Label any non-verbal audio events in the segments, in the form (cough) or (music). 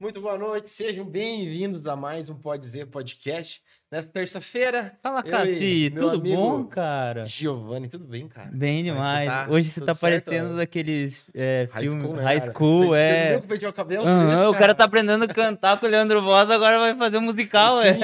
Muito boa noite, sejam bem-vindos a mais um Pode Dizer Podcast. Nessa terça-feira. Fala, Cassi, tudo bom, cara? Giovanni, tudo bem, cara? Bem demais. Tá? Hoje você tá parecendo daqueles é, High filmes School, né, High cara? School, Você é. o cabelo? Esse, o cara tá aprendendo a cantar com o Leandro Voz, agora vai fazer um musical, é.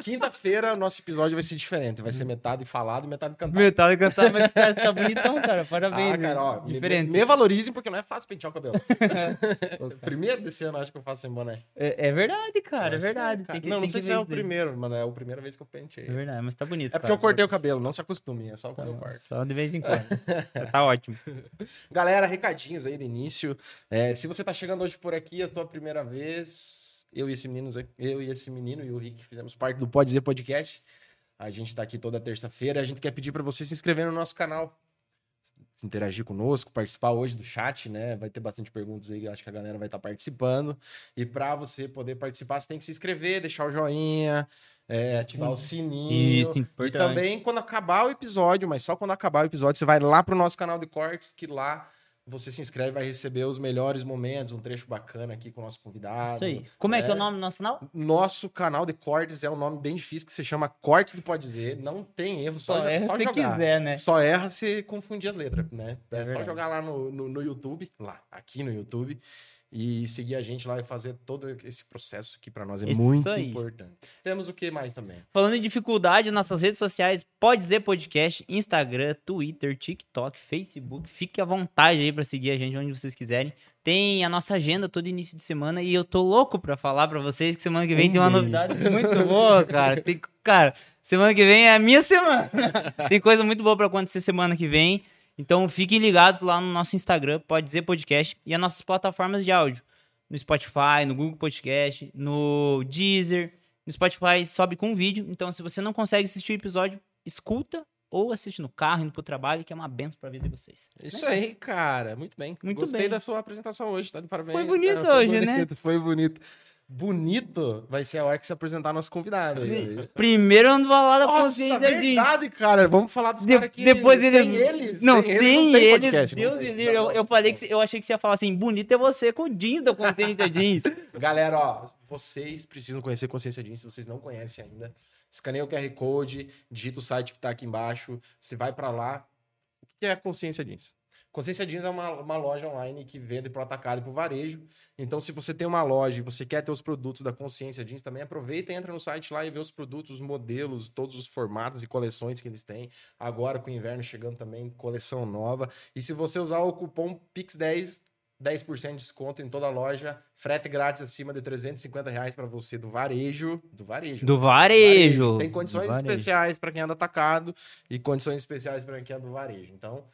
Quinta-feira nosso episódio vai ser diferente. Vai ser metade falado e metade cantado. Metal e cantar, mas cara, (laughs) você tá bonitão, cara. Parabéns. Ah, cara, ó, me- Diferente. Me, me valorizem porque não é fácil pentear o cabelo. (laughs) primeiro desse ano, acho que eu faço sem boné. É, é verdade, cara, é Acho verdade. que Tem que, não, não tem sei que se é o primeiro, mano. É a primeira vez que eu pentei. É verdade, mas tá bonito. É porque cara. eu cortei o cabelo, não se acostumem, é só quando eu corto. Só de vez em quando. (laughs) tá ótimo. (laughs) Galera, recadinhos aí do início. É, se você tá chegando hoje por aqui, a tua primeira vez, eu e esse menino, eu e esse menino e o Rick fizemos parte do Pode Dizer Podcast. A gente tá aqui toda terça-feira. A gente quer pedir para você se inscrever no nosso canal. Interagir conosco, participar hoje do chat, né? Vai ter bastante perguntas aí, eu acho que a galera vai estar participando. E para você poder participar, você tem que se inscrever, deixar o joinha, é, ativar o sininho. Isso, E importante. também, quando acabar o episódio, mas só quando acabar o episódio, você vai lá pro nosso canal de cortes, que lá você se inscreve e vai receber os melhores momentos, um trecho bacana aqui com o nosso convidado. Isso aí. Como é, que é o É. nome do nosso canal? Nosso canal de cortes é um nome bem difícil, que se chama Corte do Pode Dizer. Não tem erro, só, Só erra só se jogar. quiser, né? Só erra se confundir as letras, né? É, É só jogar lá no, no, no YouTube, lá, aqui no YouTube, e seguir a gente lá e fazer todo esse processo que pra nós é Isso muito aí. importante. Temos o que mais também? Falando em dificuldade, nossas redes sociais, pode dizer podcast, Instagram, Twitter, TikTok, Facebook. Fique à vontade aí pra seguir a gente onde vocês quiserem. Tem a nossa agenda todo início de semana e eu tô louco pra falar pra vocês que semana que vem Um tem uma mês. novidade muito boa, cara. Tem- cara, semana que vem é a minha semana. (laughs) tem coisa muito boa pra acontecer semana que vem. Então fiquem ligados lá no nosso Instagram, pode dizer podcast, e as nossas plataformas de áudio. No Spotify, no Google Podcast, no Deezer. No Spotify sobe com vídeo. Então, se você não consegue assistir o episódio, escuta ou assiste no carro, indo pro trabalho, que é uma benção pra vida de vocês. Isso aí, cara. Muito bem. Muito Gostei bem. da sua apresentação hoje, tá de parabéns. Foi bonito cara. hoje, né? bonito, Foi bonito. Bonito vai ser a hora que se apresentar nosso convidado. aí. Primeiro eu não vou falar da Nossa, consciência de... verdade, cara. Vamos falar dos De- caras que... depois ele. sem eles. Não, sem sem, tem ele. podcast, Deus tem. me livre. Eu, eu falei que eu achei que você ia falar assim: bonito é você com jeans da consciência jeans. (laughs) Galera, ó, vocês precisam conhecer Consciência Jeans, se vocês não conhecem ainda. Escaneia o QR Code, digita o site que tá aqui embaixo, você vai pra lá. O que é Consciência Jeans? Consciência Jeans é uma, uma loja online que vende pro atacado e pro varejo. Então, se você tem uma loja e você quer ter os produtos da Consciência Jeans, também aproveita e entra no site lá e vê os produtos, os modelos, todos os formatos e coleções que eles têm. Agora, com o inverno chegando também, coleção nova. E se você usar o cupom PIX10, 10% de desconto em toda a loja, frete grátis acima de 350 reais para você do varejo. Do varejo. Do né? varejo. Tem condições varejo. especiais para quem é do atacado e condições especiais para quem é do varejo. Então,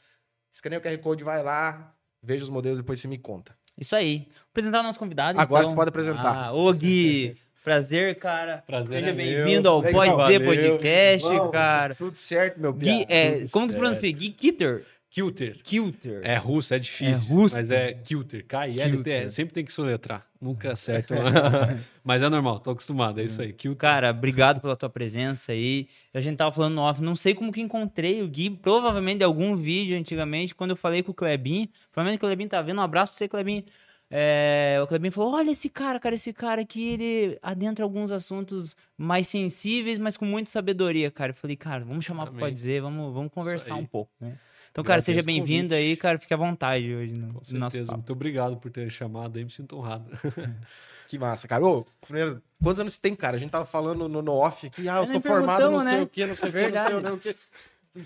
escaneia o QR Code, vai lá, veja os modelos depois você me conta. Isso aí. Apresentar o nosso convidado. Agora então. você pode apresentar. Ah, ô Gui, (laughs) prazer, cara. Prazer Seja é bem-vindo ao Legal, Pode. Podcast, Bom, cara. Tudo certo, meu Gui, é, como que certo. pronuncia? Gui Kitter? Kilter. Kilter. É russo, é difícil. É russo? Mas é Kilter. K-I-L-T. Kilter. Sempre tem que soletrar. Nunca (laughs) acerto. (laughs) mas é normal, tô acostumado. É isso aí. Kilter. Cara, obrigado pela tua presença aí. A gente tava falando no off, não sei como que encontrei o Gui, provavelmente de algum vídeo antigamente, quando eu falei com o Klebin. Provavelmente o Klebin tá vendo. Um abraço pra você, Klebin. É, o Klebin falou: Olha esse cara, cara, esse cara aqui, ele adentra alguns assuntos mais sensíveis, mas com muita sabedoria, cara. Eu falei, cara, vamos chamar. Pode Dizer, vamos, vamos conversar um pouco, né? Então, cara, seja bem-vindo aí, cara. Fique à vontade hoje no, Com no nosso certeza. papo. Muito obrigado por ter chamado aí. Me sinto honrado. (laughs) Que massa, cara. Ô, primeiro, quantos anos você tem, cara? A gente tava falando no, no off aqui, ah, eu É, sou formado não perguntamos, sei né? o quê, não sei É o quê, não sei o não, o quê.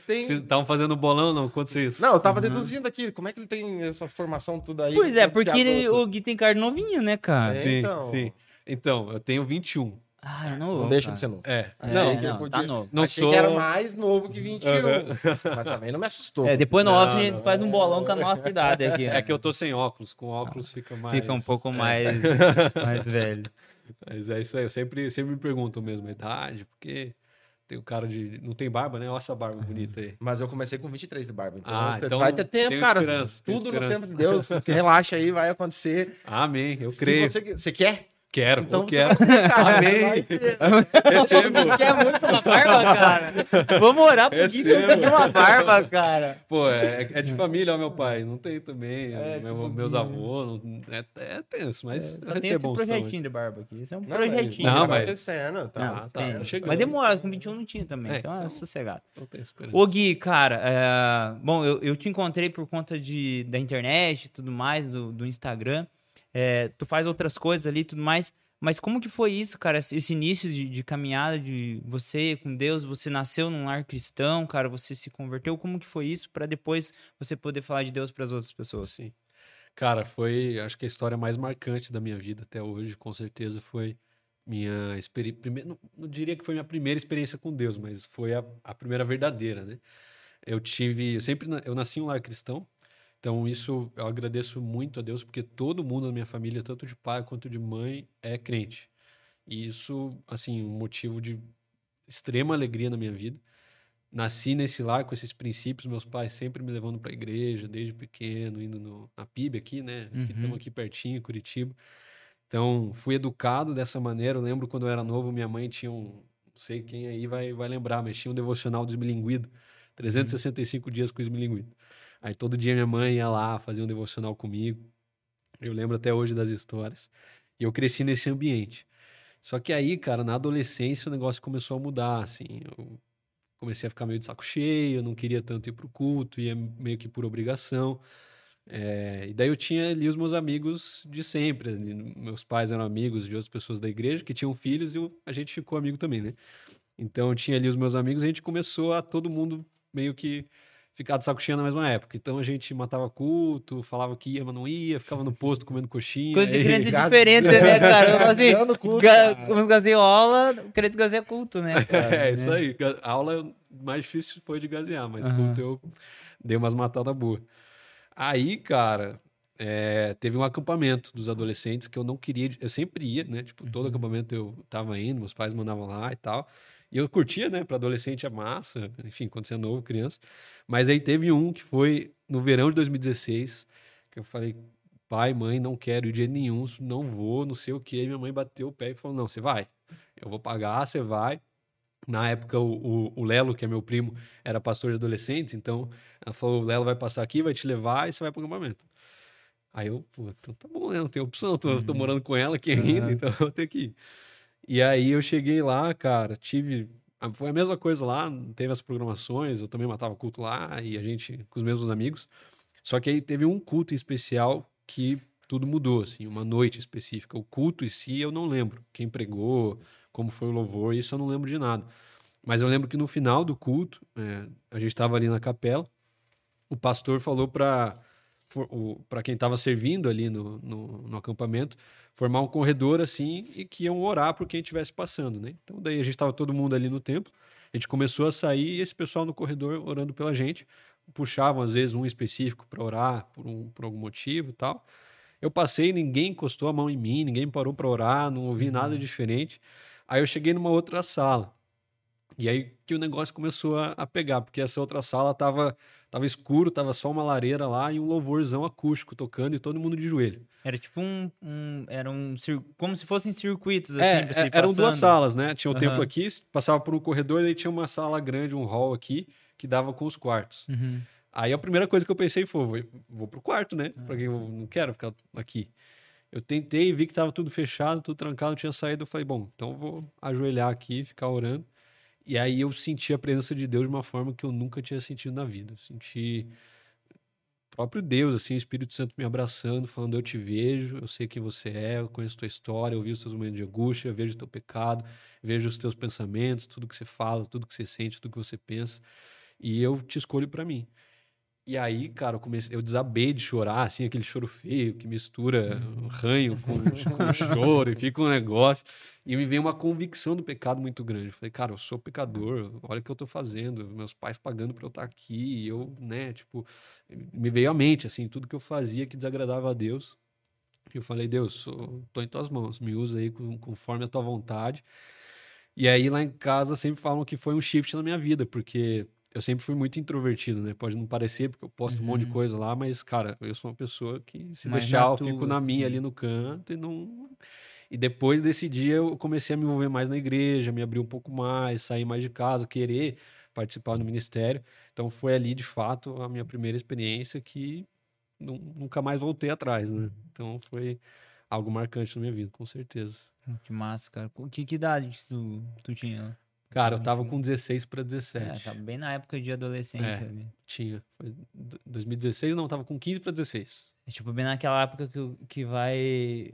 Tem... Estavam fazendo bolão, não? Quanto isso? Não, eu tava deduzindo aqui, como é que ele tem essa formação tudo aí? Pois é, que porque ele- o Gui tem cara novinho, né, cara? É. Sim, então. sim. Então, eu tenho 21. Ah, é novo. Não deixa cara. de ser novo. É. É, não, não, ele tá podia- novo. não Achei sou. que era mais novo que 21. Aham. Mas também não me assustou. É, depois no Não, off a gente não. faz um bolão com a nossa idade aqui. É que eu tô sem óculos. Com óculos fica mais. Fica um pouco é. mais, (laughs) mais velho. Mas é isso aí. Eu sempre, sempre me pergunto mesmo a idade, porque tem o cara de. Não tem barba, né? Olha essa barba bonita aí. Mas eu comecei com 23 de barba. Então, Ah, você então vai ter tempo, cara. Tudo no tempo de Deus. Relaxa aí, vai acontecer. (laughs) Amém, eu Se creio. Você, você quer? Quero, Então eu quero. vai- ter. Recebo. Quer muito uma barba, cara? Vamos orar pro Gui queria uma barba, cara. Pô, é, é de família, ó, meu pai. Não tem também. É, meu- tipo, meus né? avós. é, é tenso, mas Só vai tem bom. projetinho de barba aqui. Isso é um Não, projetinho. Não, tá mas- acontecendo, tá Não, acontecendo. tem. chegando. Mas demora, com 21 não tinha também. É, então é então- sossegado. Ô Gui, cara, é, bom, eu, eu te encontrei por conta de, da internet e tudo mais, do, do Instagram. É, tu faz outras coisas ali e tudo mais. Mas como que foi isso, cara? Esse início de, de caminhada de você com Deus, você nasceu num lar cristão, cara, você se converteu. Como que foi isso para depois você poder falar de Deus para as outras pessoas? Sim. Cara, foi, acho que a história mais marcante da minha vida até hoje, com certeza, foi minha experiência. Não, não diria que foi minha primeira experiência com Deus, mas foi a, a primeira verdadeira, né? Eu tive, eu sempre, eu nasci em um lar cristão, então isso eu agradeço muito a Deus, porque todo mundo na minha família, tanto de pai quanto de mãe, é crente. E isso, assim, um motivo de extrema alegria na minha vida. Nasci nesse lar com esses princípios, meus pais sempre me levando para a igreja, desde pequeno, indo no, na PIB aqui, né? Que Uhum. estamos aqui pertinho, Curitiba. Então, fui educado dessa maneira. Eu lembro quando eu era novo, minha mãe tinha um, não sei quem aí vai, vai lembrar, mas tinha um devocional do Esmilinguido, 365 dias com o Esmilinguido. Aí todo dia minha mãe ia lá, fazia um devocional comigo. Eu lembro até hoje das histórias. E eu cresci nesse ambiente. Só que aí, cara, na adolescência o negócio começou a mudar, assim. Eu comecei a ficar meio de saco cheio, eu não queria tanto ir pro culto, ia meio que por obrigação. É, e daí eu tinha ali os meus amigos de sempre. Meus pais eram amigos de outras pessoas da igreja que tinham filhos e eu- a gente ficou amigo também, né? Então eu tinha ali os meus amigos a gente começou a todo mundo meio que ficar de saco cheio na mesma época. Então a gente matava culto, falava que ia, mas não ia, ficava no posto comendo coxinha. Coisa de aí- crente (laughs) diferente, né, cara? Eu, assim, culto, ga- cara. crente gazeia culto, né, (laughs) cara? É, isso Né? aí. Ga- A aula mais difícil foi de gasear, mas Aham. culto eu dei umas matadas boas. Aí, cara, é, teve um acampamento dos adolescentes que eu não queria. Eu sempre ia, né? Tipo, todo Uhum. acampamento eu tava indo, meus pais mandavam lá e tal. E eu curtia, né? Pra adolescente é massa, enfim, quando você é novo, criança. Mas aí teve um que foi no verão de 2016, que eu falei, pai, mãe, não quero ir de jeito nenhum, não vou, não sei o quê. Minha mãe bateu o pé e falou, não, você vai. Eu vou pagar, você vai. Na época, o, o, o Lelo, que é meu primo, era pastor de adolescentes, então ela falou: o Lelo vai passar aqui, vai te levar e você vai pro acampamento. Aí eu, pô, então tá bom, né? Não tem opção, tô, tô Uhum. morando com ela aqui ainda, Aham. então eu vou ter que ir. E aí eu cheguei lá, cara, tive. Foi a mesma coisa lá, teve as programações, eu também matava culto lá, e a gente, com os mesmos amigos. Só que aí teve um culto em especial que tudo mudou, assim, uma noite específica. O culto em si eu não lembro. Quem pregou, como foi o louvor, isso eu não lembro de nada. Mas eu lembro que no final do culto, é, a gente estava ali na capela, o pastor falou para para quem estava servindo ali no, no, no acampamento formar um corredor assim e que iam orar por quem estivesse passando, né? Então daí a gente estava todo mundo ali no templo, a gente começou a sair e esse pessoal no corredor orando pela gente, puxavam às vezes um específico para orar por, um, por algum motivo e tal. Eu passei, ninguém encostou a mão em mim, ninguém parou para orar, não ouvi nada diferente. Aí eu cheguei numa outra sala. E aí que o negócio começou a, a pegar, porque essa outra sala tava, tava escuro, tava só uma lareira lá e um louvorzão acústico tocando e todo mundo de joelho. Era tipo um, um- era um como se fossem circuitos É, assim, pra é, ir eram duas salas, né? Tinha o templo Aham. aqui, passava por um corredor e aí tinha uma sala grande, um hall aqui, que dava com os quartos. Uhum. Aí a primeira coisa que eu pensei foi, vou, vou pro quarto, né? Ah. Porque eu não quero ficar aqui. Eu tentei, vi que tava tudo fechado, tudo trancado, não tinha saído. Eu falei, bom, então eu vou ajoelhar aqui, ficar orando. E aí eu senti a presença de Deus de uma forma que eu nunca tinha sentido na vida. Eu senti o próprio Deus, assim, o Espírito Santo me abraçando, falando, eu te vejo, eu sei quem você é, eu conheço tua história, eu vi os teus momentos de angústia, eu vejo teu pecado, vejo os teus pensamentos, tudo que você fala, tudo que você sente, tudo que você pensa. E eu te escolho para mim. E aí, cara, eu comecei, eu desabei de chorar, assim, aquele choro feio que mistura um ranho com, com (laughs) choro e fica um negócio. E me veio uma convicção do pecado muito grande. Eu falei, cara, eu sou pecador, olha o que eu tô fazendo, meus pais pagando pra eu estar aqui, e eu, né, tipo, me veio à mente, assim, tudo que eu fazia que desagradava a Deus. E eu falei, Deus, sou, tô em tuas mãos, me usa aí com- conforme a tua vontade. E aí lá em casa sempre falam que foi um shift na minha vida, porque eu sempre fui muito introvertido, né? Pode não parecer, porque eu posto um monte de Uhum. coisa lá, mas, cara, eu sou uma pessoa que se Mais deixar, eu tua, fico na minha assim. ali no canto e não. E depois desse dia eu comecei a me envolver mais na igreja, me abrir um pouco mais, sair mais de casa, querer participar do ministério. Então foi ali, de fato, a minha primeira experiência que nu- nunca mais voltei atrás, né? Então foi algo marcante na minha vida, com certeza. Que massa, cara. Que, que idade tu, tu tinha? Cara, eu tava com 16 para 17. É, bem na época de adolescência É. ali. Tinha. Foi do- 2016, não, tava com 15 para 16. É tipo bem naquela época que, que vai,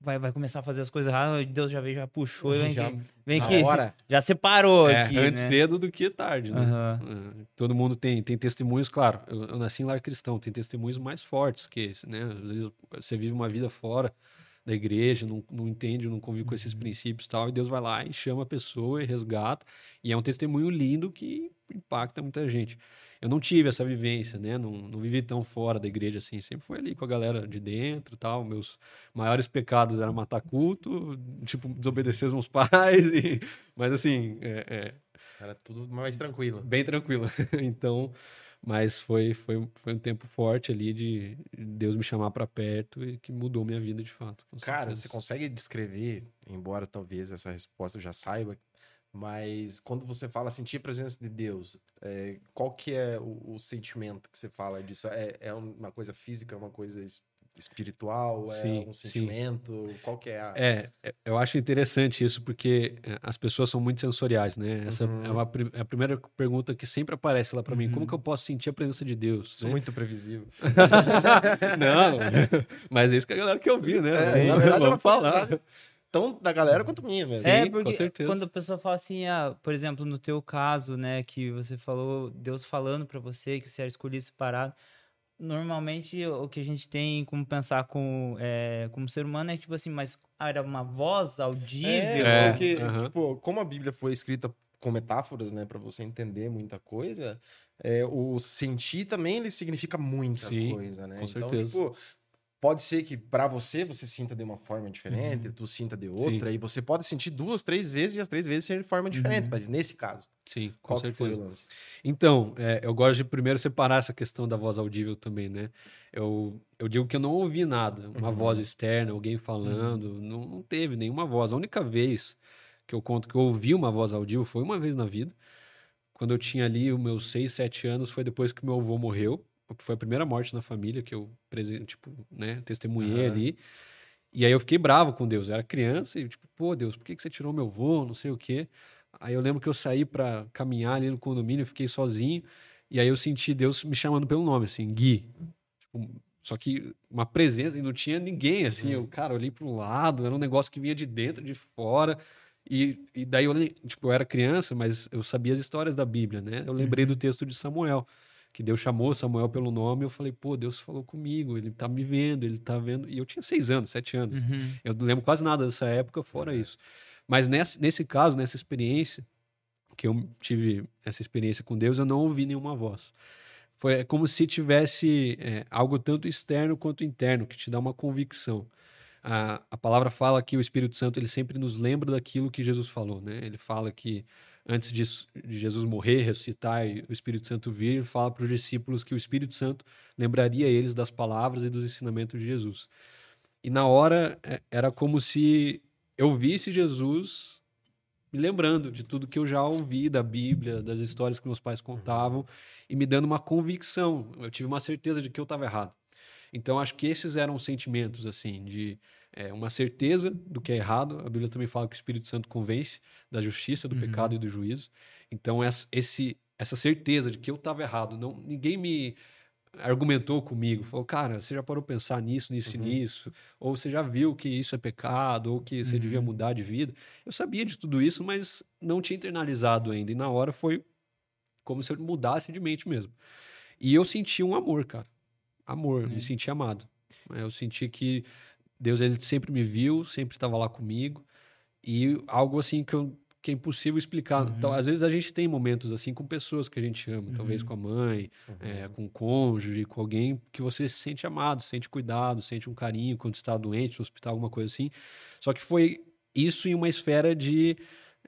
vai. Vai começar a fazer as coisas erradas, Deus já veio, já puxou, vem (laughs) Já- aqui. Vem na aqui. hora. Já separou É, aqui. antes né? cedo do que tarde, né? É, Todo mundo tem, tem testemunhos, claro. Eu, eu nasci em lar cristão, tem testemunhos mais fortes que esse, né? Às vezes você vive uma vida fora da igreja, não, não entende, não convive com esses princípios e tal, e Deus vai lá e chama a pessoa e resgata. E é um testemunho lindo que impacta muita gente. Eu não tive essa vivência, né? Não, não vivi tão fora da igreja assim. Sempre foi ali com a galera de dentro tal. Meus maiores pecados eram matar culto, tipo, desobedecer os meus pais. e- Mas assim, é- é, Era tudo mais tranquilo. bem tranquilo. (laughs) então, mas foi, foi, foi um tempo forte ali de Deus me chamar para perto e que mudou minha vida de fato. Cara, você consegue descrever, embora talvez essa resposta eu já saiba, mas quando você fala sentir a presença de Deus, é, qual que é o, o sentimento que você fala disso? É, é uma coisa física, é uma coisa espiritual? Sim, é um sim. sentimento? Qual que é a... É, é, eu acho interessante isso porque é, as pessoas são muito sensoriais, né? Essa Uhum. é, uma, é a primeira pergunta que sempre aparece lá para mim. Como Uhum. que eu posso sentir a presença de Deus? Sou né? muito previsível. (laughs) Não, (laughs) mas é isso que a galera quer ouvir, né? É, na verdade, é Vamos falar. Tão da galera quanto minha mesmo. É, Sim, com porque certeza. quando a pessoa fala assim, ah, por exemplo, no teu caso, né, que você falou, Deus falando pra você que você era escolhido separado, normalmente o que a gente tem como pensar com, é, como ser humano é tipo assim, mas era uma voz audível? É, É, porque, aham. tipo, como a Bíblia foi escrita com metáforas, né, para você entender muita coisa, é, o sentir também ele significa muita Sim, coisa, né? com então, certeza. tipo, pode ser que para você você sinta de uma forma diferente, Uhum. tu sinta de outra, e você pode sentir duas, três vezes e as três vezes ser de forma diferente, Uhum. mas nesse caso, Sim, com qual foi certeza. o lance? Então, é, eu gosto de primeiro separar essa questão da voz audível também, né? Eu, eu digo que eu não ouvi nada, uma Uhum. voz externa, alguém falando, não, não teve nenhuma voz. A única vez que eu conto que eu ouvi uma voz audível foi uma vez na vida, quando eu tinha ali os meus 6, 7 anos, foi depois que meu avô morreu, foi a primeira morte na família que eu, presen- tipo, né, testemunhei Aham. ali. E aí eu fiquei bravo com Deus, eu era criança e tipo, pô, Deus, por que que você tirou meu avô, não sei o quê. Aí eu lembro que eu saí pra caminhar ali no condomínio, fiquei sozinho, e aí eu senti Deus me chamando pelo nome, assim, Gui. Tipo, só que uma presença, e não tinha ninguém, assim, eu, cara, olhei pro lado, era um negócio que vinha de dentro, de fora, e, e daí eu, tipo, eu era criança, mas eu sabia as histórias da Bíblia, né? Eu lembrei do texto de Samuel, que Deus chamou Samuel pelo nome, eu falei, pô, Deus falou comigo, ele tá me vendo, ele tá vendo, e eu tinha seis anos, sete anos, Uhum. eu não lembro quase nada dessa época, fora isso. Mas nesse, nesse caso, nessa experiência, que eu tive essa experiência com Deus, eu não ouvi nenhuma voz. Foi é como se tivesse é, algo tanto externo quanto interno, que te dá uma convicção. A, a palavra fala que o Espírito Santo ele sempre nos lembra daquilo que Jesus falou, né? Ele fala que antes de, de Jesus morrer, ressuscitar e o Espírito Santo vir, fala para os discípulos que o Espírito Santo lembraria eles das palavras e dos ensinamentos de Jesus. E na hora é, era como se eu visse Jesus me lembrando de tudo que eu já ouvi da Bíblia, das histórias que meus pais contavam e me dando uma convicção. Eu tive uma certeza de que eu estava errado. Então acho que esses eram os sentimentos assim de é, uma certeza do que é errado. A Bíblia também fala que o Espírito Santo convence da justiça, do Uhum. pecado e do juízo. Então essa, esse, essa certeza de que eu estava errado, não ninguém me argumentou comigo, falou, cara, você já parou pensar nisso, nisso Uhum. e nisso, ou você já viu que isso é pecado, ou que você devia Uhum. mudar de vida. Eu sabia de tudo isso, mas não tinha internalizado ainda. E na hora foi como se eu mudasse de mente mesmo. E eu senti um amor, cara. Amor, É. me senti amado. Eu senti que Deus ele sempre me viu, sempre estava lá comigo. E algo assim que, eu- que é impossível explicar. Uhum. Então, às vezes a gente tem momentos assim com pessoas que a gente ama, talvez Uhum. com a mãe, é, com o cônjuge, com alguém que você se sente amado, sente cuidado, sente um carinho quando está doente no hospital, alguma coisa assim. Só que foi isso em uma esfera de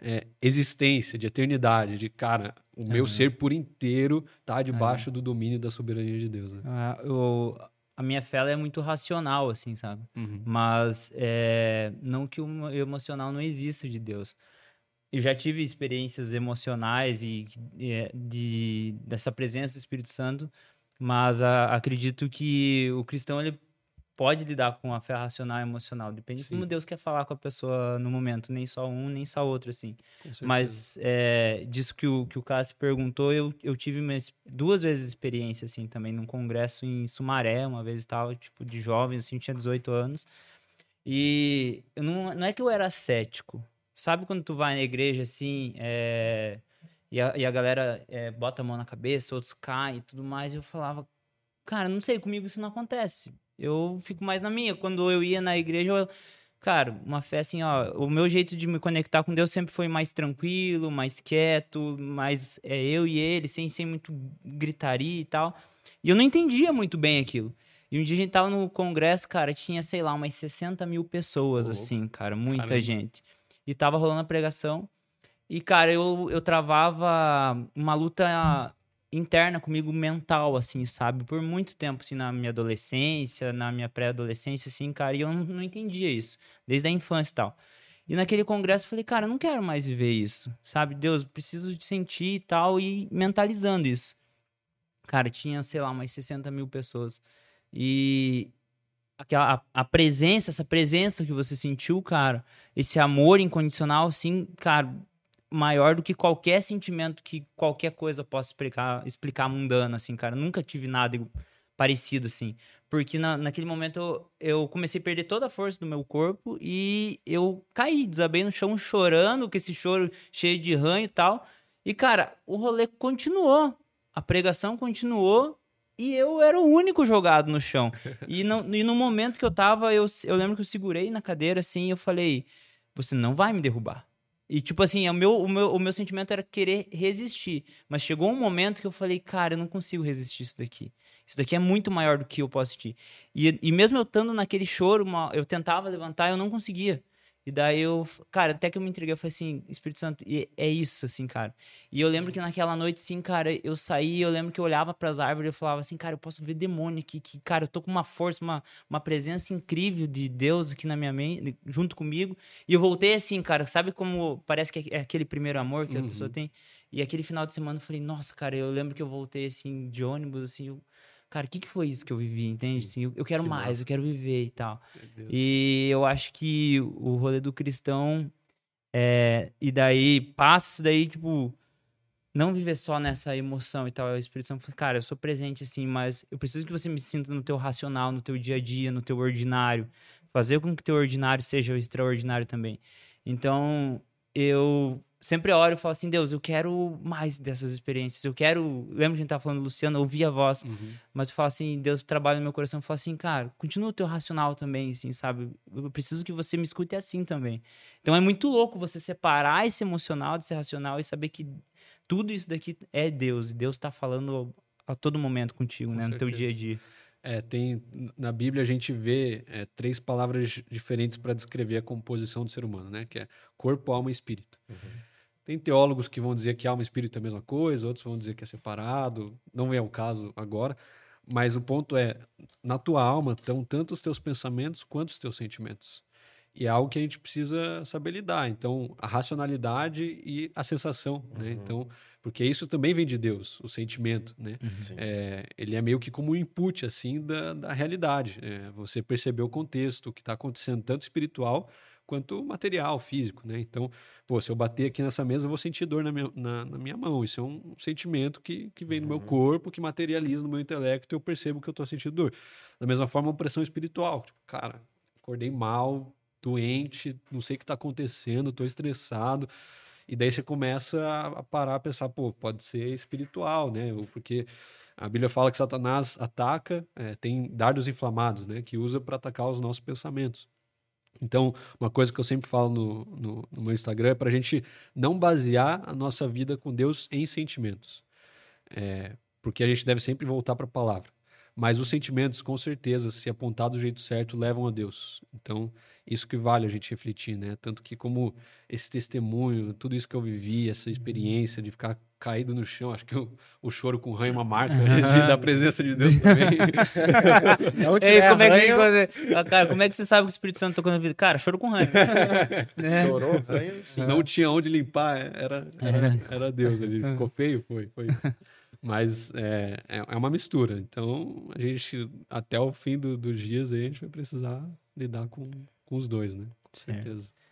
é, existência, de eternidade, de cara, o meu ser por inteiro tá debaixo do domínio da soberania de Deus. Né? Ah, eu- a minha fé ela é muito racional, assim, sabe? Uhum. Mas é, não que o emocional não exista de Deus. Eu já tive experiências emocionais e, e é, de, dessa presença do Espírito Santo, mas a, acredito que o cristão ele pode lidar com a fé racional e emocional. Depende de como Sim. Deus quer falar com a pessoa no momento. Nem só um, nem só outro, assim. Mas é, disso que o, que o Cássio perguntou, eu, eu tive ex- duas vezes experiência, assim, também, num congresso em Sumaré, uma vez e tal, tipo, de jovem, assim, tinha 18 anos. E não, não é que eu era cético. Sabe quando tu vai na igreja, assim, é, e, a, e a galera é, bota a mão na cabeça, outros caem e tudo mais, e eu falava, cara, não sei, comigo isso não acontece. Eu fico mais na minha. Quando eu ia na igreja, eu, cara, uma fé assim, ó, o meu jeito de me conectar com Deus sempre foi mais tranquilo, mais quieto, mais é, eu e ele, sem, sem muito gritaria e tal. E eu não entendia muito bem aquilo. E um dia a gente tava no congresso, cara, tinha, sei lá, umas 60 mil pessoas, louco. assim, cara, muita Caramba. gente. E tava rolando a pregação. E, cara, eu, eu travava uma luta interna comigo mental, assim, sabe? Por muito tempo, assim, na minha adolescência, na minha pré-adolescência, assim, cara, e eu não, não entendia isso, desde a infância e tal. E naquele congresso eu falei, cara, eu não quero mais viver isso, sabe? Deus, eu preciso de sentir e tal, e mentalizando isso. Cara, tinha, sei lá, umas 60 mil pessoas. E aquela, a, a presença, essa presença que você sentiu, cara, esse amor incondicional, assim, cara, maior do que qualquer sentimento que qualquer coisa possa explicar, explicar mundano, assim, cara. Nunca tive nada parecido, assim. Porque na, naquele momento eu, eu comecei a perder toda a força do meu corpo e eu caí, desabei no chão chorando, com esse choro cheio de ranho e tal. E, cara, o rolê continuou. A pregação continuou e eu era o único jogado no chão. E no, e no momento que eu tava, eu, eu lembro que eu segurei na cadeira assim e eu falei: Você não vai me derrubar. E, tipo assim, o meu, o, meu, o meu sentimento era querer resistir. Mas chegou um momento que eu falei: Cara, eu não consigo resistir isso daqui. Isso daqui é muito maior do que eu posso sentir. E, e mesmo eu estando naquele choro, uma- eu tentava levantar, eu não conseguia. E daí eu, cara, até que eu me entreguei, eu falei assim, Espírito Santo, e é isso, assim, cara. E eu lembro que naquela noite, sim, cara, eu saí, eu lembro que eu olhava pras árvores e eu falava assim, cara, eu posso ver demônio aqui, que, cara, eu tô com uma força, uma, uma presença incrível de Deus aqui na minha mente, junto comigo. E eu voltei assim, cara, sabe como parece que é aquele primeiro amor que a Uhum. pessoa tem? E aquele final de semana eu falei, nossa, cara, eu lembro que eu voltei assim, de ônibus, assim, eu, cara, o que, que foi isso que eu vivi, entende? Assim, eu, eu quero que mais, massa. eu quero viver e tal. E eu acho que o rolê do cristão é, e daí passa daí, tipo, não viver só nessa emoção e tal. O Espírito Santo fala, cara, eu sou presente assim, mas eu preciso que você me sinta no teu racional, no teu dia a dia, no teu ordinário. Fazer com que o teu ordinário seja o extraordinário também. Então, eu sempre oro e falo assim, Deus, eu quero mais dessas experiências. Eu quero, lembra que a gente tava falando, Luciano, ouvir a voz. Uhum. Mas eu falo assim, Deus trabalha no meu coração. Eu falo assim, cara, continua o teu racional também, assim, sabe? Eu preciso que você me escute assim também. Então é muito louco você separar esse emocional desse racional e saber que tudo isso daqui é Deus. E Deus tá falando a todo momento contigo, Com né? No teu dia a certeza. dia. É, tem na Bíblia a gente vê é, três palavras diferentes para descrever a composição do ser humano, né? Que é corpo, alma e espírito. Tem teólogos que vão dizer que alma e espírito é a mesma coisa, outros vão dizer que é separado. Não é o caso agora, mas o ponto é, na tua alma estão tanto os teus pensamentos quanto os teus sentimentos. E é algo que a gente precisa saber lidar. Então, a racionalidade e a sensação, né? Então, porque isso também vem de Deus, o sentimento, né? Sim. É, ele é meio que como um input assim da, da realidade. É, você perceber o contexto, o que está acontecendo, tanto espiritual quanto material, físico, né? Então, pô, se eu bater aqui nessa mesa, eu vou sentir dor na minha, na, na minha mão. Isso é um sentimento que, que vem do meu corpo, que materializa no meu intelecto e eu percebo que eu estou sentindo dor. Da mesma forma, uma pressão espiritual. Tipo, cara, acordei mal, doente, não sei o que está acontecendo, estou estressado. E daí você começa a- parar a pensar, pô, pode ser espiritual, né? Porque a Bíblia fala que Satanás ataca, é, tem dardos inflamados, né? Que usa para atacar os nossos pensamentos. Então, uma coisa que eu sempre falo no, no, no meu Instagram é para a gente não basear a nossa vida com Deus em sentimentos. É, porque a gente deve sempre voltar para a palavra. Mas os sentimentos, com certeza, se apontados do jeito certo, levam a Deus. Então, isso que vale a gente refletir, né? Tanto que como esse testemunho, tudo isso que eu vivi, essa experiência de ficar caído no chão. Acho que o, o choro com ranho é uma marca de- da presença de Deus (laughs) também. Não Ei, tiver como é que ranho, cara, como é que você sabe que o Espírito Santo tocou na vida? Cara, choro com ranho. (laughs) né? Chorou, ranho, sim. Não tinha onde limpar, era, era, era Deus ali. Ficou feio, foi, foi isso. Mas é, é é uma mistura. Então, a gente, até o fim do- dos dias, aí, a gente vai precisar lidar com, com os dois, né? Com certeza. Cara.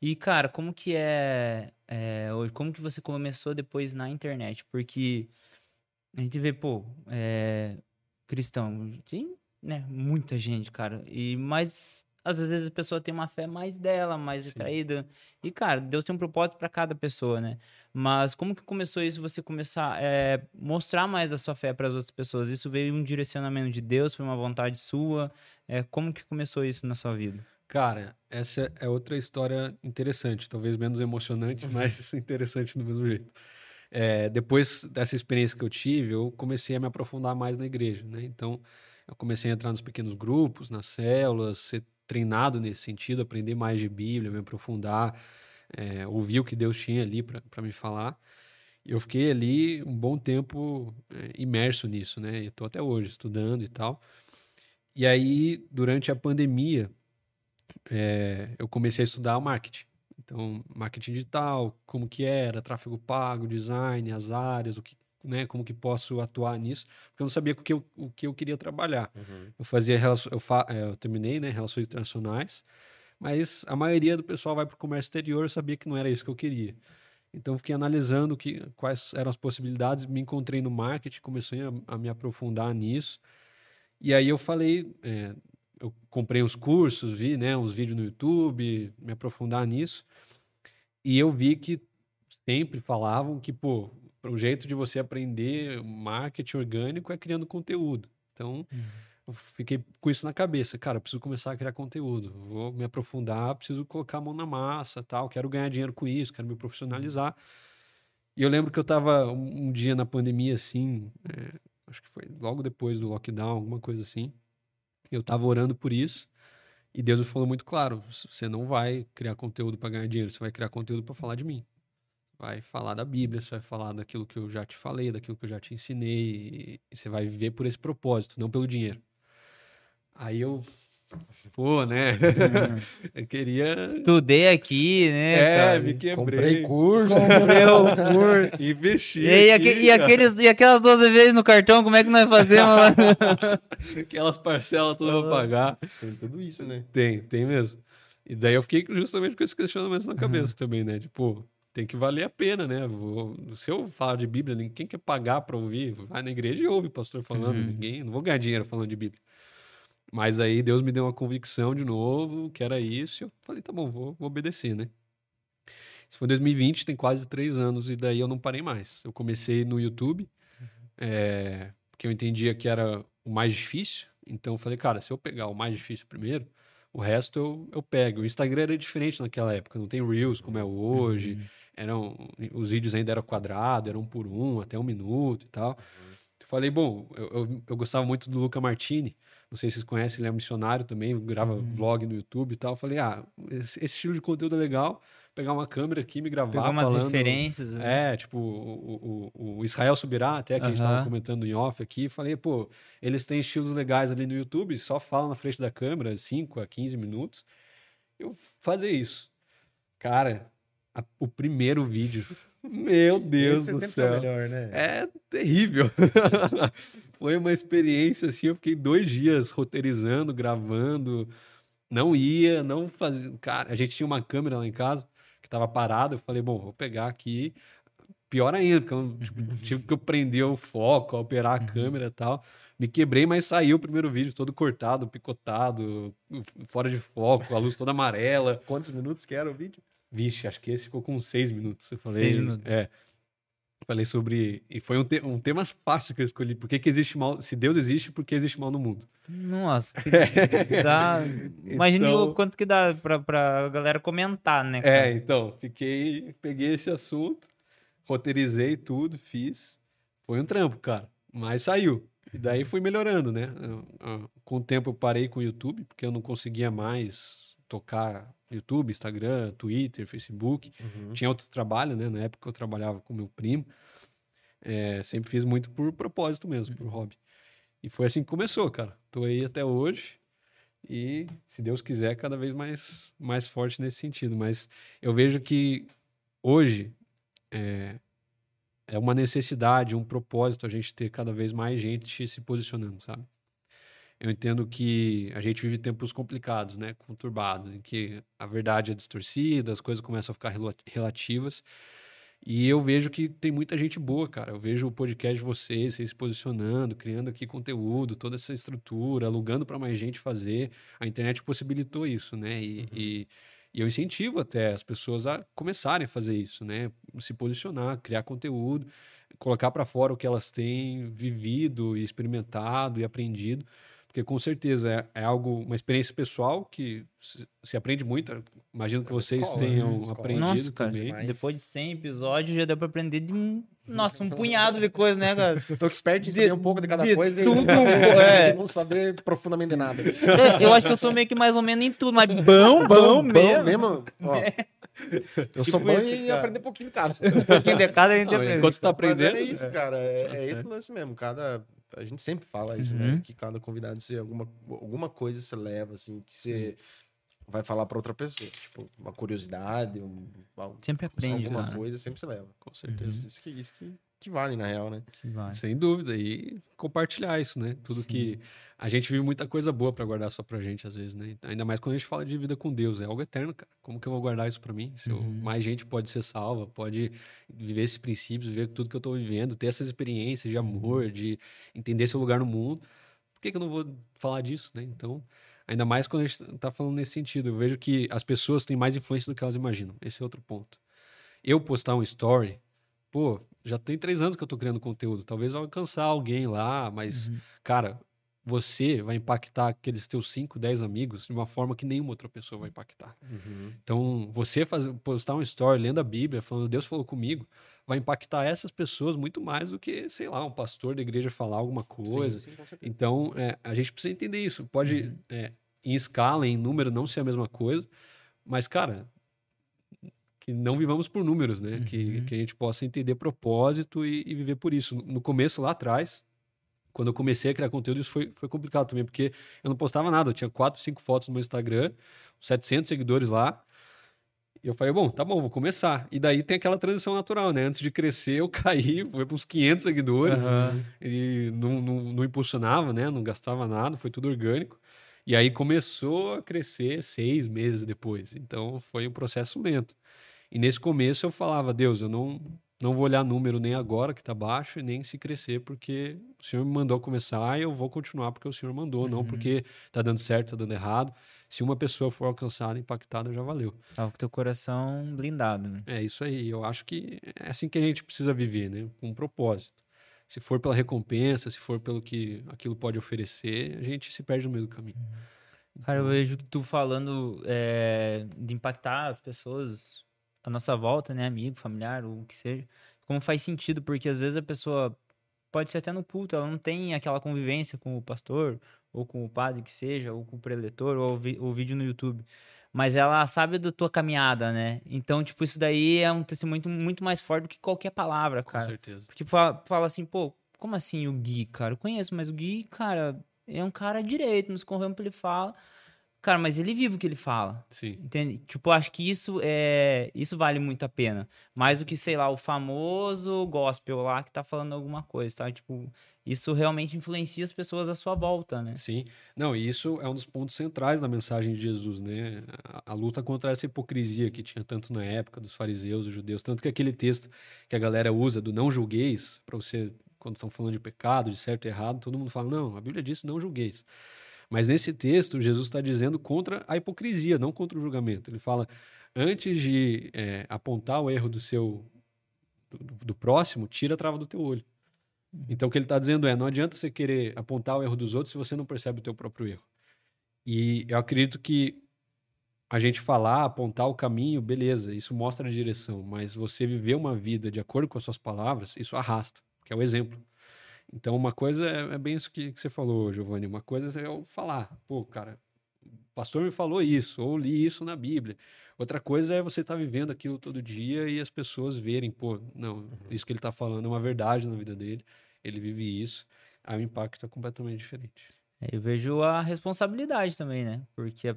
E, cara, como que é, é, hoje? Como que você começou depois na internet? Porque a gente vê, pô, é, cristão, tem, né, muita gente, cara. E, mas, às vezes, a pessoa tem uma fé mais dela, mais Sim. retraída. E, cara, Deus tem um propósito para cada pessoa, né? Mas como que começou isso, você começar a mostrar mais a sua fé para as outras pessoas? Isso veio um direcionamento de Deus, foi uma vontade sua? É, como que começou isso na sua vida? Cara, essa é outra história interessante, talvez menos emocionante, (laughs) mas interessante do mesmo jeito. É, depois dessa experiência que eu tive, eu comecei a me aprofundar mais na igreja, né? Então, eu comecei a entrar nos pequenos grupos, nas células, ser treinado nesse sentido, aprender mais de Bíblia, me aprofundar, é, ouvir o que Deus tinha ali para me falar. E eu fiquei ali um bom tempo é, imerso nisso, né? E estou até hoje estudando e tal. E aí, durante a pandemia, é, eu comecei a estudar o marketing. Então, marketing digital, como que era, tráfego pago, design, as áreas, o que, né, como que posso atuar nisso, porque eu não sabia o que eu, o que eu queria trabalhar. Uhum. Eu fazia, eu, fa, é, eu terminei, né, relações internacionais, mas a maioria do pessoal vai para o comércio exterior, eu sabia que não era isso que eu queria. Então, fiquei analisando que, quais eram as possibilidades, me encontrei no marketing, comecei a, a me aprofundar nisso, e aí eu falei, é, eu comprei uns cursos, vi, né, uns vídeos no YouTube, me aprofundar nisso. E eu vi que sempre falavam que, pô, o jeito de você aprender marketing orgânico é criando conteúdo. Então, eu fiquei com isso na cabeça. Cara, preciso começar a criar conteúdo. Vou me aprofundar, preciso colocar a mão na massa, tal. Quero ganhar dinheiro com isso, quero me profissionalizar. E eu lembro que eu tava um, um dia na pandemia, assim, é, acho que foi logo depois do lockdown, alguma coisa assim. Eu tava orando por isso. E Deus me falou muito claro: você não vai criar conteúdo para ganhar dinheiro, você vai criar conteúdo para falar de mim. Vai falar da Bíblia, você vai falar daquilo que eu já te falei, daquilo que eu já te ensinei, e você vai viver por esse propósito, não pelo dinheiro. Aí eu, pô, né? (laughs) eu queria. Estudei aqui, né? É, cara? me quebrei. Comprei curso. Comprei o (laughs) curso. Investi. E, aqui, e, aqueles, e aquelas 12 vezes no cartão, como é que nós fazemos? lá? (laughs) Aquelas parcelas todas pra pagar. Tem tudo isso, né? Tem, tem mesmo. E daí eu fiquei justamente com esse questionamento na cabeça Uhum. também, né? Tipo, tem que valer a pena, né? Vou- se eu falar de Bíblia, ninguém quer pagar pra ouvir. Vai na igreja e ouve o pastor falando. Uhum. Ninguém, não vou ganhar dinheiro falando de Bíblia. Mas aí Deus me deu uma convicção de novo, que era isso. E eu falei, tá bom, vou, vou obedecer, né? Isso foi em 2020, tem quase três anos, e daí eu não parei mais. Eu comecei no YouTube, é, porque eu entendia que era o mais difícil. Então eu falei, cara, se eu pegar o mais difícil primeiro, o resto eu, eu pego. O Instagram era diferente naquela época, não tem Reels como é hoje. Eram, os vídeos ainda eram quadrados, eram um por um, até um minuto e tal. Eu falei, bom, eu, eu, eu gostava muito do Luca Martini. Não sei se vocês conhecem, ele é um missionário também, grava vlog no YouTube e tal. Eu falei, ah, esse, estilo de conteúdo é legal. Pegar uma câmera aqui, me gravar Pegou umas falando. referências. né? É, tipo, o, o, o Israel Subirá, até que a gente estava comentando em off aqui, falei, pô, eles têm estilos legais ali no YouTube, só falam na frente da câmera, 5 a 15 minutos. Eu fazer isso. Cara, a- o primeiro vídeo, meu Deus do sempre céu. É melhor, né? É terrível. (laughs) Foi uma experiência assim, eu fiquei dois dias roteirizando, gravando, não ia, não fazia. Cara, a gente tinha uma câmera lá em casa que tava parada, eu falei, bom, vou pegar aqui. Pior ainda, porque eu tipo, tive que eu prender o foco, operar a câmera e tal. Me quebrei, mas saiu o primeiro vídeo todo cortado, picotado, fora de foco, a luz toda amarela. Quantos minutos que era o vídeo? Vixe, acho que esse ficou com seis minutos. Eu falei, Seis minutos. É. Falei sobre. E foi um, te- um tema fácil que eu escolhi. Por que, que existe mal? Se Deus existe, por que existe mal no mundo? Nossa, (laughs) que dá. Imagina Então- o quanto que dá pra, pra galera comentar, né? É, cara? então, fiquei. Peguei esse assunto, roteirizei tudo, fiz. Foi um trampo, cara. Mas saiu. E daí fui melhorando, né? Com o tempo eu parei com o YouTube, porque eu não conseguia mais tocar YouTube, Instagram, Twitter, Facebook. Uhum. Tinha outro trabalho, né? Na época eu trabalhava com meu primo. É, sempre fiz muito por propósito mesmo, por hobby. E foi assim que começou, cara. Tô aí até hoje. E, se Deus quiser, cada vez mais, mais forte nesse sentido. Mas eu vejo que hoje é, é uma necessidade, um propósito a gente ter cada vez mais gente se posicionando, sabe? Eu entendo que a gente vive tempos complicados, né? Conturbados, em que a verdade é distorcida, as coisas começam a ficar rela- relativas. E eu vejo que tem muita gente boa, cara. Eu vejo o podcast de vocês, vocês se posicionando, criando aqui conteúdo, toda essa estrutura, alugando para mais gente fazer. A internet possibilitou isso, né? E, e, e eu incentivo até as pessoas a começarem a fazer isso, né? Se posicionar, criar conteúdo, colocar para fora o que elas têm vivido e experimentado e aprendido. Porque com certeza é, é algo, uma experiência pessoal que se, se aprende muito. Imagino que É vocês escola, tenham né? Escola. aprendido Nossa, cara, também. Mas- depois de 100 episódios já deu pra aprender de um, nossa, um (laughs) punhado de coisa, né, cara? Eu tô expert em De- saber um pouco de cada de coisa e tudo, (laughs) não saber, é. não saber profundamente de nada. É, eu acho que eu sou meio que mais ou menos em tudo, mas bom, bom, mesmo. Ó, eu sou Tipo bom isso, em cara. aprender pouquinho, cara. Um pouquinho de cada a gente Não, aprende. enquanto você tá Mas aprendendo, é isso, cara. É, é esse lance mesmo. Cada, a gente sempre fala isso, né? Uhum. Que cada convidado, se alguma, alguma coisa você leva, assim, que você vai falar pra outra pessoa. Tipo, uma curiosidade, um, Sempre aprende, alguma cara. coisa, sempre você leva. com certeza. Isso, que, isso que, que vale, na real, né? Que vai. Sem dúvida. E compartilhar isso, né? Tudo Sim. que. A gente vive muita coisa boa pra guardar só pra gente, às vezes, né? Ainda mais quando a gente fala de vida com Deus. É algo eterno, cara. Como que eu vou guardar isso pra mim? Se eu- Uhum. mais gente pode ser salva, pode viver esses princípios, viver tudo que eu tô vivendo, ter essas experiências de amor, de entender seu lugar no mundo. Por que, que eu não vou falar disso, né? Então. Ainda mais quando a gente tá falando nesse sentido. Eu vejo que as pessoas têm mais influência do que elas imaginam. Esse é outro ponto. Eu postar um story, pô, já tem três anos que eu tô criando conteúdo. Talvez eu alcançar alguém lá, mas, Uhum. cara, você vai impactar aqueles teus 5, 10 amigos de uma forma que nenhuma outra pessoa vai impactar. Então, você fazer, postar um story lendo a Bíblia, falando Deus falou comigo, vai impactar essas pessoas muito mais do que, sei lá, um pastor da igreja falar alguma coisa. Sim, sim. Então, é, a gente precisa entender isso. Pode, é, em escala, em número, não ser a mesma coisa, mas, cara, que não vivamos por números, né? Que, Uhum. que a gente possa entender propósito e, e viver por isso. No começo, lá atrás, quando eu comecei a criar conteúdo, isso foi, foi complicado também, porque eu não postava nada. Eu tinha quatro, cinco fotos no meu Instagram, 700 seguidores lá. E eu falei, bom, tá bom, vou começar. E daí tem aquela transição natural, né? Antes de crescer, eu (laughs) caí, foi para uns 500 seguidores Aham. e não, não, não impulsionava, né? Não gastava nada, foi tudo orgânico. E aí começou a crescer seis meses depois. Então foi um processo lento. E nesse começo eu falava, Deus, eu não, não vou olhar número nem agora que tá baixo e nem se crescer, porque o Senhor me mandou começar e eu vou continuar porque o Senhor mandou, não Uhum. porque tá dando certo, tá dando errado. Se uma pessoa for alcançada, impactada, já valeu. Tava com teu coração blindado, né? É isso aí. Eu acho que é assim que a gente precisa viver, né? Com um propósito. Se for pela recompensa, se for pelo que aquilo pode oferecer, a gente se perde no meio do caminho. Cara, eu Então, vejo que tu falando é, de impactar as pessoas à nossa volta, né? Amigo, familiar, ou o que seja. Como faz sentido, porque às vezes a pessoa pode ser até no culto, ela não tem aquela convivência com o pastor, ou com o padre que seja, ou com o preletor, ou o vídeo no YouTube. Mas ela sabe da tua caminhada, né? Então, tipo, isso daí é um testemunho muito, mais forte do que qualquer palavra, com cara. certeza. Porque fala, fala assim, pô, como assim o Gui, cara? Eu conheço, mas o Gui, cara, é um cara direito, nos corremos ele fala. Cara, mas ele vive o que ele fala. Sim. Entende? Tipo, acho que isso é. Isso vale muito a pena. Mais do que, sei lá, o famoso gospel lá que tá falando alguma coisa, tá? Tipo, isso realmente influencia as pessoas à sua volta, né? Sim. Não, e isso é um dos pontos centrais da mensagem de Jesus, né? A, a luta contra essa hipocrisia que tinha tanto na época dos fariseus, dos judeus, tanto que aquele texto que a galera usa do não julgueis, para você, quando estão falando de pecado, de certo e errado, todo mundo fala, não, a Bíblia diz não julgueis. Mas nesse texto, Jesus está dizendo contra a hipocrisia, não contra o julgamento. Ele fala, antes de é, apontar o erro do seu do, do próximo, tira a trava do teu olho. Então o que ele está dizendo é, não adianta você querer apontar o erro dos outros se você não percebe o teu próprio erro. E eu acredito que a gente falar, apontar o caminho, beleza, isso mostra a direção, mas você viver uma vida de acordo com as suas palavras, isso arrasta, que é o exemplo. Então, uma coisa é, é bem isso que, que você falou, Giovanni. Uma coisa é eu falar, pô, cara, o pastor me falou isso, ou li isso na Bíblia. Outra coisa é você estar vivendo aquilo todo dia e as pessoas verem, pô, não, isso que ele está falando é uma verdade na vida dele, ele vive isso, aí o impacto é completamente diferente. É, Eu vejo a responsabilidade também, né? Porque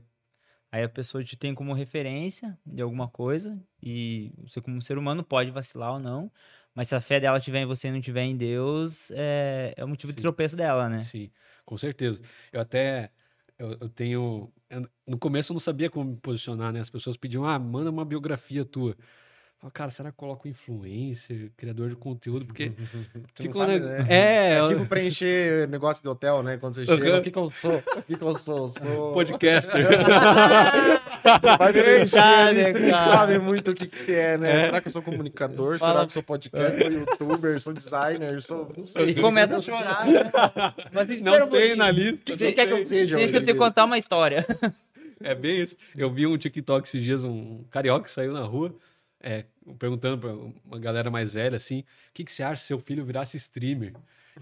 aí a pessoa te tem como referência de alguma coisa e você como ser humano pode vacilar ou não, mas se a fé dela tiver em você e não tiver em Deus, é, é o motivo de Sim. tropeço dela, né? Sim, com certeza. Eu até eu, eu tenho eu- no começo eu não sabia como me posicionar, né? As pessoas pediam: "Ah, manda uma biografia tua". Eu falava, cara, será que eu coloco influencer, criador de conteúdo? Porque (laughs) um sabe, né? é, É tipo preencher negócio de hotel, né? Quando você chega, o que que eu sou? O que que eu sou? Eu sou... (laughs) (laughs) podcaster. Vai preencher não cara. sabe muito o que que você é, né? É. Será que eu sou comunicador? Fala- Será que eu sou podcaster, youtuber, sou designer, sou... Não sei. E começa a chorar. né? Mas não um tem na O lista. que, que você quer que eu seja Deixa eu te contar uma história. É bem isso. Eu vi um TikTok esses dias, um carioca que saiu na rua, é, perguntando pra uma galera mais velha assim: o que, que você acha se seu filho virasse streamer?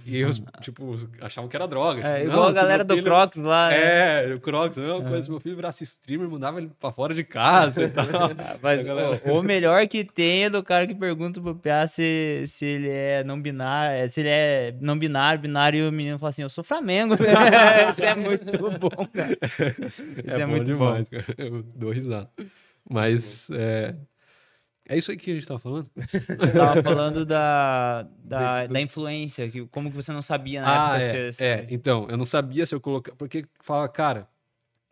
E eles, tipo, achavam que era droga. É, tipo, igual "Não, a galera do filho- Crocs lá. né? É, o Crocs, a mesma coisa. Se meu filho virasse streamer, mandava ele pra fora de casa e tal. (laughs) Mas galera- o, o melhor que tem é do cara que pergunta pro PA se, se ele é não binário, se ele é não binário, binário, e o menino fala assim, eu sou Flamengo. (laughs) (laughs) Isso é muito bom, cara. Isso é, é, bom muito demais, cara. Eu dou risada. Mas é, é isso aí que a gente tava falando? tava falando da, da, De- do- da influência, que, como que você não sabia na Ah, época. é, é. Então, eu não sabia se eu colocar. Porque fala, cara,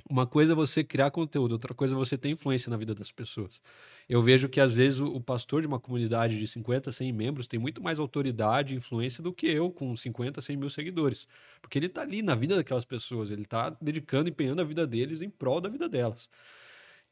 uma coisa é você criar conteúdo, outra coisa é você ter influência na vida das pessoas. Eu vejo que, às vezes, o, o pastor de uma comunidade de 50, 100 membros tem muito mais autoridade e influência do que eu, com 50, 100 mil seguidores. Porque ele tá ali na vida daquelas pessoas, ele tá dedicando, empenhando a vida deles em prol da vida delas.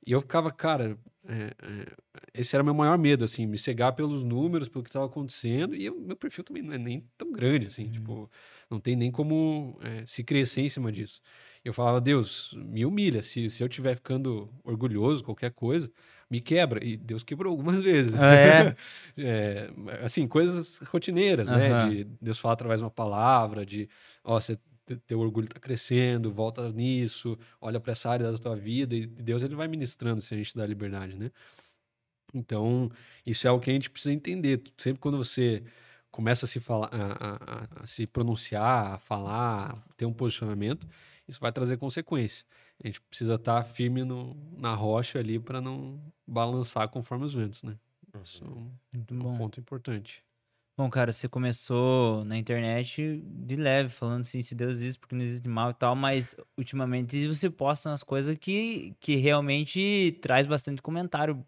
E eu ficava, cara, é, é, esse era meu maior medo, assim, me cegar pelos números, pelo que estava acontecendo, e o meu perfil também não é nem tão grande, assim, tipo, não tem nem como é, se crescer em cima disso. Eu falava, Deus, me humilha, se, se eu estiver ficando orgulhoso, qualquer coisa, me quebra. E Deus quebrou algumas (laughs) vezes. Ah, é? (laughs) É, assim, coisas rotineiras, né? Aham. De Deus falar através de uma palavra, de, ó, você, teu orgulho tá crescendo, volta nisso, olha para essa área da tua vida, e Deus ele vai ministrando se a gente dá liberdade, né? Então, isso é o que a gente precisa entender. Sempre quando você começa a se falar, a, a- a- a se pronunciar, a falar, ter um posicionamento, isso vai trazer consequência. A gente precisa estar firme no, na rocha ali para não balançar conforme os ventos, né? Isso é um- Muito é um bom. ponto importante. Bom, cara, você começou na internet de leve, falando assim, se Deus existe, porque não existe mal e tal, mas ultimamente você posta umas coisas que, que realmente traz bastante comentário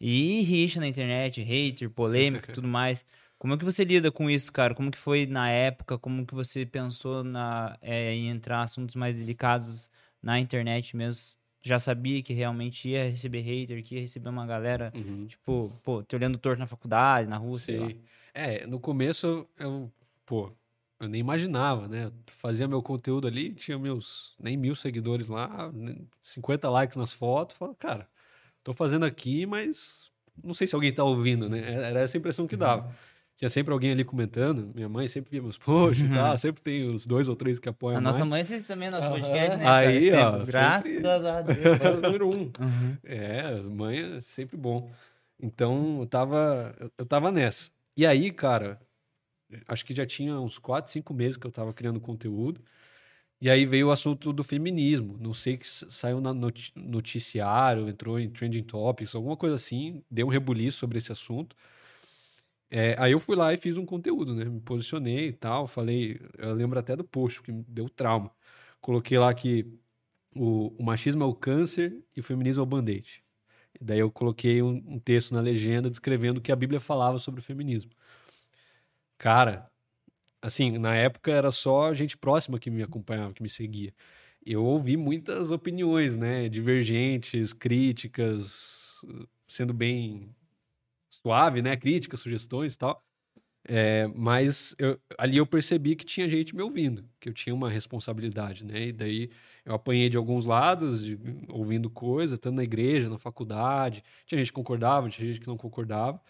e rixa na internet, hater, polêmica (laughs) e tudo mais. Como é que você lida com isso, cara? Como que foi na época? Como que você pensou na, é, em entrar assuntos mais delicados na internet mesmo? Já sabia que realmente ia receber hater, que ia receber uma galera, tipo, pô, te olhando torto na faculdade, na rua, sei lá. É, no começo eu, pô, eu nem imaginava, né? Eu fazia meu conteúdo ali, tinha meus nem mil seguidores lá, nem 50 likes nas fotos. Falei, cara, tô fazendo aqui, mas não sei se alguém tá ouvindo, né? Era essa a impressão que dava. Tinha sempre alguém ali comentando, minha mãe sempre via meus posts e tal, sempre tem os dois ou três que apoiam A nossa mais. mãe assiste também nosso podcast, né? Aí, cara? ó. Graças sempre- a Deus. (laughs) É número um. Uhum. É, mãe é sempre bom. Então, eu tava, eu tava nessa. E aí, cara, acho que já tinha uns 4, 5 meses que eu tava criando conteúdo. E aí veio o assunto do feminismo. Não sei que saiu noti- noticiário, entrou em trending topics, alguma coisa assim, deu um rebuliço sobre esse assunto. É, aí eu fui lá e fiz um conteúdo, né? Me posicionei e tal, falei, eu lembro até do post, que me deu trauma. Coloquei lá que o, o machismo é o câncer e o feminismo é o band-aid. Daí eu coloquei um, um texto na legenda descrevendo o que a Bíblia falava sobre o feminismo. Cara, assim, na época era só gente próxima que me acompanhava, que me seguia. Eu ouvi muitas opiniões, né, divergentes, críticas, sendo bem suave, né, críticas, sugestões e tal. É, mas eu- ali eu percebi que tinha gente me ouvindo, que eu tinha uma responsabilidade, né? E daí eu apanhei de alguns lados, de- ouvindo coisa, tanto na igreja, na faculdade. Tinha gente que concordava, tinha gente que não concordava.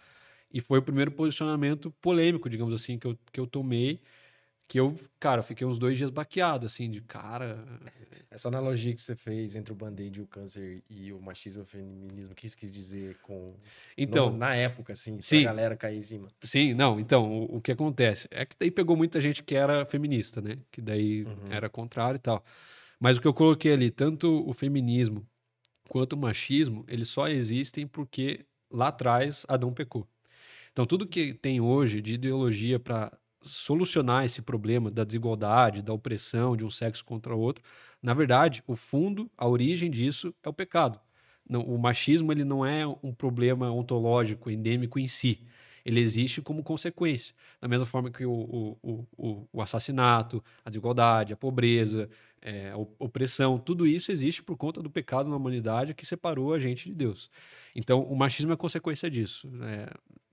E foi o primeiro posicionamento polêmico, digamos assim, que eu, que eu tomei, que eu, cara, fiquei uns dois dias baqueado, assim, de cara. Essa analogia que você fez entre o band-aid e o câncer e o machismo e o feminismo, o que isso quis dizer com. Então, no- na época, assim, pra sim. galera cair em cima. sim, não, então, o, o que acontece? É que daí pegou muita gente que era feminista, né? Que daí Uhum. era contrário e tal. Mas o que eu coloquei ali, tanto o feminismo quanto o machismo, eles só existem porque lá atrás Adão pecou. Então, tudo que tem hoje de ideologia para solucionar esse problema da desigualdade, da opressão de um sexo contra o outro, na verdade, o fundo, a origem disso é o pecado. Não, o machismo ele não é um problema ontológico, endêmico em si. Ele existe como consequência. Da mesma forma que o, o, o- o, assassinato, a desigualdade, a pobreza, é, a op- opressão, tudo isso existe por conta do pecado na humanidade que separou a gente de Deus. Então, o machismo é consequência disso. né?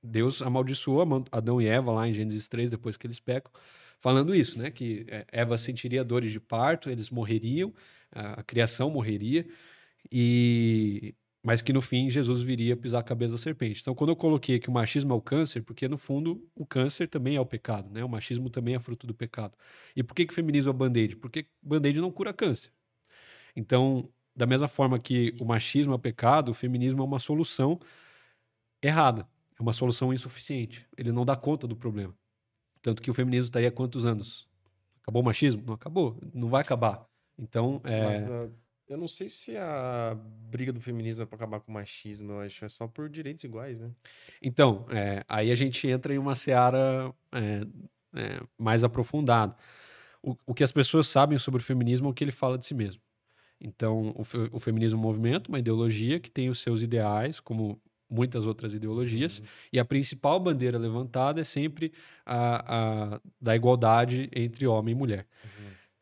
Deus amaldiçoou Ama- Adão e Eva lá em Gênesis 3, depois que eles pecam, falando isso, né? Que é, Eva sentiria dores de parto, eles morreriam, a criação morreria, e mas que no fim Jesus viria pisar a cabeça da serpente. Então, quando eu coloquei que o machismo é o câncer, porque no fundo o câncer também é o pecado, né? O machismo também é fruto do pecado. E por que, que o feminismo é band-aid? Porque band-aid não cura câncer. Então, da mesma forma que o machismo é o pecado, o feminismo é uma solução errada, é uma solução insuficiente. Ele não dá conta do problema. Tanto que o feminismo está aí há quantos anos? Acabou o machismo? Não acabou, não vai acabar. Então, é, Mas ah, eu não sei se a briga do feminismo é pra acabar com o machismo, eu acho que é só por direitos iguais, né? Então, é, aí a gente entra em uma seara é, é, mais aprofundada. O, o que as pessoas sabem sobre o feminismo é o que ele fala de si mesmo. Então, o, o feminismo é um movimento, uma ideologia que tem os seus ideais, como muitas outras ideologias, e a principal bandeira levantada é sempre a, a da igualdade entre homem e mulher.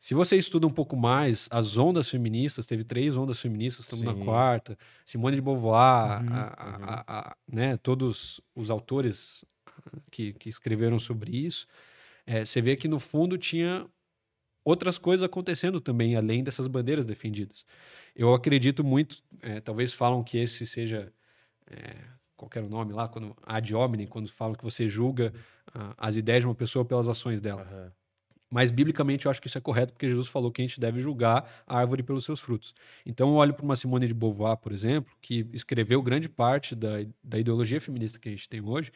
Se você estuda um pouco mais as ondas feministas, teve três ondas feministas, estamos na Sim. quarta, Simone de Beauvoir, Uhum, a- a- a- a- né, todos os autores que, que escreveram sobre isso, é, você vê que no fundo tinha outras coisas acontecendo também, além dessas bandeiras defendidas. Eu acredito muito, é, talvez falam que esse seja, é, qual que era o nome lá, quando, ad hominem, quando falam que você julga ah, as ideias de uma pessoa pelas ações dela. Aham. Mas, biblicamente, eu acho que isso é correto, porque Jesus falou que a gente deve julgar a árvore pelos seus frutos. Então, eu olho para uma Simone de Beauvoir, por exemplo, que escreveu grande parte da, da ideologia feminista que a gente tem hoje,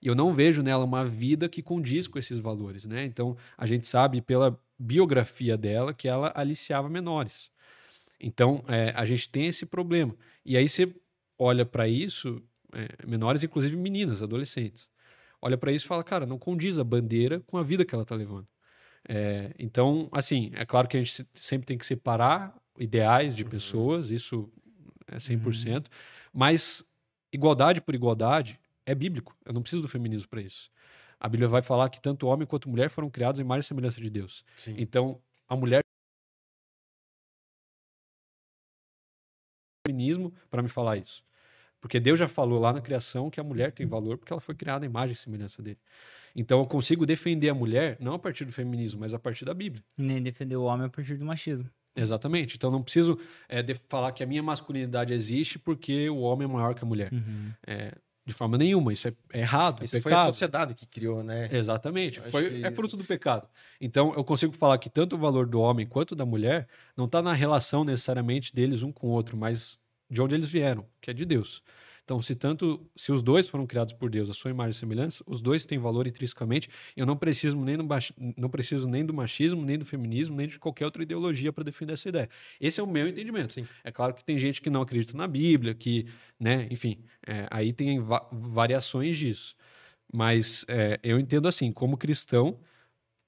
e eu não vejo nela uma vida que condiz com esses valores, né? Então, a gente sabe pela biografia dela que ela aliciava menores. Então, é, a gente tem esse problema. E aí você olha para isso, é, menores, inclusive meninas, adolescentes. Olha para isso e fala, cara, não condiz a bandeira com a vida que ela está levando. É, então, assim, é claro que a gente se- sempre tem que separar ideais de pessoas, isso é 100%, mas igualdade por igualdade é bíblico. Eu não preciso do feminismo para isso. A Bíblia vai falar que tanto homem quanto mulher foram criados em e semelhança de Deus. Sim. Então, a mulher feminismo para me falar isso. Porque Deus já falou lá na criação que a mulher tem valor porque ela foi criada em imagem e semelhança dele. Então eu consigo defender a mulher não a partir do feminismo, mas a partir da Bíblia. Nem defender o homem a partir do machismo. Exatamente. Então não preciso é, de- falar que a minha masculinidade existe porque o homem é maior que a mulher. Uhum. É, de forma nenhuma. Isso é, é errado. Isso é foi a sociedade que criou, né? Exatamente. Foi, que- é fruto do pecado. Então, eu consigo falar que tanto o valor do homem quanto da mulher não está na relação necessariamente deles um com o outro, mas de onde eles vieram, que é de Deus. Então, se tanto, se os dois foram criados por Deus, a sua imagem e semelhança, os dois têm valor intrinsecamente. Eu não preciso nem do, baixi- não preciso nem do machismo, nem do feminismo, nem de qualquer outra ideologia para defender essa ideia. Esse é o meu entendimento. Sim. É claro que tem gente que não acredita na Bíblia, que, né, enfim, é, aí tem va- variações disso. Mas é, eu entendo assim, como cristão,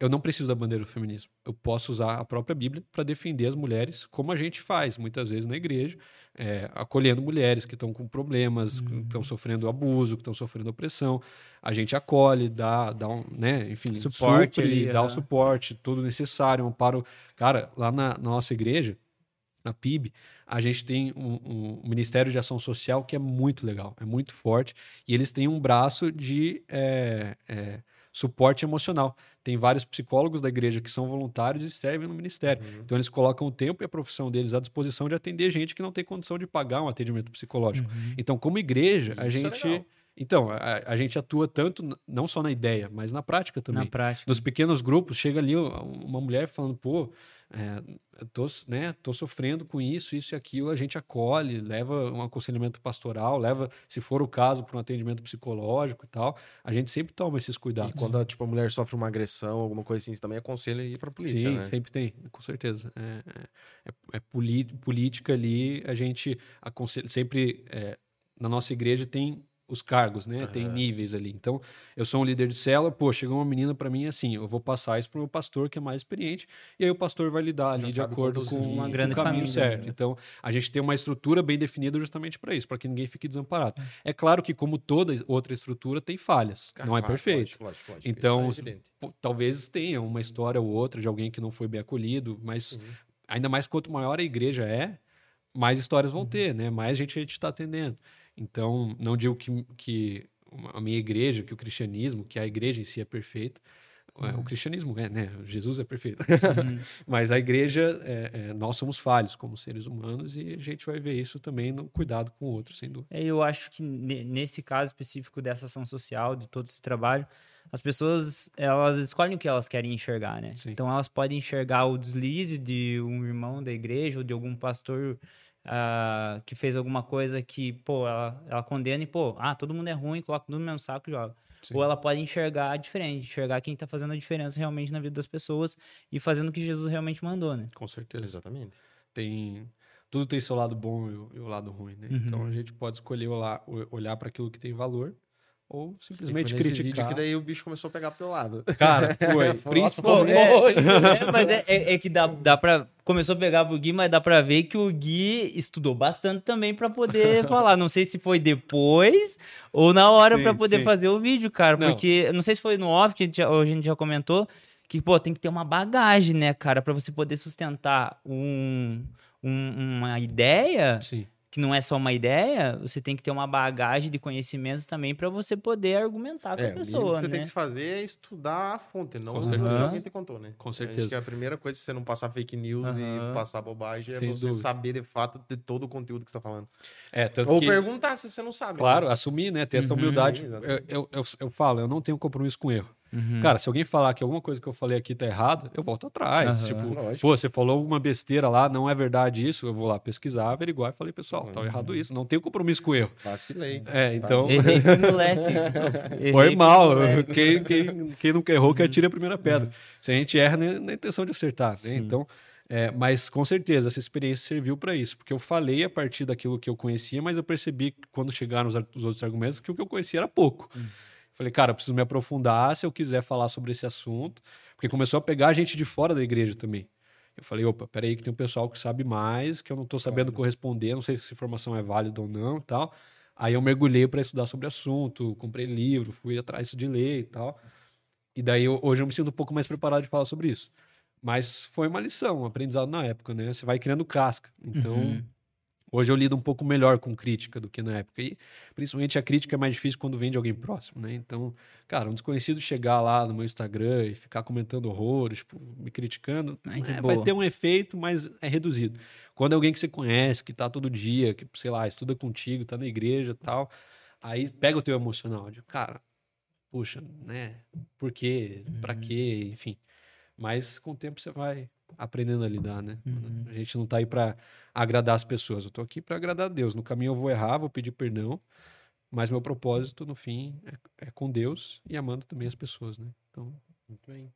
eu não preciso da bandeira do feminismo. Eu posso usar a própria Bíblia para defender as mulheres, como a gente faz muitas vezes na igreja, é, acolhendo mulheres que estão com problemas, que estão sofrendo abuso, que estão sofrendo opressão. A gente acolhe, dá, dá um, né, enfim, Suporte supre, ali, dá o suporte, tudo necessário, um amparo. Cara, lá na, na nossa igreja, na PIB, a gente tem um, um Ministério de Ação Social que é muito legal, é muito forte, e eles têm um braço de é, é, suporte emocional. Tem vários psicólogos da igreja que são voluntários e servem no ministério. Uhum. Então, eles colocam o tempo e a profissão deles à disposição de atender gente que não tem condição de pagar um atendimento psicológico. Então, como igreja, a Isso é gente. legal. Então, a, a gente atua tanto, não só na ideia, mas na prática também. Na prática. Nos pequenos grupos, chega ali uma mulher falando, pô, é, eu tô, né, tô sofrendo com isso, isso e aquilo, a gente acolhe, leva um aconselhamento pastoral, leva, se for o caso, para um atendimento psicológico e tal. A gente sempre toma esses cuidados. E quando a, tipo, a mulher sofre uma agressão, alguma coisa assim, você também aconselha ir pra polícia, Sim, né? sempre tem, com certeza. É, é- é- é política ali, a gente aconselha, sempre é, na nossa igreja tem os cargos, né? Tem Aham. níveis ali. Então, eu sou um líder de célula, pô, chegou uma menina para mim assim, eu vou passar isso pro meu pastor que é mais experiente, e aí o pastor vai lidar ali de sabe acordo com Uma com grande o caminho família, certo. né? Então, a gente tem uma estrutura bem definida justamente para isso, para que ninguém fique desamparado. É claro que como toda outra estrutura tem falhas, Cara, não é perfeito. lógico, lógico, lógico, Então, é. Pô, talvez tenha uma história ou outra de alguém que não foi bem acolhido, mas Uhum. ainda mais quanto maior a igreja é, mais histórias Uhum. vão ter, né? Mais gente a gente está atendendo. Então, não digo que, que a minha igreja, que o cristianismo, que a igreja em si é perfeita. É, Uhum. O cristianismo é, né? Jesus é perfeito. (laughs) Mas a igreja, é, é, nós somos falhos como seres humanos e a gente vai ver isso também no cuidado com o outro, sem dúvida. É, Eu acho que ne- nesse caso específico dessa ação social, de todo esse trabalho, as pessoas elas escolhem o que elas querem enxergar, né? Sim. Então elas podem enxergar o deslize de um irmão da igreja ou de algum pastor ah, que fez alguma coisa que, pô, ela, ela condena e, pô, ah, todo mundo é ruim, coloca tudo no mesmo saco e joga. Sim. Ou ela pode enxergar diferente, enxergar quem tá fazendo a diferença realmente na vida das pessoas e fazendo o que Jesus realmente mandou, né? Com certeza. Exatamente. tem tudo tem seu lado bom e o, lado ruim, né? Uhum. Então a gente pode escolher olhar, olhar para aquilo que tem valor ou foi simplesmente nesse vídeo criticar. que daí o bicho começou a pegar pro teu lado. Cara, foi. (laughs) Principalmente. É, é, mas é, é- é que dá, dá pra. Começou a pegar pro Gui, mas dá pra ver que o Gui estudou bastante também pra poder (laughs) falar. Não sei se foi depois ou na hora Sim, pra poder sim. fazer o vídeo, cara. Não. Porque, não sei se foi no off que a gente já, a gente já comentou, que, pô, tem que ter uma bagagem, né, cara, pra você poder sustentar um, um- uma ideia Sim, que não é só uma ideia, você tem que ter uma bagagem de conhecimento também pra você poder argumentar com É, a o mínimo pessoa, que você né? tem que fazer é estudar a fonte, não Com o que alguém te contou, né? Com Acho certeza. que a primeira coisa, se você não passar fake news e passar bobagem, é Sem você dúvida. saber de fato de todo o conteúdo que você tá falando. É, tanto Ou que, perguntar se você não sabe. claro, né? assumir, né? Ter essa Uhum. humildade. Sim, Eu, eu, eu, eu falo, eu não tenho compromisso com erro. Uhum. Cara, se alguém falar que alguma coisa que eu falei aqui tá errada, eu volto atrás. Aham. Tipo, Lógico. pô, você falou alguma besteira lá, não é verdade isso, eu vou lá pesquisar, averiguar e falei, pessoal, tá Uhum. errado isso. Não tenho compromisso com erro. Vacilei. É, então. (laughs) Errei com o moleque. (laughs) Foi mal. moleque. Quem, quem, quem nunca errou, que atire a primeira pedra. Se a gente erra na, na intenção de acertar, né? Então, é, mas com certeza essa experiência serviu para isso, porque eu falei a partir daquilo que eu conhecia, mas eu percebi que quando chegaram os, os outros argumentos que o que eu conhecia era pouco. Falei, cara, eu preciso me aprofundar se eu quiser falar sobre esse assunto, porque começou a pegar gente de fora da igreja também. Eu falei, opa, peraí que tem um pessoal que sabe mais, que eu não tô sabendo corresponder, não sei se essa informação é válida ou não tal. Aí eu mergulhei para estudar sobre o assunto, comprei livro, fui atrás de ler e tal. E daí eu- hoje eu me sinto um pouco mais preparado de falar sobre isso. Mas foi uma lição, um aprendizado na época, né? Você vai criando casca. Então, Uhum. Hoje eu lido um pouco melhor com crítica do que na época. E principalmente a crítica é mais difícil quando vem de alguém próximo, né? Então, cara, um desconhecido chegar lá no meu Instagram e ficar comentando horrores, tipo, me criticando, Ai, de é, vai ter um efeito, mas é reduzido. Quando é alguém que você conhece, que tá todo dia, que, sei lá, estuda contigo, tá na igreja e tal, aí pega o teu emocional, de, cara, puxa, né? Por quê? Pra Uhum. quê? Enfim. Mas com o tempo você vai aprendendo a lidar, né? Uhum. A gente não tá aí pra agradar as pessoas. Eu tô aqui pra agradar a Deus. No caminho eu vou errar, vou pedir perdão, mas meu propósito no fim é, é com Deus e amando também as pessoas, né? Então, Muito bem.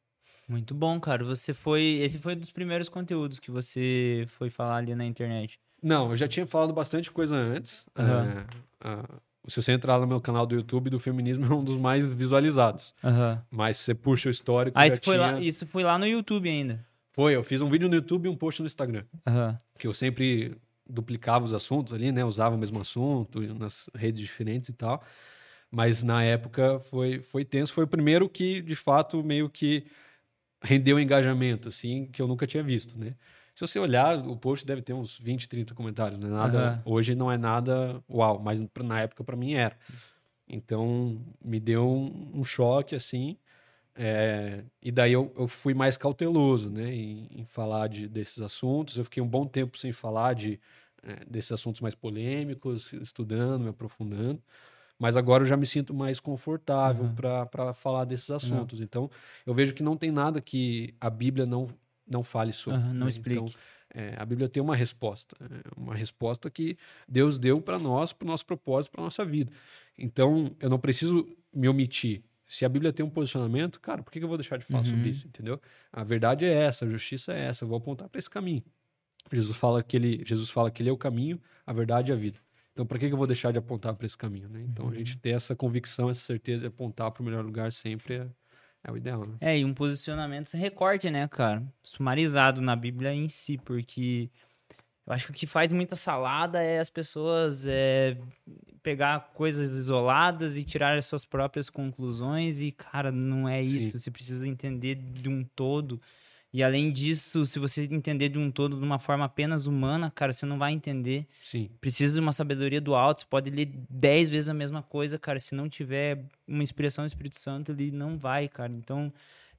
Muito bom, cara. Você foi. Esse foi um dos primeiros conteúdos que você foi falar ali na internet. Não, eu já tinha falado bastante coisa antes. É, ah, se você entrar no meu canal do YouTube do feminismo, (laughs) é um dos mais visualizados. Aham. Mas se você puxa o histórico. Ah, já isso foi, lá, isso foi lá no YouTube ainda. Foi, eu fiz um vídeo no YouTube e um post no Instagram. Aham. Que eu sempre duplicava os assuntos ali, né? Usava o mesmo assunto nas redes diferentes e tal. Mas na época foi, foi tenso. Foi o primeiro que, de fato, meio que rendeu engajamento, assim, que eu nunca tinha visto, né? Se você olhar, o post deve ter uns 20, 30 comentários, né? Nada, Aham. Hoje não é nada uau, mas na época para mim era. Então me deu um, um choque, assim. É, e daí eu, eu fui mais cauteloso, né? Em, em falar de, desses assuntos. Eu fiquei um bom tempo sem falar de, é, desses assuntos mais polêmicos, estudando, me aprofundando. Mas agora eu já me sinto mais confortável Uhum. para falar desses assuntos. Então, eu vejo que não tem nada que a Bíblia não, não fale sobre. Aham, não né? explique. Então, é, a Bíblia tem uma resposta. é, uma resposta que Deus deu para nós, para o nosso propósito, para nossa vida. Então, eu não preciso me omitir. Se a Bíblia tem um posicionamento, cara, por que eu vou deixar de falar sobre Uhum. isso? Entendeu? A verdade é essa, a justiça é essa. Eu vou apontar para esse caminho. Jesus fala que ele, Jesus fala que ele é o caminho, a verdade e a vida. Então, para que eu vou deixar de apontar para esse caminho? Né? Então, a gente ter essa convicção, essa certeza e apontar para o melhor lugar sempre é, é o ideal. Né? É, e um posicionamento sem recorte, né, cara? Sumarizado na Bíblia em si, porque eu acho que o que faz muita salada é as pessoas é, pegar coisas isoladas e tirar as suas próprias conclusões e, cara, não é isso. Sim. Você precisa entender de um todo. E além disso, se você entender de um todo de uma forma apenas humana, cara, você não vai entender. Sim, Precisa de uma sabedoria do alto. Você pode ler dez vezes a mesma coisa, cara. Se não tiver uma inspiração do Espírito Santo, ele não vai, cara. Então,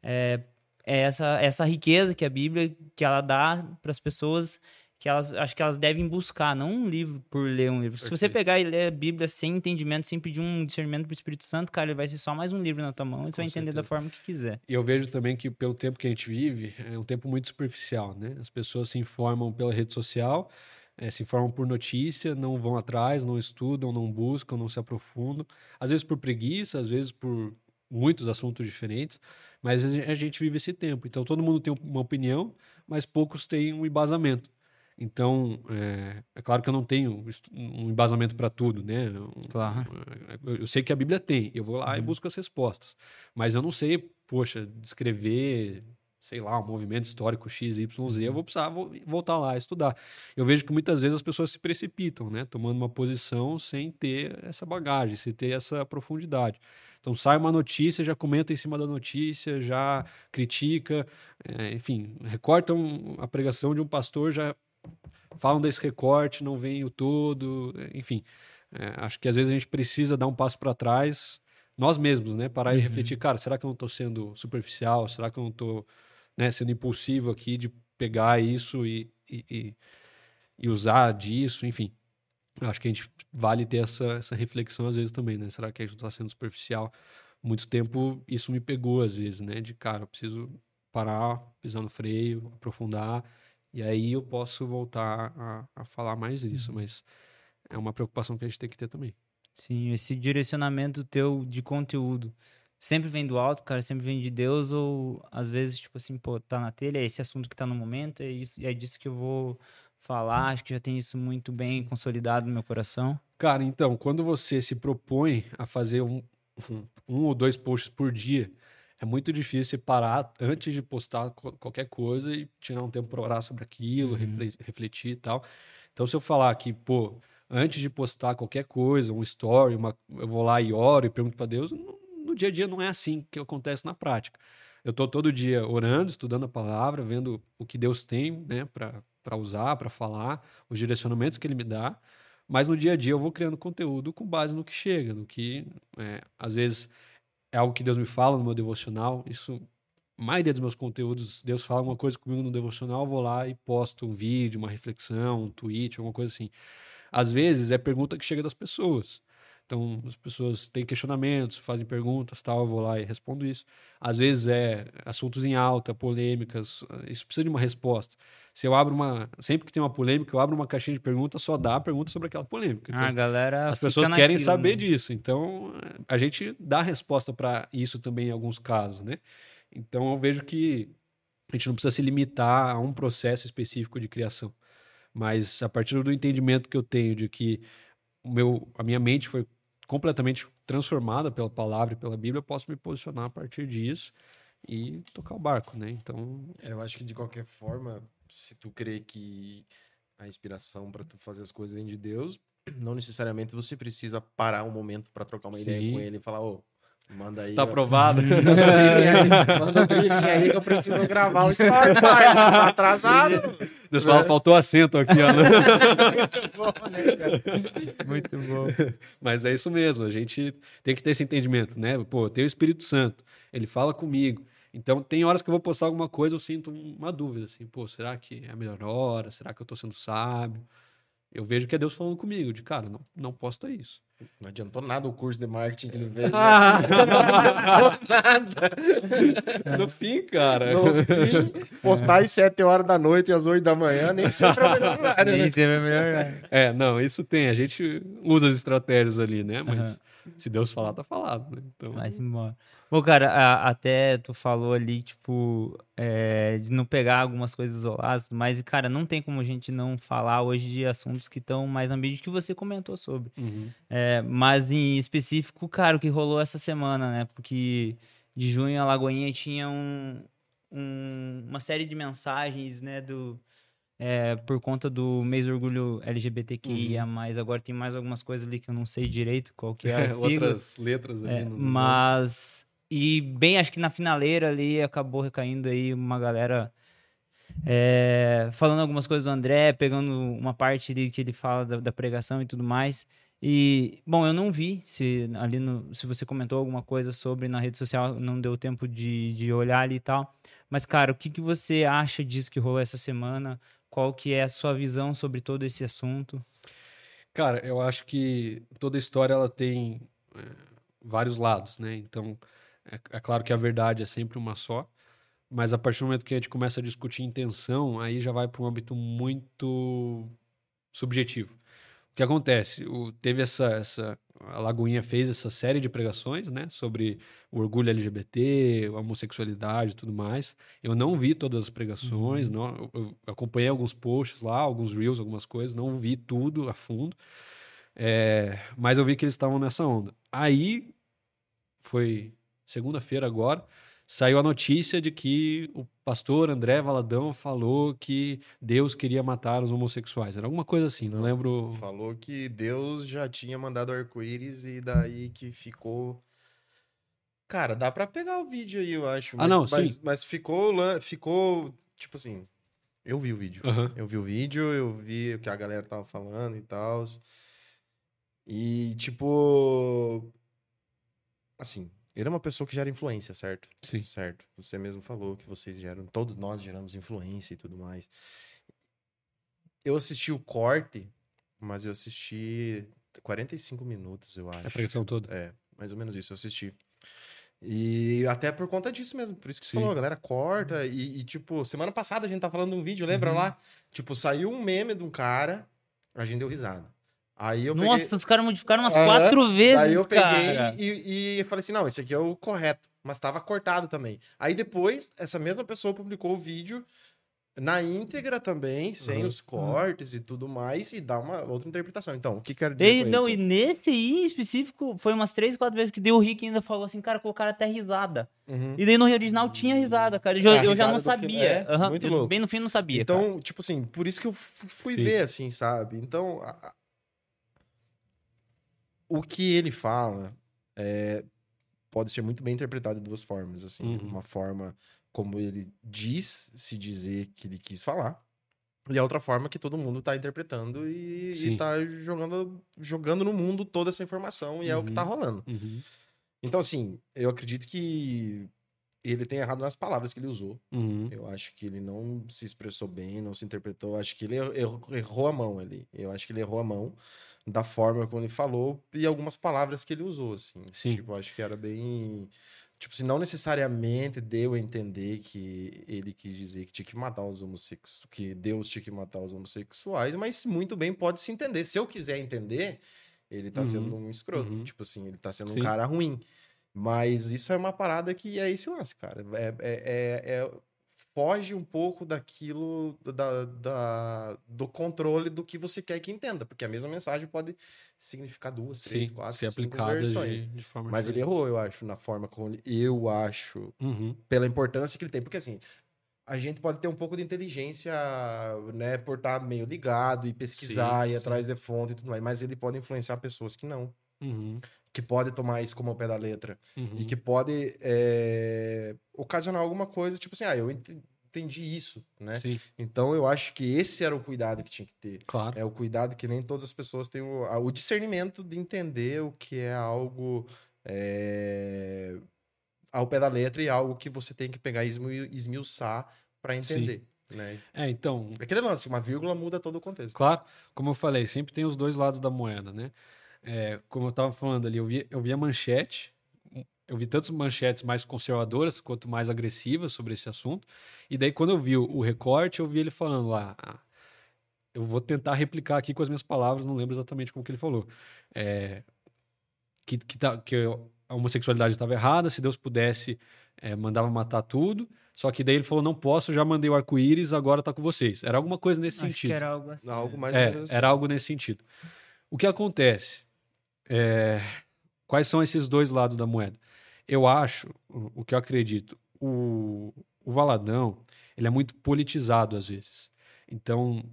é, é essa, essa riqueza que a Bíblia que ela dá para as pessoas que elas acho que elas devem buscar, não um livro por ler um livro. Se você pegar e ler a Bíblia sem entendimento, sem pedir um discernimento pro Espírito Santo, cara, ele vai ser só mais um livro na tua mão e você vai entender da forma que quiser. E eu vejo também que pelo tempo que a gente vive, é um tempo muito superficial, né? As pessoas se informam pela rede social, eh, se informam por notícia, não vão atrás, não estudam, não buscam, não se aprofundam. Às vezes por preguiça, às vezes por muitos assuntos diferentes, mas a gente vive esse tempo. Então todo mundo tem uma opinião, mas poucos têm um embasamento. Então, é, é claro que eu não tenho um embasamento para tudo, né? Um- Claro. eu, eu sei que a Bíblia tem, eu vou lá e Uhum. busco as respostas. Mas eu não sei, poxa, descrever, sei lá, um movimento histórico X, Y, Z, eu vou precisar vo- voltar lá e estudar. Eu vejo que muitas vezes as pessoas se precipitam, né? Tomando uma posição sem ter essa bagagem, sem ter essa profundidade. Então sai uma notícia, já comenta em cima da notícia, já critica, é, enfim, recortam a pregação de um pastor, já falam desse recorte, não veem o todo, enfim. É, acho que às vezes a gente precisa dar um passo para trás, nós mesmos, né? Parar e Uhum. refletir, cara, será que eu não estou sendo superficial? Será que eu não estou sendo impulsivo aqui de pegar isso e, e, e- e usar disso? Enfim, acho que a gente vale ter essa, essa reflexão às vezes também, né? Será que a gente está sendo superficial? Muito tempo isso me pegou às vezes, né? De cara, eu preciso parar, pisar no freio, aprofundar, e aí eu posso voltar a, a falar mais disso, mas é uma preocupação que a gente tem que ter também. Sim, esse direcionamento teu de conteúdo sempre vem do alto, cara, sempre vem de Deus, ou às vezes, tipo assim, pô, tá na telha, é esse assunto que tá no momento, é, isso, é disso que eu vou falar, acho que já tem isso muito bem consolidado no meu coração. Cara, então, quando você se propõe a fazer um, um ou dois posts por dia, é muito difícil parar antes de postar qualquer coisa e tirar um tempo para orar sobre aquilo, Uhum. refle- refletir e tal. Então, se eu falar que, pô, antes de postar qualquer coisa, um story, uma, eu vou lá e oro e pergunto para Deus, no, no dia a dia não é assim que acontece na prática. Eu tô todo dia orando, estudando a palavra, vendo o que Deus tem, né, para usar, para falar, os direcionamentos que Ele me dá. Mas no dia a dia eu vou criando conteúdo com base no que chega, no que é, às vezes é algo que Deus me fala no meu devocional. Isso, a maioria dos meus conteúdos, Deus fala uma coisa comigo no devocional, eu vou lá e posto um vídeo, uma reflexão, um tweet, alguma coisa assim. Às vezes é pergunta que chega das pessoas. Então, as pessoas têm questionamentos, fazem perguntas, tal, eu vou lá e respondo isso. Às vezes é assuntos em alta, polêmicas, isso precisa de uma resposta. Se eu abro uma, sempre que tem uma polêmica, eu abro uma caixinha de perguntas, só dá a pergunta sobre aquela polêmica. Então, Ah, a galera. as fica pessoas querem naquilo, saber né? disso. Então, a gente dá resposta para isso também em alguns casos, né? Então, eu vejo que a gente não precisa se limitar a um processo específico de criação. Mas a partir do entendimento que eu tenho de que o meu, a minha mente foi completamente transformada pela palavra e pela Bíblia, eu posso me posicionar a partir disso e tocar o barco, né? Então, É, Eu acho que de qualquer forma, se tu crê que a inspiração para tu fazer as coisas vem de Deus, (clears throat) não necessariamente você precisa parar um momento para trocar uma ideia Sim. com ele e falar, ô, manda aí. tá aprovado. (laughs) Manda um briefing aí, (laughs) manda briefing aí que eu preciso gravar o story, pai. Tá atrasado. Deus fala, faltou acento aqui, ó. (laughs) né? Muito bom. Mas é isso mesmo, a gente tem que ter esse entendimento, né? Pô, tem o Espírito Santo, ele fala comigo. Então, tem horas que eu vou postar alguma coisa, eu sinto uma dúvida, assim, pô, será que é a melhor hora? Será que eu tô sendo sábio? Eu vejo que é Deus falando comigo, de cara, não, não posta isso. Não adiantou nada o curso de marketing que ele fez. né? Ah! Não adiantou nada. No fim, cara. No fim, postar às 7 horas da noite e às 8 da manhã, nem sempre é o melhor (laughs) horário, né? Nem sempre é melhor. É, não, isso tem. A gente usa as estratégias ali, né? Mas se Deus falar, tá falado, né? Então, Vai embora. Bom, cara, a- até tu falou ali, tipo, é, de não pegar algumas coisas isoladas, mas, cara, não tem como a gente não falar hoje de assuntos que estão mais na mídia que você comentou sobre. uhum. É, mas em específico, cara, o que rolou essa semana, né? Porque de junho a Lagoinha tinha um, um- uma série de mensagens, né, do, é, por conta do mês do orgulho LGBTQIA+, agora tem mais algumas coisas ali que eu não sei direito qual que é (laughs) outras letras ali. É, mas. E bem, acho que na finaleira ali acabou recaindo aí uma galera é, falando algumas coisas do André, pegando uma parte ali que ele fala da, da pregação e tudo mais. E, bom, eu não vi se ali no, se você comentou alguma coisa sobre na rede social, não deu tempo de, de olhar ali e tal. Mas, cara, o que, que você acha disso que rolou essa semana? Qual que é a sua visão sobre todo esse assunto? Cara, eu acho que toda história ela tem é, vários lados, né? Então, é, é claro que a verdade é sempre uma só, mas a partir do momento que a gente começa a discutir intenção, aí já vai para um âmbito muito subjetivo. O que acontece? O- teve essa, essa. A Lagoinha fez essa série de pregações, né? Sobre o orgulho LGBT, a homossexualidade e tudo mais. Eu não vi todas as pregações, não, eu, eu acompanhei alguns posts lá, alguns reels, algumas coisas, não vi tudo a fundo. É, mas eu vi que eles estavam nessa onda. Aí foi segunda-feira agora, saiu a notícia de que o pastor André Valadão falou que Deus queria matar os homossexuais. Era alguma coisa assim, não, Não, lembro. Falou que Deus já tinha mandado arco-íris e daí que ficou. Cara, dá pra pegar o vídeo aí, eu acho. Ah, mas- não, mas, sim. Mas ficou, ficou, tipo assim, eu vi o vídeo. Aham. Eu vi o vídeo, eu vi o que a galera tava falando e tal. E, tipo. Assim, ele é uma pessoa que gera influência, certo? Sim. Certo. Você mesmo falou que vocês geram. Todos nós geramos influência e tudo mais. Eu assisti o corte, mas eu assisti 45 minutos, eu acho. A pregação toda. É, mais ou menos isso, eu assisti. E até por conta disso mesmo, por isso que você Sim. falou, a galera corta. E, e, tipo, semana passada a gente tá falando de um vídeo, lembra Uhum. lá? Tipo, saiu um meme de um cara, a gente deu risada. Aí eu Nossa, peguei. os caras modificaram umas quatro vezes, Daí eu peguei cara. e, e falei assim: não, esse aqui é o correto. Mas tava cortado também. Aí depois, essa mesma pessoa publicou o vídeo na íntegra também, sem Uhum. os cortes e tudo mais, e dá uma outra interpretação. Então, o que quero dizer E, não, e isso? nesse aí em específico, foi umas três, quatro vezes que deu o Rick ainda falou assim, cara, colocaram até risada. Uhum. E daí no original tinha risada, cara. Eu, já- A eu já não sabia. é, muito eu louco. Bem no fim não sabia. cara. Então, tipo assim, por isso que eu fu- fui Sim. ver, assim, sabe? Então, a- o que ele fala é, pode ser muito bem interpretado de duas formas, assim. Uhum. Uma forma como ele diz se dizer que ele quis falar, e a outra forma que todo mundo tá interpretando e, Sim. e tá jogando, jogando no mundo toda essa informação, e é o que tá Uhum. rolando. Uhum. Então, assim, eu acredito que ele tem errado nas palavras que ele usou. Uhum. Eu acho que ele não se expressou bem, não se interpretou. Acho que ele er- errou, errou a mão ali. Eu acho que ele errou a mão da forma como ele falou e algumas palavras que ele usou, assim. Sim. Tipo, acho que era bem. Tipo, se não necessariamente deu a entender que ele quis dizer que tinha que matar os homossexuais, que Deus tinha que matar os homossexuais, mas muito bem pode se entender. Se eu quiser entender, ele tá Uhum. sendo um escroto. Uhum. Tipo assim, ele tá sendo Sim. um cara ruim. Mas isso é uma parada que é esse lance, cara. É, é- é- é- foge um pouco daquilo, da, da- do controle do que você quer que entenda. Porque a mesma mensagem pode significar duas, três, Sim, quatro, ser cinco versões. de, de forma Mas ele diferente. errou, eu acho, na forma como ele, eu acho, Uhum. pela importância que ele tem. Porque assim, a gente pode ter um pouco de inteligência, né, por estar meio ligado e pesquisar Sim, e ir atrás de fonte e tudo mais, mas ele pode influenciar pessoas que não, Uhum. Que pode tomar isso como ao pé da letra Uhum. e que pode é, ocasionar alguma coisa, tipo assim, ah, eu ent- entendi isso, né? Sim, Então eu acho que esse era o cuidado que tinha que ter. claro. É o cuidado que nem todas as pessoas têm o, o discernimento de entender o que é algo é, ao pé da letra e algo que você tem que pegar e esmi- esmiuçar para entender. Né? É, então, Aquele lance, uma vírgula muda todo o contexto. Claro, como eu falei, sempre tem os dois lados da moeda, né? É, como eu tava falando ali, eu vi, eu vi a manchete, eu vi tantas manchetes mais conservadoras quanto mais agressivas sobre esse assunto. E daí, quando eu vi o, o recorte, eu vi ele falando lá. ah, eu vou tentar replicar aqui com as minhas palavras, não lembro exatamente como que ele falou. É, que, que, tá, que a homossexualidade estava errada, se Deus pudesse, é, mandava matar tudo. Só que daí ele falou: não posso, já mandei o arco-íris, agora tá com vocês. Era alguma coisa nesse Acho sentido. que era algo assim. Algo mais É, menos assim. era algo nesse sentido. O que acontece? É, quais são esses dois lados da moeda? Eu acho, o, que eu acredito, o, o Valadão, ele é muito politizado às vezes. Então,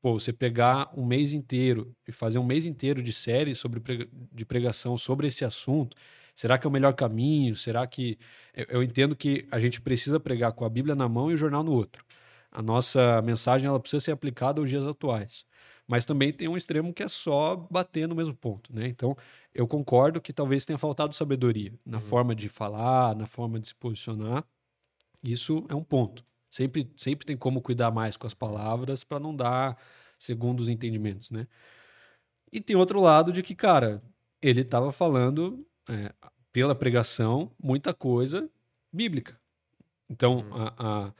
pô, você pegar um mês inteiro e fazer um mês inteiro de série sobre prega- de pregação sobre esse assunto, será que é o melhor caminho? Será que eu, eu entendo que a gente precisa pregar com a Bíblia na mão e o jornal no outro. A nossa mensagem ela precisa ser aplicada aos dias atuais. Mas também tem um extremo que é só bater no mesmo ponto, né? Então, eu concordo que talvez tenha faltado sabedoria na Uhum. forma de falar, na forma de se posicionar. Isso é um ponto. Sempre, sempre tem como cuidar mais com as palavras para não dar segundo os entendimentos, né? E tem outro lado de que, cara, ele estava falando é, pela pregação muita coisa bíblica. Então, Uhum. a, a,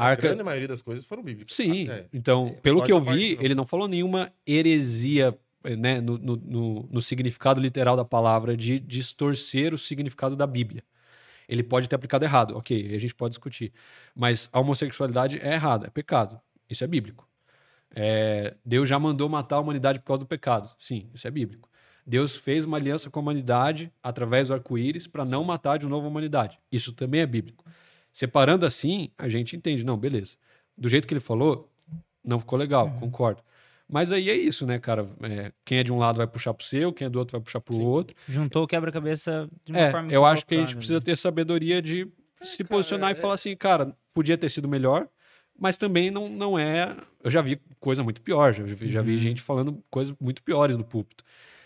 a arca. grande maioria das coisas foram bíblicas. Sim, Ah, é. então, É, pelo que eu parte vi, não. ele não falou nenhuma heresia eh, né, no, no, no- no significado literal da palavra de distorcer o significado da Bíblia. Ele pode ter aplicado errado, ok, a gente pode discutir. Mas a homossexualidade é errada, é pecado. Isso é bíblico. É, Deus já mandou matar a humanidade por causa do pecado. Sim, isso é bíblico. Deus fez uma aliança com a humanidade através do arco-íris para não matar de novo a humanidade. Isso também é bíblico. Separando assim, a gente entende, não, beleza. Do jeito que ele falou, não ficou legal, concordo. Mas aí é isso, né, cara? É, quem é de um lado vai puxar pro seu, quem é do outro vai puxar pro Sim. outro. Juntou o quebra-cabeça de uma É, forma eu acho que a gente equivocada, precisa né? ter sabedoria de se cara, posicionar é- e falar assim, cara, podia ter sido melhor, mas também não, não é. Eu já vi coisa muito pior, já, vi- já vi Uhum. gente falando coisas muito piores no púlpito.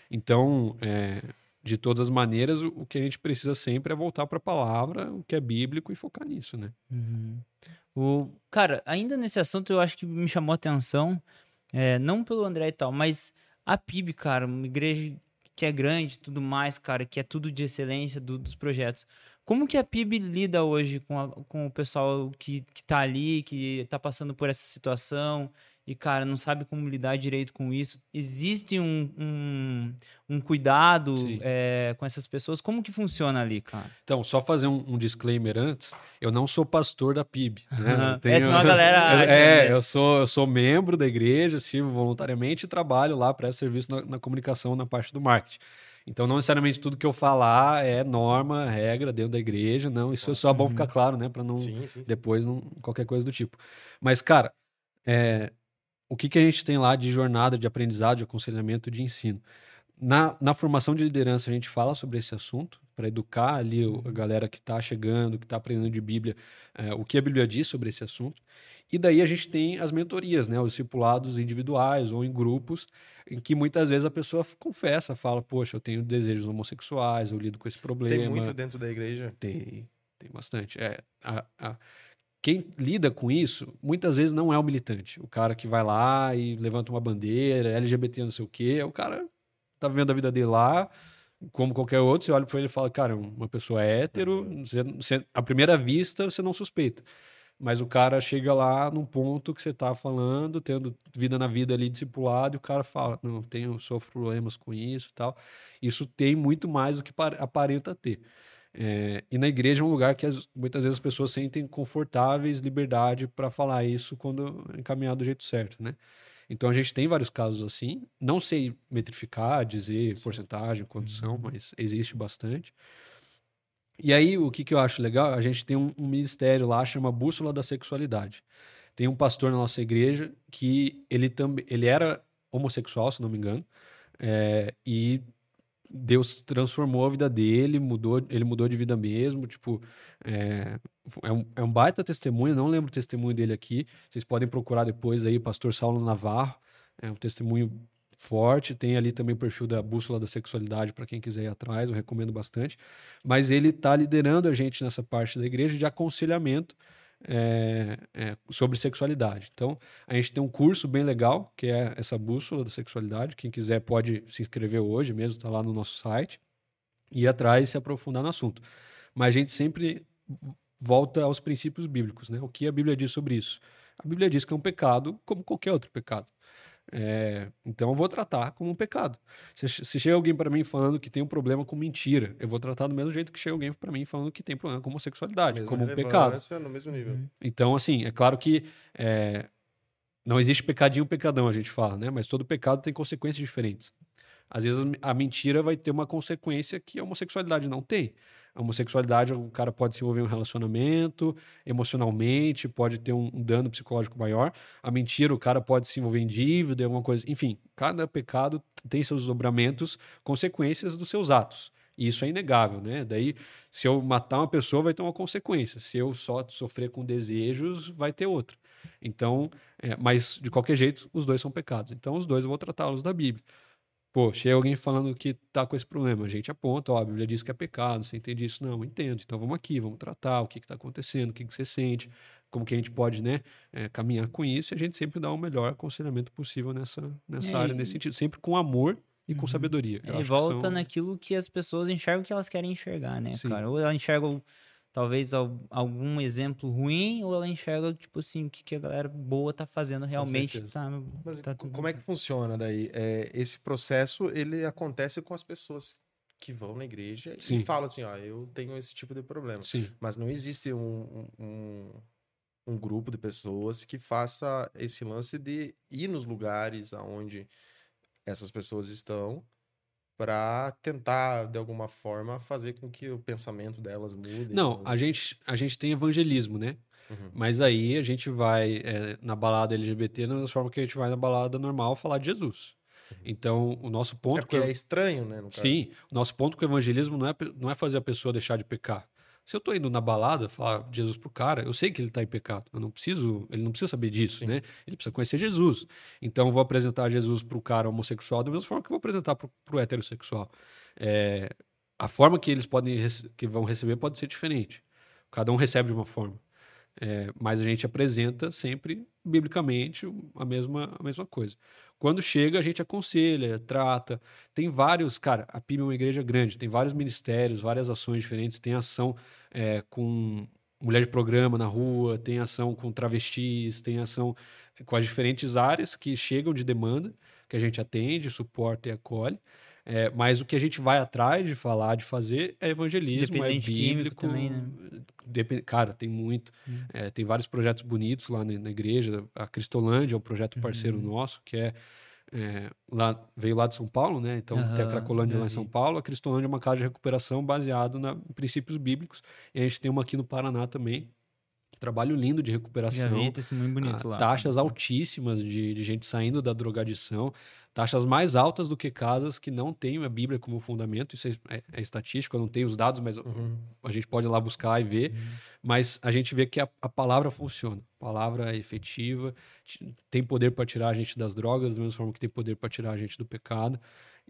Então, é, de todas as maneiras, o, que a gente precisa sempre é voltar para a palavra, o que é bíblico e focar nisso, né? Uhum. O, cara, ainda nesse assunto eu acho que me chamou a atenção, é, não pelo André e tal, mas a PIB, cara, uma igreja que é grande tudo mais, cara, que é tudo de excelência do- dos projetos. Como que a PIB lida hoje com, a- com o pessoal que, que tá ali, que tá passando por essa situação e, cara, não sabe como lidar direito com isso? Existe um, um, um cuidado é, com essas pessoas? Como que funciona ali, cara? Então, só fazer um, um disclaimer antes, eu não sou pastor da PIB. Né? Eu É, senão a galera (laughs) acha, é, né? eu sou, eu sou membro da igreja, sirvo voluntariamente e trabalho lá, presto serviço na, na comunicação, na parte do marketing. Então, não necessariamente tudo que eu falar é norma, regra dentro da igreja, não. Isso é só bom ficar claro, né? Para não Sim, sim, sim. depois não, qualquer coisa do tipo. Mas, cara, é, o que, que a gente tem lá de jornada de aprendizado, de aconselhamento, de ensino? Na, na formação de liderança, a gente fala sobre esse assunto, para educar ali o- a galera que está chegando, que está aprendendo de Bíblia, é, o que a Bíblia diz sobre esse assunto. E daí a gente tem as mentorias, né? Os discipulados individuais ou em grupos, em que muitas vezes a pessoa confessa, fala, poxa, eu tenho desejos homossexuais, eu lido com esse problema. Tem muito dentro da igreja. Tem, tem bastante. É, a- a- quem lida com isso, muitas vezes não é o militante. O cara que vai lá e levanta uma bandeira, LGBT não sei o quê, o cara tá vivendo a vida dele lá, como qualquer outro, você olha pra ele e fala, cara, é uma pessoa hétero, você, você- à primeira vista você não suspeita. Mas o cara chega lá num ponto que você tá falando, tendo vida na vida ali discipulado, e o cara fala, não, tenho, sofro problemas com isso e tal. Isso tem muito mais do que par- aparenta ter. É, e na igreja é um lugar que as- muitas vezes as pessoas sentem confortáveis, liberdade para falar isso quando encaminhado do jeito certo, né? Então a gente tem vários casos assim. Não sei metrificar, dizer porcentagem, quantos são, mas existe bastante. E aí o que, que eu acho legal? A gente tem um, um ministério lá, chama Bússola da Sexualidade. Tem um pastor na nossa igreja que ele também ele era homossexual, se não me engano, é, e Deus transformou a vida dele, mudou, ele mudou de vida mesmo, tipo, é, é, um, é um baita testemunho, não lembro o testemunho dele aqui, vocês podem procurar depois aí, pastor Saulo Navarro, é um testemunho forte, tem ali também o perfil da Bússola da Sexualidade para quem quiser ir atrás, eu recomendo bastante, mas ele está liderando a gente nessa parte da igreja de aconselhamento é, é, sobre sexualidade. Então, a gente tem um curso bem legal, que é essa bússola da sexualidade. Quem quiser pode se inscrever hoje mesmo, está lá no nosso site, e ir atrás e se aprofundar no assunto. Mas a gente sempre volta aos princípios bíblicos, né? O que a Bíblia diz sobre isso? A Bíblia diz que é um pecado como qualquer outro pecado. É, então eu vou tratar como um pecado. Se, se chega alguém para mim falando que tem um problema com mentira, eu vou tratar do mesmo jeito que chega alguém para mim falando que tem problema com homossexualidade, como um pecado. no mesmo nível. Uhum. Então, assim, é claro que é, não existe pecadinho pecadão, a gente fala, né? Mas todo pecado tem consequências diferentes. Às vezes a mentira vai ter uma consequência que a homossexualidade não tem. A homossexualidade, o cara pode se envolver em um relacionamento, emocionalmente, pode ter um, um dano psicológico maior. A mentira, o cara pode se envolver em dívida, alguma coisa. Enfim, cada pecado tem seus desdobramentos, consequências dos seus atos. E isso é inegável, né? Daí, se eu matar uma pessoa, vai ter uma consequência. Se eu só sofrer com desejos, vai ter outra. Então, é, mas de qualquer jeito, os dois são pecados. Então, os dois eu vou tratá-los da Bíblia. Pô, chega alguém falando que tá com esse problema, a gente aponta, ó, a Bíblia diz que é pecado, você entende isso? Não, entendo. Então vamos aqui, vamos tratar o que está acontecendo, o que, que você sente, como que a gente pode, né, é, caminhar com isso, e a gente sempre dá o melhor aconselhamento possível nessa, nessa área, nesse sentido, sempre com amor e com uhum. sabedoria. e volta são... naquilo que as pessoas enxergam que elas querem enxergar, né, Sim. cara? Ou elas enxergam talvez algum exemplo ruim, ou ela enxerga, tipo assim, o que, que a galera boa tá fazendo realmente. Tá, Mas tá como é que funciona daí? É, esse processo, ele acontece com as pessoas que vão na igreja Sim. e falam assim, ó, eu tenho esse tipo de problema. Sim. Mas não existe um, um, um grupo de pessoas que faça esse lance de ir nos lugares aonde essas pessoas estão para tentar, de alguma forma, fazer com que o pensamento delas mude. Não, a gente, a gente tem evangelismo, né? Uhum. Mas aí a gente vai é, na balada LGBT da mesma forma que a gente vai na balada normal falar de Jesus. Uhum. Então, o nosso ponto. É porque é estranho, né? Sim, o nosso ponto com o evangelismo não é, não é fazer a pessoa deixar de pecar. Se eu tô indo na balada falar Jesus pro cara, eu sei que ele tá em pecado. Eu não preciso, ele não precisa saber disso, Sim. né? Ele precisa conhecer Jesus. Então eu vou apresentar Jesus pro cara homossexual da mesma forma que eu vou apresentar pro, pro heterossexual. É, a forma que eles podem que vão receber pode ser diferente. Cada um recebe de uma forma. É, mas a gente apresenta sempre biblicamente a mesma, a mesma coisa. Quando chega, a gente aconselha, trata. Tem vários, cara, a PIB é uma igreja grande, tem vários ministérios, várias ações diferentes. Tem ação é, com mulher de programa na rua, tem ação com travestis, tem ação com as diferentes áreas que chegam de demanda, que a gente atende, suporta e acolhe. É, mas o que a gente vai atrás de falar, de fazer, é evangelismo, é bíblico. Também, né? Dep cara, tem muito. Uhum. É, tem vários projetos bonitos lá na, na, igreja. A Cristolândia é um projeto parceiro uhum. nosso, que é, é, lá, veio lá de São Paulo, né? Então uhum, tem a Cracolândia lá em São Paulo. A Cristolândia é uma casa de recuperação baseada em princípios bíblicos. E a gente tem uma aqui no Paraná também. Trabalho lindo de recuperação. Já vi, testemunho bonito ah, lá. Taxas altíssimas de, de gente saindo da drogadição taxas mais altas do que casas que não têm a Bíblia como fundamento. Isso é, é, é estatístico, eu não tenho os dados, mas uhum. a gente pode ir lá buscar e ver. Uhum. Mas a gente vê que a, a, palavra funciona. A palavra é efetiva, tem poder para tirar a gente das drogas, da mesma forma que tem poder para tirar a gente do pecado.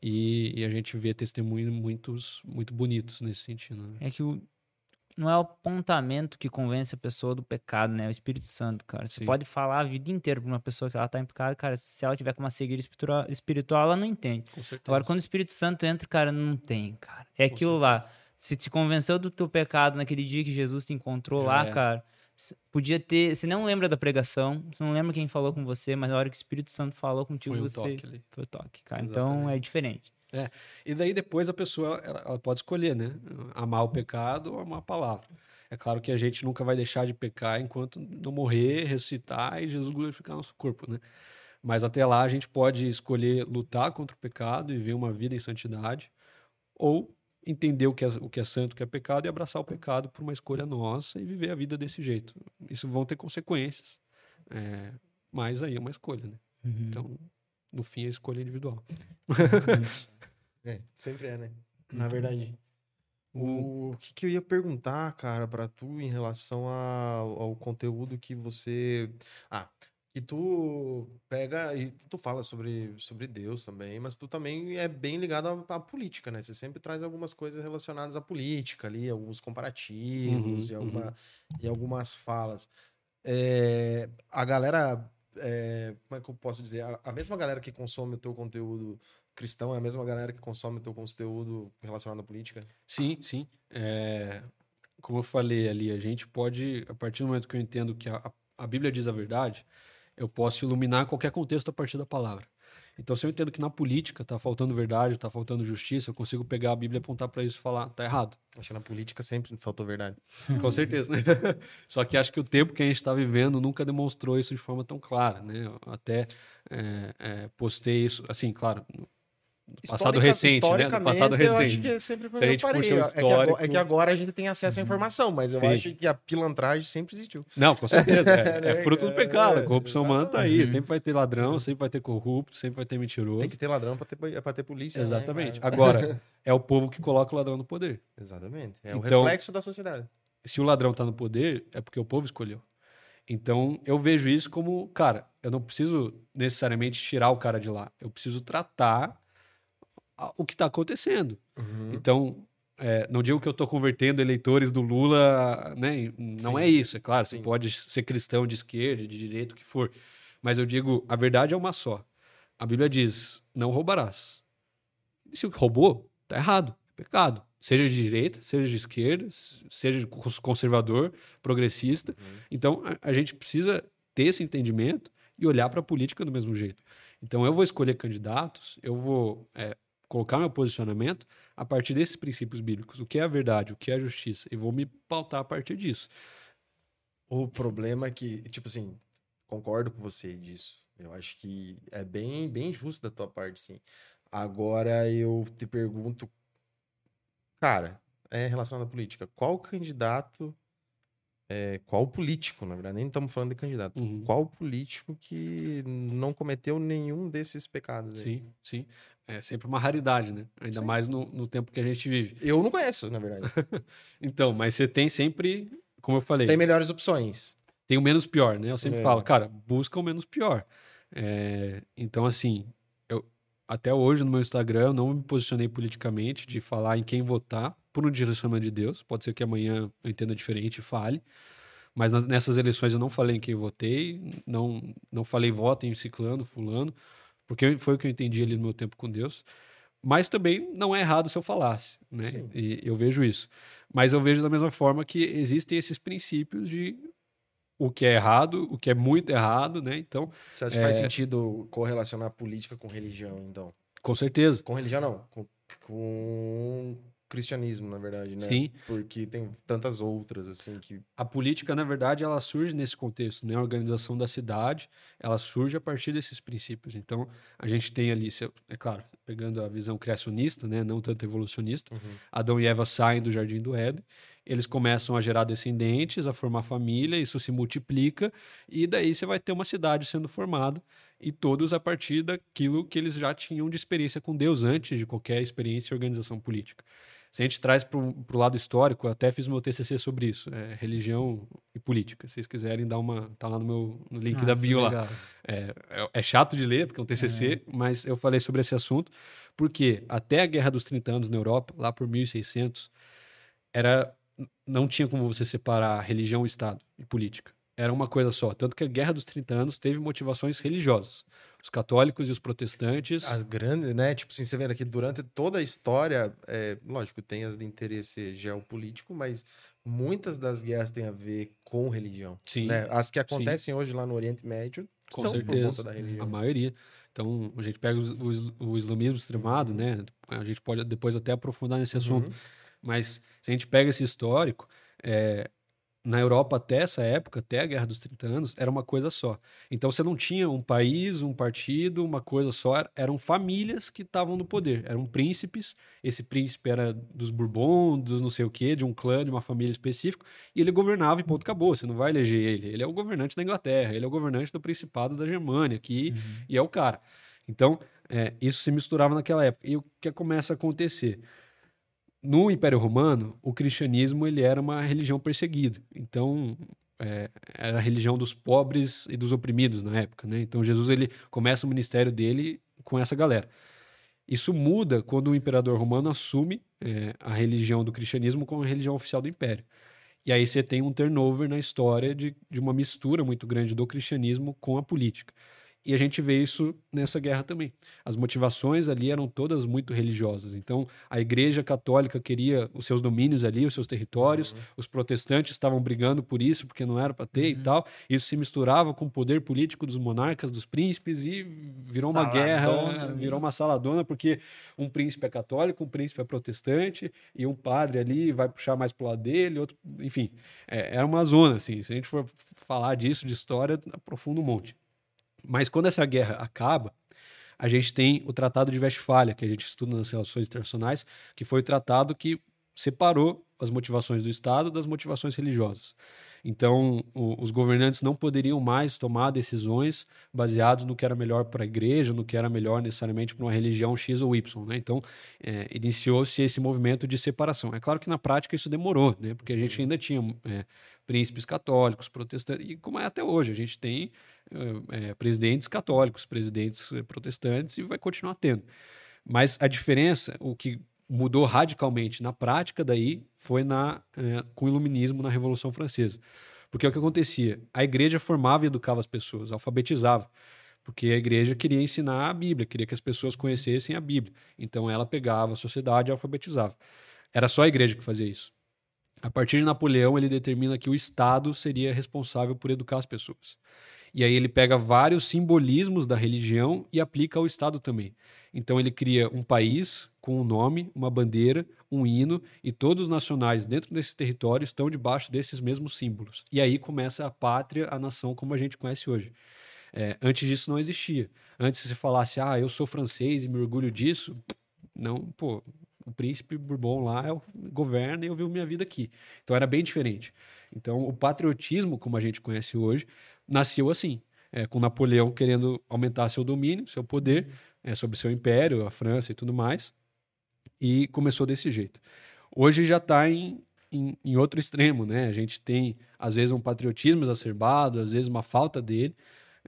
E, e, a gente vê testemunhos muitos, muito bonitos nesse sentido. Né? É que o, não é o apontamento que convence a pessoa do pecado, né? É o Espírito Santo, cara. Você Sim. pode falar a vida inteira pra uma pessoa que ela tá em pecado, cara. Se ela tiver com uma cegueira espiritual, espiritual ela não entende. Agora, quando o Espírito Santo entra, cara, não tem, cara. É com aquilo certeza. lá. Se te convenceu do teu pecado naquele dia que Jesus te encontrou é. lá, cara, podia ter. Você não lembra da pregação, você não lembra quem falou com você, mas na hora que o Espírito Santo falou contigo, foi você. Toque ali. Foi o toque, cara. Exatamente. Então é diferente. É. E daí depois a pessoa ela, ela, pode escolher, né? Amar o pecado ou amar a palavra. É claro que a gente nunca vai deixar de pecar enquanto não morrer, ressuscitar e Jesus glorificar nosso corpo, né? Mas até lá a gente pode escolher lutar contra o pecado e viver uma vida em santidade, ou entender o que é, o que é santo, o que é pecado e abraçar o pecado por uma escolha nossa e viver a vida desse jeito. Isso vão ter consequências, é, mas aí é uma escolha, né? Uhum. Então, no fim, a escolha é individual. Uhum. (laughs) É, sempre é, né? Na verdade. O, o que, que eu ia perguntar, cara, para tu em relação ao, ao conteúdo que você. Ah, que tu pega e tu fala sobre, sobre Deus também, mas tu também é bem ligado à, à política, né? Você sempre traz algumas coisas relacionadas à política ali, alguns comparativos Uhum, e, alguma, e algumas falas. É, a galera, é, como é que eu posso dizer? A, a mesma galera que consome o teu conteúdo cristão é a mesma galera que consome o teu conteúdo relacionado à política? Sim, sim. É, como eu falei ali, a gente pode, a partir do momento que eu entendo que a, a Bíblia diz a verdade, eu posso iluminar qualquer contexto a partir da palavra. Então, se eu entendo que na política tá faltando verdade, tá faltando justiça, eu consigo pegar a Bíblia, apontar para isso e falar, tá errado. Acho que na política sempre faltou verdade. (laughs) Com certeza. né? (laughs) Só que acho que o tempo que a gente está vivendo nunca demonstrou isso de forma tão clara, né? Eu até é, é, postei isso, assim, claro, passado recente, né? Passado Eu acho recente. que é sempre foi Se a gente puxa o É que, agora, histórico- é que agora a gente tem acesso à informação, mas eu Sim. acho que a pilantragem sempre existiu. Não, com certeza. É, (laughs) Né, é fruto do pecado. A corrupção humana tá aí. Sempre vai ter ladrão, sempre vai ter corrupto, sempre vai ter mentiroso. Tem que ter ladrão pra ter, pra ter polícia. né, Exatamente. cara? Agora, é o povo que coloca o ladrão no poder. Exatamente. É o Então- reflexo da sociedade. Se o ladrão tá no poder, é porque o povo escolheu. Então, eu vejo isso como, cara, eu não preciso necessariamente tirar o cara de lá. Eu preciso tratar o que está acontecendo. Uhum. Então, é, não digo que eu estou convertendo eleitores do Lula, né? Não Sim. é isso. É claro, Sim. você pode ser cristão de esquerda, de direita, o que for. Mas eu digo, a verdade é uma só. A Bíblia diz: não roubarás. E se roubou, tá errado, é pecado. Seja de direita, seja de esquerda, seja conservador, progressista. Uhum. Então, a, a gente precisa ter esse entendimento e olhar para a política do mesmo jeito. Então, eu vou escolher candidatos, eu vou é, colocar meu posicionamento a partir desses princípios bíblicos. O que é a verdade, o que é a justiça. E vou me pautar a partir disso. O problema é que, tipo assim, concordo com você disso. Eu acho que é bem, bem justo da tua parte, sim. Agora eu te pergunto, cara, é relacionado à política, qual candidato, é, qual político, na verdade, nem estamos falando de candidato, Uhum. qual político que não cometeu nenhum desses pecados aí? Sim, sim. É sempre uma raridade, né? Ainda Sim. mais no, no tempo que a gente vive. Eu não conheço, na verdade. (laughs) Então, mas você tem sempre, como eu falei, Tem melhores opções. tem o menos pior, né? Eu sempre É. falo, cara, busca o menos pior. É, então, assim, eu até hoje no meu Instagram eu não me posicionei politicamente de falar em quem votar por um direcionamento de Deus. Pode ser que amanhã eu entenda diferente e fale. Mas nas- nessas eleições eu não falei em quem votei, não, não falei votem em ciclano, fulano, porque foi o que eu entendi ali no meu tempo com Deus. Mas também não é errado se eu falasse, né? Sim. E eu vejo isso. Mas eu vejo da mesma forma que existem esses princípios de o que é errado, o que é muito errado, né? Então, Você acha que faz sentido correlacionar política com religião, então? com certeza. Com religião, não. Com, com cristianismo, na verdade, né? Sim, Porque tem tantas outras, assim, que... a política, na verdade, ela surge nesse contexto, né? A organização da cidade, ela surge a partir desses princípios. Então, a gente tem ali, é claro, pegando a visão criacionista, né? Não tanto evolucionista, Adão e Eva saem do jardim do Éden, eles começam a gerar descendentes, a formar família, isso se multiplica, e daí você vai ter uma cidade sendo formada, e todos a partir daquilo que eles já tinham de experiência com Deus antes de qualquer experiência e organização política. Se a gente traz para o lado histórico, eu até fiz meu TCC sobre isso, é, religião e política. Se vocês quiserem dar uma, tá lá no meu no link da Nossa, bio lá. É, é- é chato de ler, porque é um TCC, mas eu falei sobre esse assunto, porque até a Guerra dos 30 Anos na Europa, lá por 1600, era, não tinha como você separar religião, Estado e política. Era uma coisa só. Tanto que a Guerra dos 30 Anos teve motivações religiosas. Os católicos e os protestantes. As grandes, né? Tipo assim, você vendo aqui, durante toda a história, é, lógico, tem as de interesse geopolítico, mas muitas das guerras têm a ver com religião. Sim, né? As que acontecem hoje lá no Oriente Médio Com são certeza. por conta da a religião. maioria. Então, a gente pega o, o islamismo extremado, Uhum. né? A gente pode depois até aprofundar nesse assunto. Uhum. Mas se a gente pega esse histórico, é, na Europa até essa época, até a Guerra dos 30 Anos, era uma coisa só. Então você não tinha um país, um partido, uma coisa só, er- eram famílias que estavam no poder, eram príncipes, esse príncipe era dos Bourbon, dos não sei o quê, de um clã, de uma família específica, e ele governava e ponto, acabou, você não vai eleger ele, ele é o governante da Inglaterra, ele é o governante do Principado da Germânia aqui, e é o cara. Então, é, isso se misturava naquela época. E o que começa a acontecer? No Império Romano, o cristianismo ele era uma religião perseguida. Então, é, era a religião dos pobres e dos oprimidos na época, né? Então Jesus ele começa o ministério dele com essa galera. Isso muda quando o imperador romano assume é, a religião do cristianismo como a religião oficial do império. E aí você tem um turnover na história de, de uma mistura muito grande do cristianismo com a política. E a gente vê isso nessa guerra também. As motivações ali eram todas muito religiosas. Então, a Igreja Católica queria os seus domínios ali, os seus territórios. Uhum. Os protestantes estavam brigando por isso, porque não era para ter uhum. e tal. Isso se misturava com o poder político dos monarcas, dos príncipes e virou saladona, uma guerra, virou uma saladona, porque um príncipe é católico, um príncipe é protestante e um padre ali vai puxar mais pro lado dele, outro, enfim, é, era uma zona assim. Se a gente for falar disso de história, aprofunda um monte. Mas quando essa guerra acaba, a gente tem o Tratado de Westfália, que a gente estuda nas relações internacionais, que foi o tratado que separou as motivações do Estado das motivações religiosas. Então, o, os governantes não poderiam mais tomar decisões baseadas no que era melhor para a igreja, no que era melhor necessariamente para uma religião X ou Y. Né? Então, é, iniciou-se esse movimento de separação. É claro que na prática isso demorou, né? porque a gente ainda tinha é, príncipes católicos, protestantes, e como é até hoje, a gente tem é, presidentes católicos, presidentes eh, protestantes, e vai continuar tendo. Mas a diferença, o que mudou radicalmente na prática daí foi na, é, com o iluminismo na Revolução Francesa. Porque é o que acontecia? A igreja formava e educava as pessoas, alfabetizava. Porque a igreja queria ensinar a Bíblia, queria que as pessoas conhecessem a Bíblia. Então ela pegava a sociedade e alfabetizava. Era só a igreja que fazia isso. A partir de Napoleão, ele determina que o Estado seria responsável por educar as pessoas. E aí ele pega vários simbolismos da religião e aplica ao Estado também. Então ele cria um país com um nome, uma bandeira, um hino, e todos os nacionais dentro desse território estão debaixo desses mesmos símbolos. E aí começa a pátria, a nação como a gente conhece hoje. É, antes disso não existia. Antes se falasse, ah, eu sou francês e me orgulho disso, não, pô, o príncipe Bourbon lá governa e eu vivo minha vida aqui. Então era bem diferente. Então o patriotismo, como a gente conhece hoje, nasceu assim, é, com Napoleão querendo aumentar seu domínio, seu poder é, sobre seu império, a França e tudo mais, e começou desse jeito. Hoje já está em, em, em, outro extremo, né? A gente tem, às vezes, um patriotismo exacerbado, às vezes uma falta dele,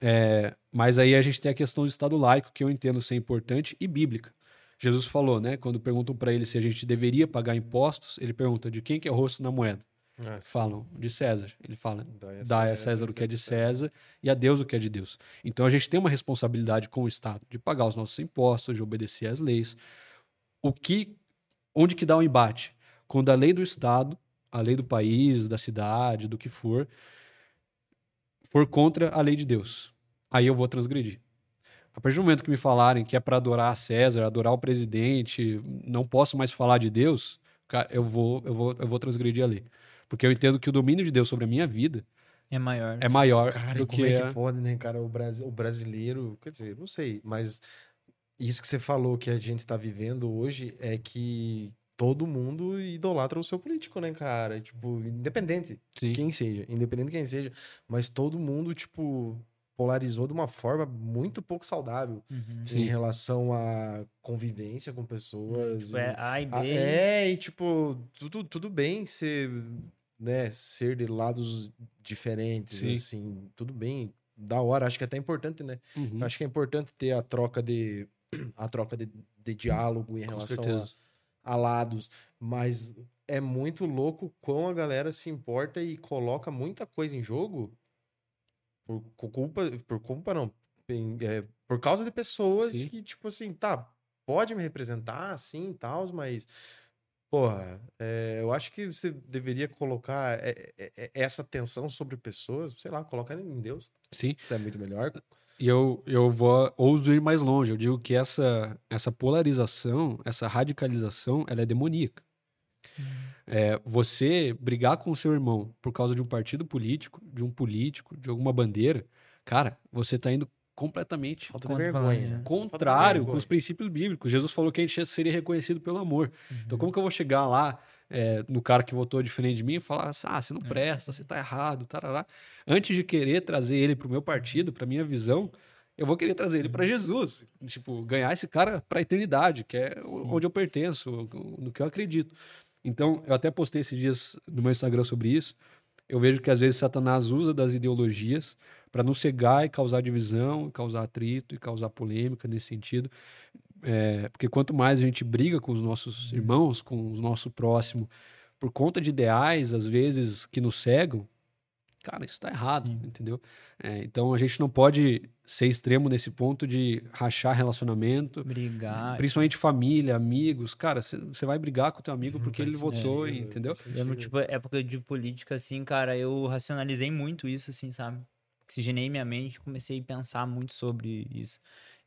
é, mas aí a gente tem a questão do Estado laico, que eu entendo ser importante e bíblica. Jesus falou, né? Quando perguntam para ele se a gente deveria pagar impostos, ele pergunta de quem que é o rosto na moeda. Ah, falam de César. Ele fala, dá a César o que é de César e a Deus o que é de Deus. Então a gente tem uma responsabilidade com o Estado de pagar os nossos impostos, de obedecer às leis. O que, onde que dá o um embate? Quando a lei do Estado, a lei do país, da cidade, do que for, for contra a lei de Deus, aí eu vou transgredir. A partir do momento que me falarem que é para adorar a César, adorar o presidente, não posso mais falar de Deus, eu vou, eu vou, eu vou transgredir a lei. Porque eu entendo que o domínio de Deus sobre a minha vida é maior. É maior cara, do como que. Como é que pode, né, cara? O, Bras... o brasileiro, quer dizer, não sei, mas isso que você falou que a gente tá vivendo hoje é que todo mundo idolatra o seu político, né, cara? Tipo, independente Sim. quem seja, independente de quem seja, mas todo mundo, tipo, polarizou de uma forma muito pouco saudável uhum. em relação à convivência com pessoas. Tipo, é A e B. A, é, e tipo, tudo, tudo bem ser né, ser de lados diferentes, Sim. assim, tudo bem, da hora, acho que é até importante, né? Uhum. Acho que é importante ter a troca de a troca de, de diálogo em Com relação a, a, lados, mas é muito louco como a galera se importa e coloca muita coisa em jogo por culpa, por culpa não, é, por causa de pessoas Sim. que, tipo assim, tá, pode me representar, assim, tal, mas Porra, é, eu acho que você deveria colocar é, é, essa tensão sobre pessoas, sei lá, colocar em Deus. Sim. É muito melhor. E eu, eu vou ouso ir mais longe. Eu digo que essa, essa polarização, essa radicalização, ela é demoníaca. Hum. É, você brigar com o seu irmão por causa de um partido político, de um político, de alguma bandeira, cara, você está indo completamente Falta de vergonha. Né? contrário com os princípios bíblicos. Jesus falou que a gente seria reconhecido pelo amor. Uhum. Então, como que eu vou chegar lá é, no cara que votou diferente de mim e falar assim, ah, você não é. presta, você tá errado, tarará. Antes de querer trazer ele pro meu partido, pra minha visão, eu vou querer trazer ele para uhum. Jesus. Tipo, ganhar esse cara para a eternidade, que é Sim. onde eu pertenço, no que eu acredito. Então, eu até postei esses dias no meu Instagram sobre isso. eu vejo que às vezes Satanás usa das ideologias para nos cegar e causar divisão, causar atrito e causar polêmica nesse sentido. É, porque quanto mais a gente briga com os nossos irmãos, com o nosso próximo, por conta de ideais, às vezes, que nos cegam, cara, isso está errado, Sim. entendeu? É, então a gente não pode ser extremo nesse ponto de rachar relacionamento, Brigar. principalmente família, amigos. Cara, você vai brigar com o teu amigo porque ele Faz votou, sentido, entendeu? Eu, sentido. tipo, época de política, assim, cara, eu racionalizei muito isso, assim, sabe? Oxigenei minha mente, comecei a pensar muito sobre isso.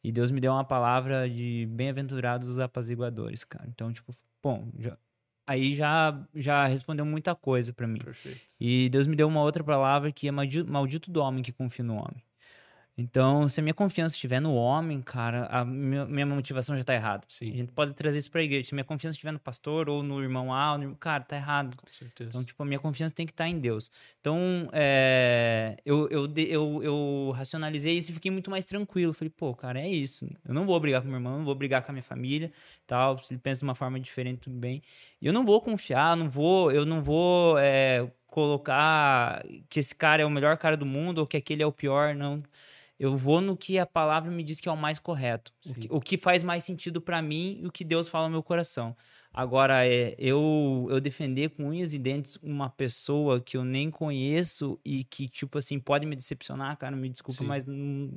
E Deus me deu uma palavra de bem-aventurados os apaziguadores, cara. Então, tipo, bom, já- aí já, já respondeu muita coisa pra mim. Perfeito. E Deus me deu uma outra palavra que é maldi- maldito do homem que confia no homem. Então, se a minha confiança estiver no homem, cara, a minha, minha motivação já tá errada. A Sim, gente pode trazer isso pra igreja. Se minha confiança estiver no pastor ou no irmão A, no irmão- cara, tá errado. com certeza. Então, tipo, a minha confiança tem que estar em Deus. Então, é, eu, eu, eu, eu racionalizei isso e fiquei muito mais tranquilo. Falei, pô, cara, é isso. Eu não vou brigar com meu irmão, não vou brigar com a minha família, tal. Se ele pensa de uma forma diferente, tudo bem. E eu não vou confiar, não vou, eu não vou é, colocar que esse cara é o melhor cara do mundo ou que aquele é o pior, não. Eu vou no que a palavra me diz que é o mais correto. O que, o que faz mais sentido pra mim e o que Deus fala no meu coração. Agora, é, eu, eu defender com unhas e dentes uma pessoa que eu nem conheço e que, tipo assim, pode me decepcionar, cara, me desculpa, Sim. mas não.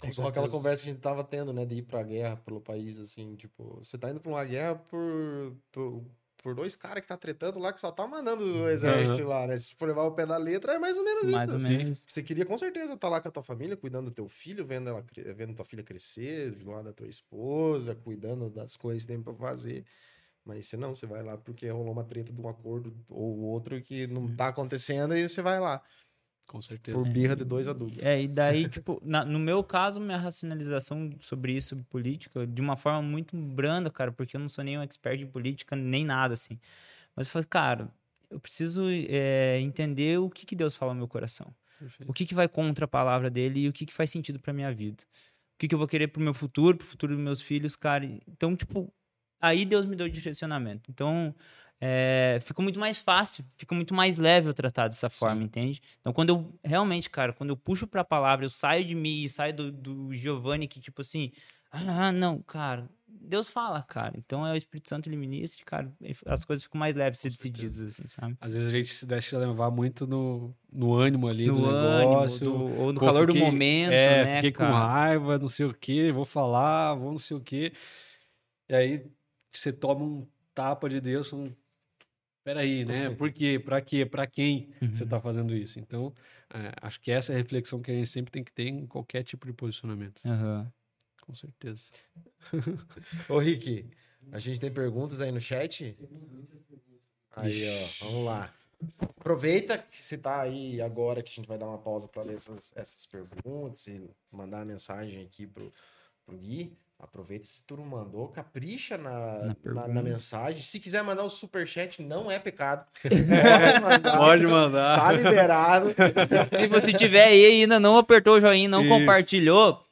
É igual aquela conversa que a gente tava tendo, né? De ir pra guerra pelo país, assim, tipo, você tá indo pra uma guerra por, por, por dois caras que tá tretando lá, que só tá mandando o exército lá, né? Se for levar o pé da letra, é mais ou menos Mais isso. ou menos. Você queria com certeza estar lá com a tua família, cuidando do teu filho, vendo, ela, vendo tua filha crescer, do lado da tua esposa, cuidando das coisas que tem pra fazer. Mas se não, você vai lá porque rolou uma treta de um acordo ou outro que não tá acontecendo e você vai lá. Com certeza. Por birra de dois adultos. É, e daí, (laughs) tipo, na- no meu caso, minha racionalização sobre isso, política, de uma forma muito branda, cara, porque eu não sou nenhum expert em política, nem nada, assim. Mas eu falei, cara, eu preciso é, entender o que, que Deus fala no meu coração. Perfeito. O que, que vai contra a palavra dele e o que, que faz sentido pra minha vida. O que, que eu vou querer pro meu futuro, pro futuro dos meus filhos, cara. Então, tipo, aí Deus me deu o direcionamento. Então, é, ficou muito mais fácil, fica muito mais leve eu tratar dessa forma, entende? Então, quando eu realmente, cara, quando eu puxo pra palavra, eu saio de mim e saio do, do Giovanni, que tipo assim, ah, não, cara, Deus fala, cara. Então é o Espírito Santo ele ministra, cara, as coisas ficam mais leves de ser Com decididas, assim, sabe? Às vezes a gente se deixa levar muito no, no ânimo ali No do ânimo, negócio. do- ou no calor do fiquei- momento, é, né, fiquei com cara? raiva, não sei o que, vou falar, vou não sei o que. E aí você toma um tapa de Deus, falando, peraí, né? (laughs) Por quê? Pra quê? Pra quem você Uhum. tá fazendo isso? Então, é, acho que essa é a reflexão que a gente sempre tem que ter em qualquer tipo de posicionamento. Aham. Com certeza. (laughs) Ô, Rick, a gente tem perguntas aí no chat? Aí, ó, vamos lá. Aproveita que você tá aí agora que a gente vai dar uma pausa para ler essas, essas perguntas e mandar a mensagem aqui pro, pro Gui. Aproveita se tu não mandou, capricha na, Na na, na mensagem. Se quiser mandar o superchat, não é pecado. (laughs) Pode mandar. Pode mandar. Tá liberado. Se (laughs) você tiver aí e ainda não apertou o joinha, não Isso. compartilhou,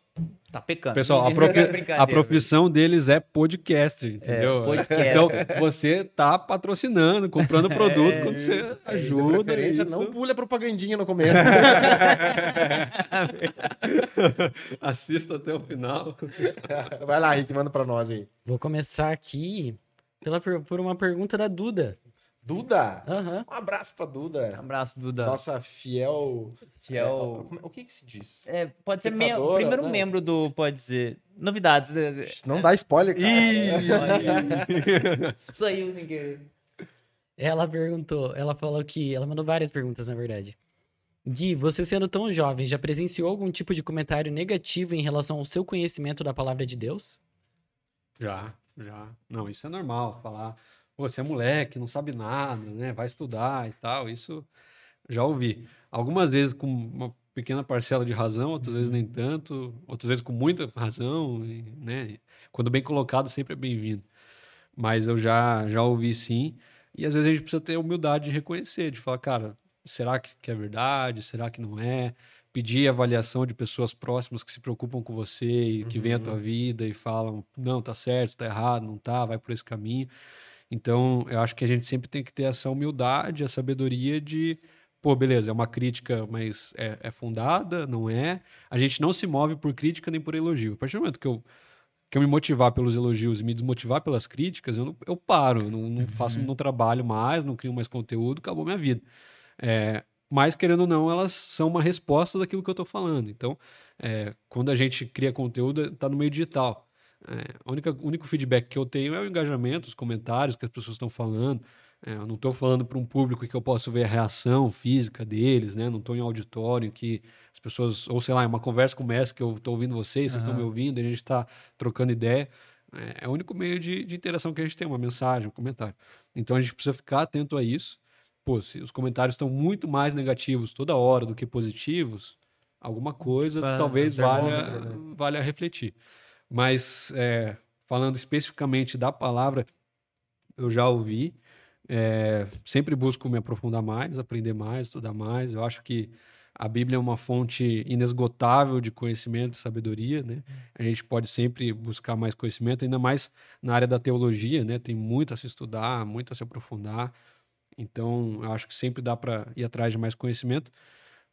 tá pecando. Pessoal, a, (laughs) profi- a profissão deles é podcaster, entendeu? podcast. Então, você tá patrocinando, comprando (laughs) produto quando você É, ajuda. preferência, isso. não pule a propagandinha no começo. (laughs) Assista até o final. Vai lá, Rick, manda para nós aí. Vou começar aqui pela, por uma pergunta da Duda. Duda. Aham. Um abraço pra Duda. Abraço, Duda. Nossa fiel. Fiel. É, o, o que que se diz? É, pode ser Espectadora, primeiro né? membro do. Pode ser. Novidades. né? Não dá spoiler, cara. (laughs) Isso aí, ninguém. Ela perguntou, ela falou que. Ela mandou várias perguntas, na verdade. Gui, você sendo tão jovem, já presenciou algum tipo de comentário negativo em relação ao seu conhecimento da palavra de Deus? Já, já. Não, isso é normal. Falar, pô, você é moleque, não sabe nada, né? Vai estudar e tal. Isso já ouvi. Algumas vezes com uma pequena parcela de razão, outras vezes nem tanto, outras vezes com muita razão, e, né? Quando bem colocado, sempre é bem-vindo. Mas eu já, já ouvi sim. E às vezes a gente precisa ter humildade de reconhecer, de falar, cara, será que, que é verdade? Será que não é? Pedir avaliação de pessoas próximas que se preocupam com você e que veem a tua vida e falam, não, tá certo, tá errado, não tá, vai por esse caminho. Então, eu acho que a gente sempre tem que ter essa humildade, a sabedoria de pô, beleza, é uma crítica, mas é, é fundada, não é? A gente não se move por crítica nem por elogio. A partir do momento que eu, que eu me motivar pelos elogios e me desmotivar pelas críticas, eu, não- eu paro, não, não faço, não trabalho mais, não crio mais conteúdo, acabou minha vida. É, mas, querendo ou não, elas são uma resposta daquilo que eu estou falando. Então, é, quando a gente cria conteúdo, está no meio digital. É, a única, o único feedback que eu tenho é o engajamento, os comentários que as pessoas estão falando. É, eu não estou falando para um público que eu posso ver a reação física deles, né? Não estou em auditório que as pessoas, ou sei lá, é uma conversa começa que eu estou ouvindo vocês, vocês estão me Aham. ouvindo, a gente está trocando ideia. É, é o único meio de, de interação que a gente tem, uma mensagem, um comentário. Então a gente precisa ficar atento a isso. Pô, se os comentários estão muito mais negativos toda hora do que positivos, alguma coisa talvez valha, termômetro, valha refletir. Mas é, falando especificamente da palavra, eu já ouvi. é, sempre busco me aprofundar mais, aprender mais, estudar mais. Eu acho que a Bíblia é uma fonte inesgotável de conhecimento e sabedoria, né? A gente pode sempre buscar mais conhecimento, ainda mais na área da teologia, né? Tem muito a se estudar, muito a se aprofundar. Então, eu acho que sempre dá para ir atrás de mais conhecimento.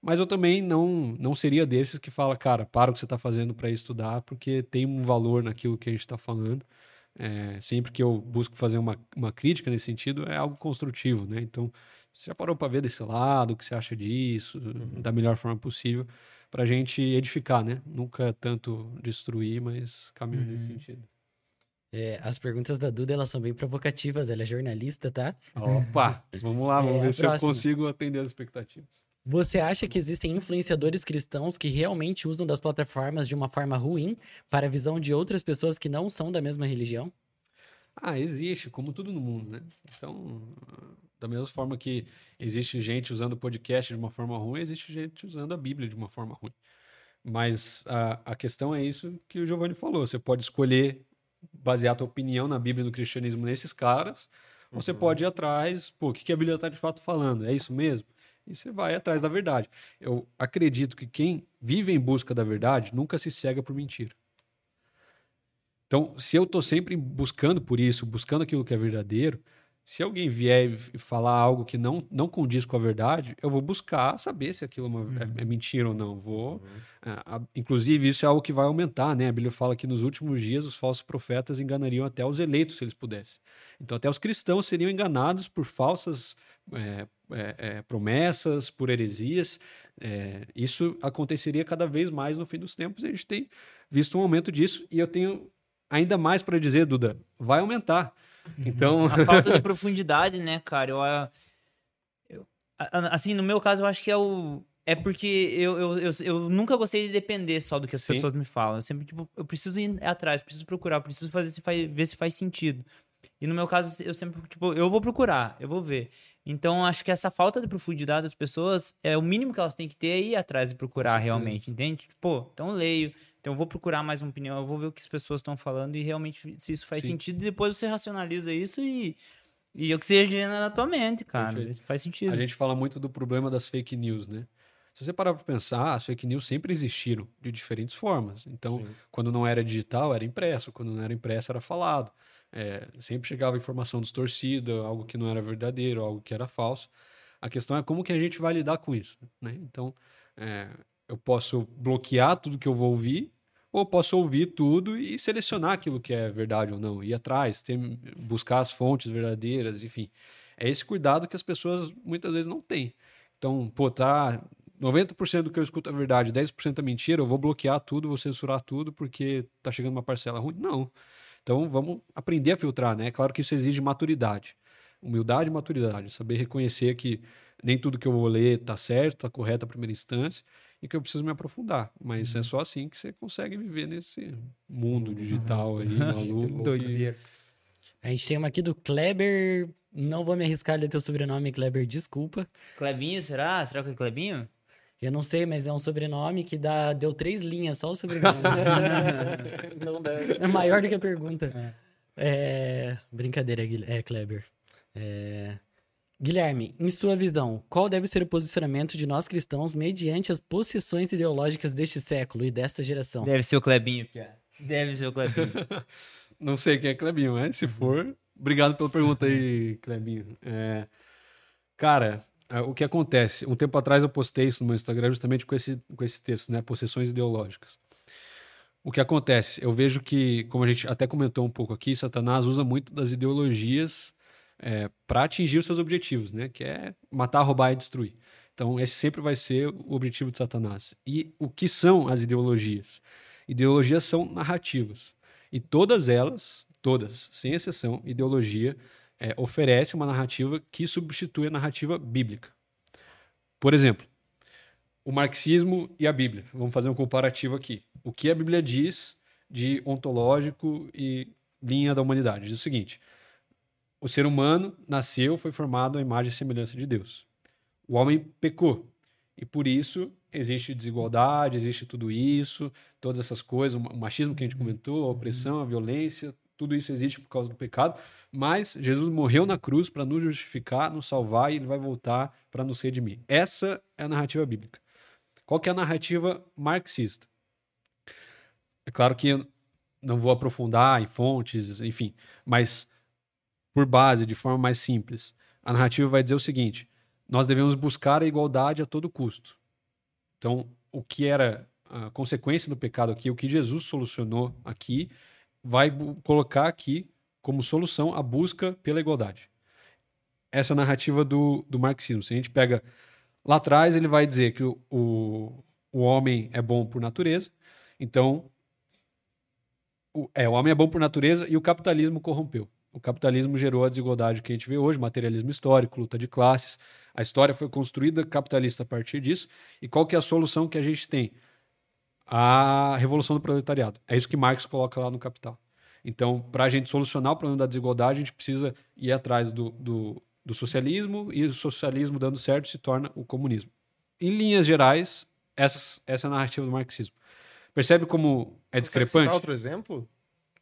Mas eu também não, não seria desses que fala, cara, para o que você está fazendo para estudar, porque tem um valor naquilo que a gente está falando. É, sempre que eu busco fazer uma, uma crítica nesse sentido, é algo construtivo, né? Então, você já parou para ver desse lado, o que você acha disso, da melhor forma possível, para a gente edificar, né? Nunca tanto destruir, mas caminhar nesse sentido. É, as perguntas da Duda, elas são bem provocativas, ela é jornalista, tá? Opa, (laughs) vamos lá, vamos É, ver se eu próxima. consigo atender as expectativas. Você acha que existem influenciadores cristãos que realmente usam das plataformas de uma forma ruim para a visão de outras pessoas que não são da mesma religião? Ah, existe, como tudo no mundo, né? Então, da mesma forma que existe gente usando o podcast de uma forma ruim, existe gente usando a Bíblia de uma forma ruim. Mas a, a questão é isso que o Giovanni falou. Você pode escolher basear a tua opinião na Bíblia e no cristianismo nesses caras, ou você pode ir atrás, pô, o que que a Bíblia está de fato falando? É isso mesmo? E você vai atrás da verdade. Eu acredito que quem vive em busca da verdade nunca se cega por mentira. Então, se eu estou sempre buscando por isso, buscando aquilo que é verdadeiro, se alguém vier e falar algo que não, não condiz com a verdade, eu vou buscar saber se aquilo é, uma- é- é mentira ou não. Vou, a- a- inclusive, isso é algo que vai aumentar, né? A Bíblia fala que nos últimos dias os falsos profetas enganariam até os eleitos, se eles pudessem. Então, até os cristãos seriam enganados por falsas é, é, é, promessas, por heresias. É, isso aconteceria cada vez mais no fim dos tempos. E a gente tem visto um aumento disso. E eu tenho ainda mais para dizer, Duda, vai aumentar. Então, A falta de (laughs) profundidade, né, cara? Eu, eu- assim, no meu caso, eu acho que é o. É porque eu, eu, eu, eu nunca gostei de depender só do que as Sim. pessoas me falam. Eu sempre, tipo, eu preciso ir atrás, preciso procurar, preciso fazer se faz, ver se faz sentido. E no meu caso, eu sempre, tipo, eu vou procurar, eu vou ver. Então, acho que essa falta de profundidade das pessoas é o mínimo que elas têm que ter é ir atrás e procurar certeza. realmente, entende? Pô, então eu leio, então eu vou procurar mais uma opinião, eu vou ver o que as pessoas estão falando e realmente se isso faz Sim. sentido. E depois você racionaliza isso e, e oxigena na tua mente, cara. Perfeito. Isso faz sentido. a gente fala muito do problema das fake news, né? Se você parar para pensar, as fake news sempre existiram de diferentes formas. Então, Sim. quando não era digital, era impresso. Quando não era impresso, era falado. É, sempre chegava informação distorcida, algo que não era verdadeiro, algo que era falso. A questão é como que a gente vai lidar com isso, né? Então, é, eu posso bloquear tudo que eu vou ouvir, ou posso ouvir tudo e selecionar aquilo que é verdade ou não, ir atrás, ter, buscar as fontes verdadeiras, enfim. É esse cuidado que as pessoas muitas vezes não têm. Então, pô, tá 90% do que eu escuto é verdade, 10% é mentira, eu vou bloquear tudo, vou censurar tudo porque tá chegando uma parcela ruim. Não. Então, vamos aprender a filtrar, né? É claro que isso exige maturidade. Humildade e maturidade. Saber reconhecer que nem tudo que eu vou ler tá certo, tá correto à primeira instância e que eu preciso me aprofundar. Mas é só assim que você consegue viver nesse mundo digital aí, (laughs) maluco. Doideira. A gente tem uma aqui do Kleber. Não vou me arriscar a ler teu sobrenome, Kleber, desculpa. Clebinho, será? Será que é Clebinho? Eu não sei, mas é um sobrenome que dá, deu três linhas, só o sobrenome. (laughs) Não deve. é maior do que a pergunta. É, Brincadeira, Guil- é, Kleber. É, Guilherme, em sua visão, qual deve ser o posicionamento de nós cristãos mediante as posições ideológicas deste século e desta geração? Deve ser o Clebinho, Pia. Deve ser o Clebinho. (laughs) Não sei quem é Clebinho, mas se for, obrigado pela pergunta aí, Clebinho. É, cara, é, o que acontece? Um tempo atrás eu postei isso no meu Instagram justamente com esse, com esse texto, né? Possessões ideológicas. O que acontece? Eu vejo que, como a gente até comentou um pouco aqui, Satanás usa muito das ideologias é, para atingir os seus objetivos, né? Que é matar, roubar e destruir. Então, esse sempre vai ser o objetivo de Satanás. E o que são as ideologias? Ideologias são narrativas. E todas elas, todas, sem exceção, ideologia é, oferece uma narrativa que substitui a narrativa bíblica. Por exemplo, o marxismo e a Bíblia. Vamos fazer um comparativo aqui. O que a Bíblia diz de ontológico e linha da humanidade? Diz o seguinte: o ser humano nasceu, foi formado à imagem e semelhança de Deus. O homem pecou. E por isso existe desigualdade, existe tudo isso, todas essas coisas, o machismo que a gente comentou, a opressão, a violência, tudo isso existe por causa do pecado, mas Jesus morreu na cruz para nos justificar, nos salvar e ele vai voltar para nos redimir. Essa é a narrativa bíblica. Qual que é a narrativa marxista? É claro que eu não vou aprofundar em fontes, enfim, mas por base, de forma mais simples, a narrativa vai dizer o seguinte: nós devemos buscar a igualdade a todo custo. Então, o que era a consequência do pecado aqui, o que Jesus solucionou aqui, vai colocar aqui como solução a busca pela igualdade. Essa narrativa do, do marxismo. Se a gente pega lá atrás, ele vai dizer que o, o, o homem é bom por natureza, então o, é, o homem é bom por natureza e o capitalismo corrompeu. O capitalismo gerou a desigualdade que a gente vê hoje, materialismo histórico, luta de classes. A história foi construída capitalista a partir disso. E qual que é a solução que a gente tem? A revolução do proletariado. É isso que Marx coloca lá no Capital. Então, para a gente solucionar o problema da desigualdade, a gente precisa ir atrás do, do, do socialismo e o socialismo dando certo se torna o comunismo. Em linhas gerais, essas, essa é a narrativa do marxismo. Percebe como é discrepante? Você outro exemplo?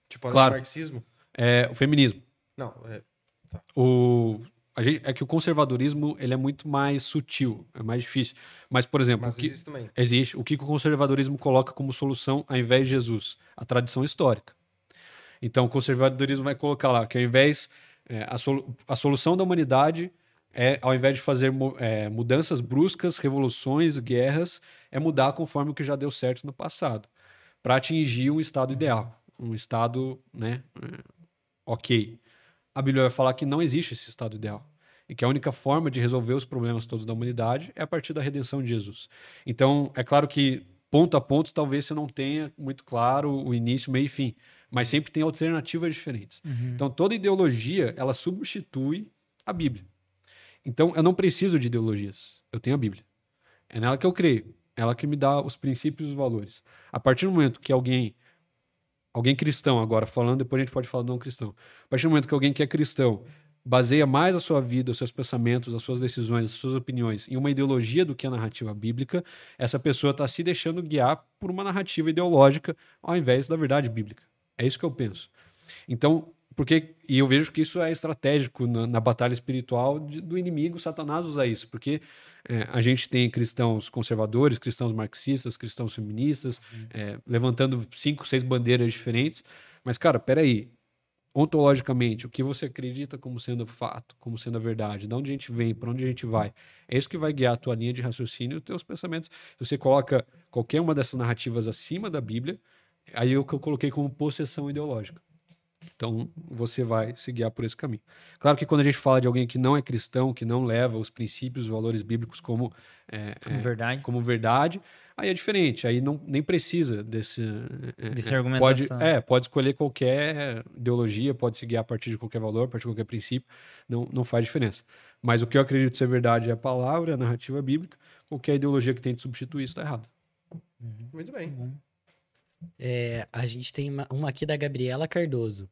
Tipo, claro. marxismo? É, o feminismo. Não, é... Tá. O, gente, é que o conservadorismo ele é muito mais sutil, é mais difícil. Mas, por exemplo. Mas que, existe também. Existe. O que o conservadorismo coloca como solução ao invés de Jesus? A tradição histórica. Então, o conservadorismo vai colocar lá que ao invés. É, a, a solução da humanidade é, ao invés de fazer é, mudanças bruscas, revoluções, guerras, é mudar conforme o que já deu certo no passado, para atingir um estado ideal, um estado, né, é, ok. A Bíblia vai falar que não existe esse estado ideal e que a única forma de resolver os problemas todos da humanidade é a partir da redenção de Jesus. Então, é claro que ponto a ponto talvez você não tenha muito claro o início, meio e fim, mas sempre tem alternativas diferentes. Uhum. Então, toda ideologia, ela substitui a Bíblia. Então, eu não preciso de ideologias. Eu tenho a Bíblia. É nela que eu creio. É ela que me dá os princípios e os valores. A partir do momento que alguém alguém cristão agora falando, depois a gente pode falar do não cristão. A partir do momento que alguém que é cristão baseia mais a sua vida, os seus pensamentos, as suas decisões, as suas opiniões em uma ideologia do que a narrativa bíblica, essa pessoa está se deixando guiar por uma narrativa ideológica ao invés da verdade bíblica. É isso que eu penso. Então, porque e eu vejo que isso é estratégico na, na batalha espiritual de, do inimigo, Satanás usa isso, porque é, a gente tem cristãos conservadores, cristãos marxistas, cristãos feministas, uhum. é, levantando cinco, seis bandeiras diferentes, mas cara, peraí, ontologicamente, o que você acredita como sendo fato, como sendo a verdade, de onde a gente vem, para onde a gente vai, é isso que vai guiar a tua linha de raciocínio e os teus pensamentos. Se você coloca qualquer uma dessas narrativas acima da Bíblia, aí é o que eu coloquei como possessão ideológica. Então, você vai se guiar por esse caminho. Claro que quando a gente fala de alguém que não é cristão, que não leva os princípios, os valores bíblicos como, é, como, é, verdade. como verdade, aí é diferente. Aí não, nem precisa desse... É, Dessa é, argumentação. Pode, é, pode escolher qualquer ideologia, pode se guiar a partir de qualquer valor, a partir de qualquer princípio. Não, não faz diferença. Mas o que eu acredito ser verdade é a palavra, a narrativa bíblica. Qualquer ideologia que tente substituir isso está errado. Uhum. Muito bem. Uhum. É, a gente tem uma, uma aqui da Gabriela Cardoso.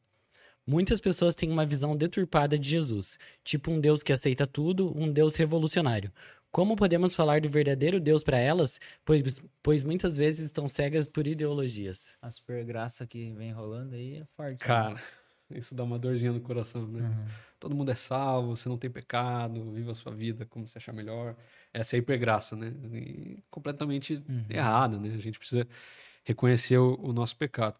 Muitas pessoas têm uma visão deturpada de Jesus, tipo um Deus que aceita tudo, um Deus revolucionário. Como podemos falar do verdadeiro Deus para elas, pois, pois muitas vezes estão cegas por ideologias? A super graça que vem rolando aí é forte. Né? Cara, né? isso dá uma dorzinha no coração, né? Uhum. Todo mundo é salvo, você não tem pecado, viva a sua vida como você achar melhor. Essa é a hipergraça, né? E completamente uhum. errada, né? A gente precisa reconhecer o, o nosso pecado.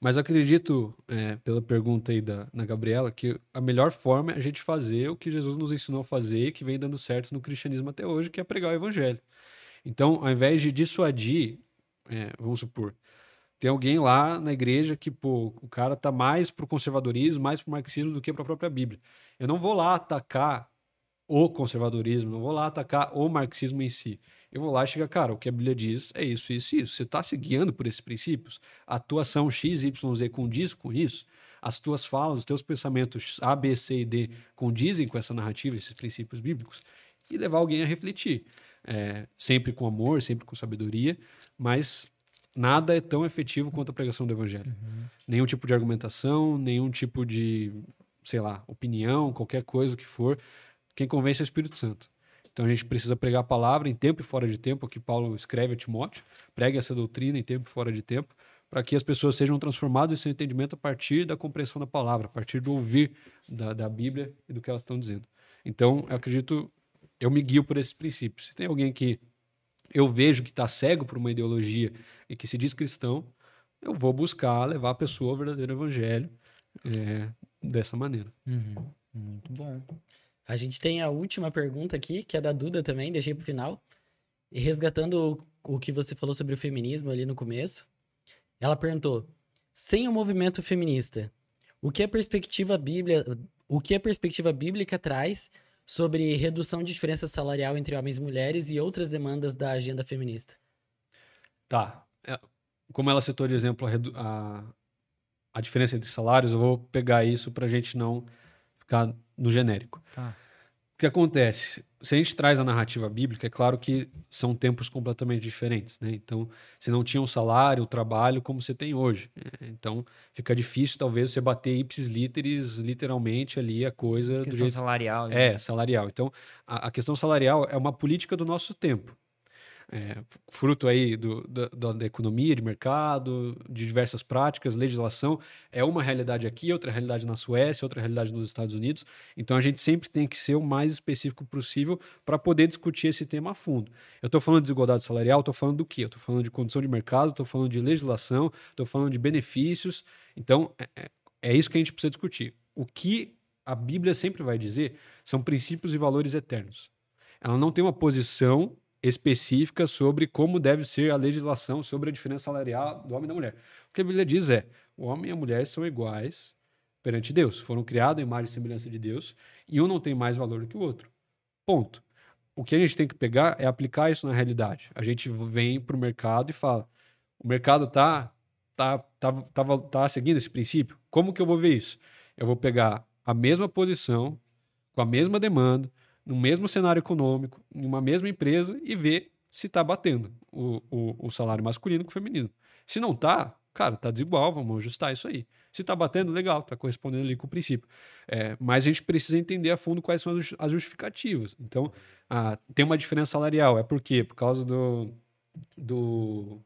Mas acredito, é, pela pergunta aí da, da Gabriela, que a melhor forma é a gente fazer o que Jesus nos ensinou a fazer e que vem dando certo no cristianismo até hoje, que é pregar o evangelho. Então, ao invés de dissuadir, é, vamos supor, tem alguém lá na igreja que, pô, o cara tá mais pro conservadorismo, mais pro marxismo do que pra própria Bíblia. Eu não vou lá atacar o conservadorismo, não vou lá atacar o marxismo em si. Eu vou lá e chegar, cara, o que a Bíblia diz é isso, isso, isso. Você está se guiando por esses princípios? A atuação X, Y, Z condiz com isso? As tuas falas, os teus pensamentos A, B, C e D condizem com essa narrativa, esses princípios bíblicos? E levar alguém a refletir. É, sempre com amor, sempre com sabedoria, mas nada é tão efetivo quanto a pregação do evangelho. Uhum. Nenhum tipo de argumentação, nenhum tipo de, sei lá, opinião, qualquer coisa que for. Quem convence é o Espírito Santo. Então a gente precisa pregar a palavra em tempo e fora de tempo, que Paulo escreve a Timóteo, pregue essa doutrina em tempo e fora de tempo, para que as pessoas sejam transformadas em seu entendimento a partir da compreensão da palavra, a partir do ouvir da, da Bíblia e do que elas estão dizendo. Então, eu acredito, eu me guio por esses princípios. Se tem alguém que eu vejo que está cego por uma ideologia e que se diz cristão, eu vou buscar levar a pessoa ao verdadeiro evangelho é, dessa maneira. Uhum. Muito bom. A gente tem a última pergunta aqui, que é da Duda também, deixei pro final. E resgatando o, o que você falou sobre o feminismo ali no começo, ela perguntou: sem o movimento feminista, o que a perspectiva bíblia, o que a perspectiva bíblica traz sobre redução de diferença salarial entre homens e mulheres e outras demandas da agenda feminista? Tá. É, como ela citou de exemplo a, a, a diferença entre salários, eu vou pegar isso para a gente não ficar no genérico. Tá. O que acontece? Se a gente traz a narrativa bíblica, é claro que são tempos completamente diferentes, né? Então, você não tinha um salário, o um trabalho como você tem hoje. Né? Então, fica difícil, talvez, você bater ipsis literis, literalmente, ali a coisa questão do jeito... salarial. Né? É, salarial. Então, a, a questão salarial é uma política do nosso tempo é, fruto aí do, do, da economia, de mercado, de diversas práticas, legislação, é uma realidade aqui, outra realidade na Suécia, outra realidade nos Estados Unidos. Então a gente sempre tem que ser o mais específico possível para poder discutir esse tema a fundo. Eu estou falando de desigualdade salarial, estou falando do quê? Estou falando de condição de mercado, estou falando de legislação, estou falando de benefícios. Então é, é, é isso que a gente precisa discutir. O que a Bíblia sempre vai dizer são princípios e valores eternos. Ela não tem uma posição específica sobre como deve ser a legislação sobre a diferença salarial do homem e da mulher. O que a Bíblia diz é: o homem e a mulher são iguais perante Deus, foram criados em imagem e semelhança de Deus, e um não tem mais valor do que o outro. Ponto. O que a gente tem que pegar é aplicar isso na realidade. A gente vem para o mercado e fala: o mercado está tá, tá, tá, tá seguindo esse princípio? Como que eu vou ver isso? Eu vou pegar a mesma posição, com a mesma demanda, no mesmo cenário econômico, em uma mesma empresa e ver se está batendo o, o, o, salário masculino com o feminino. Se não está, cara, está desigual, vamos ajustar isso aí. Se está batendo, legal, está correspondendo ali com o princípio. É, mas a gente precisa entender a fundo quais são as justificativas. Então, ah, tem uma diferença salarial. É por quê? Por causa do, do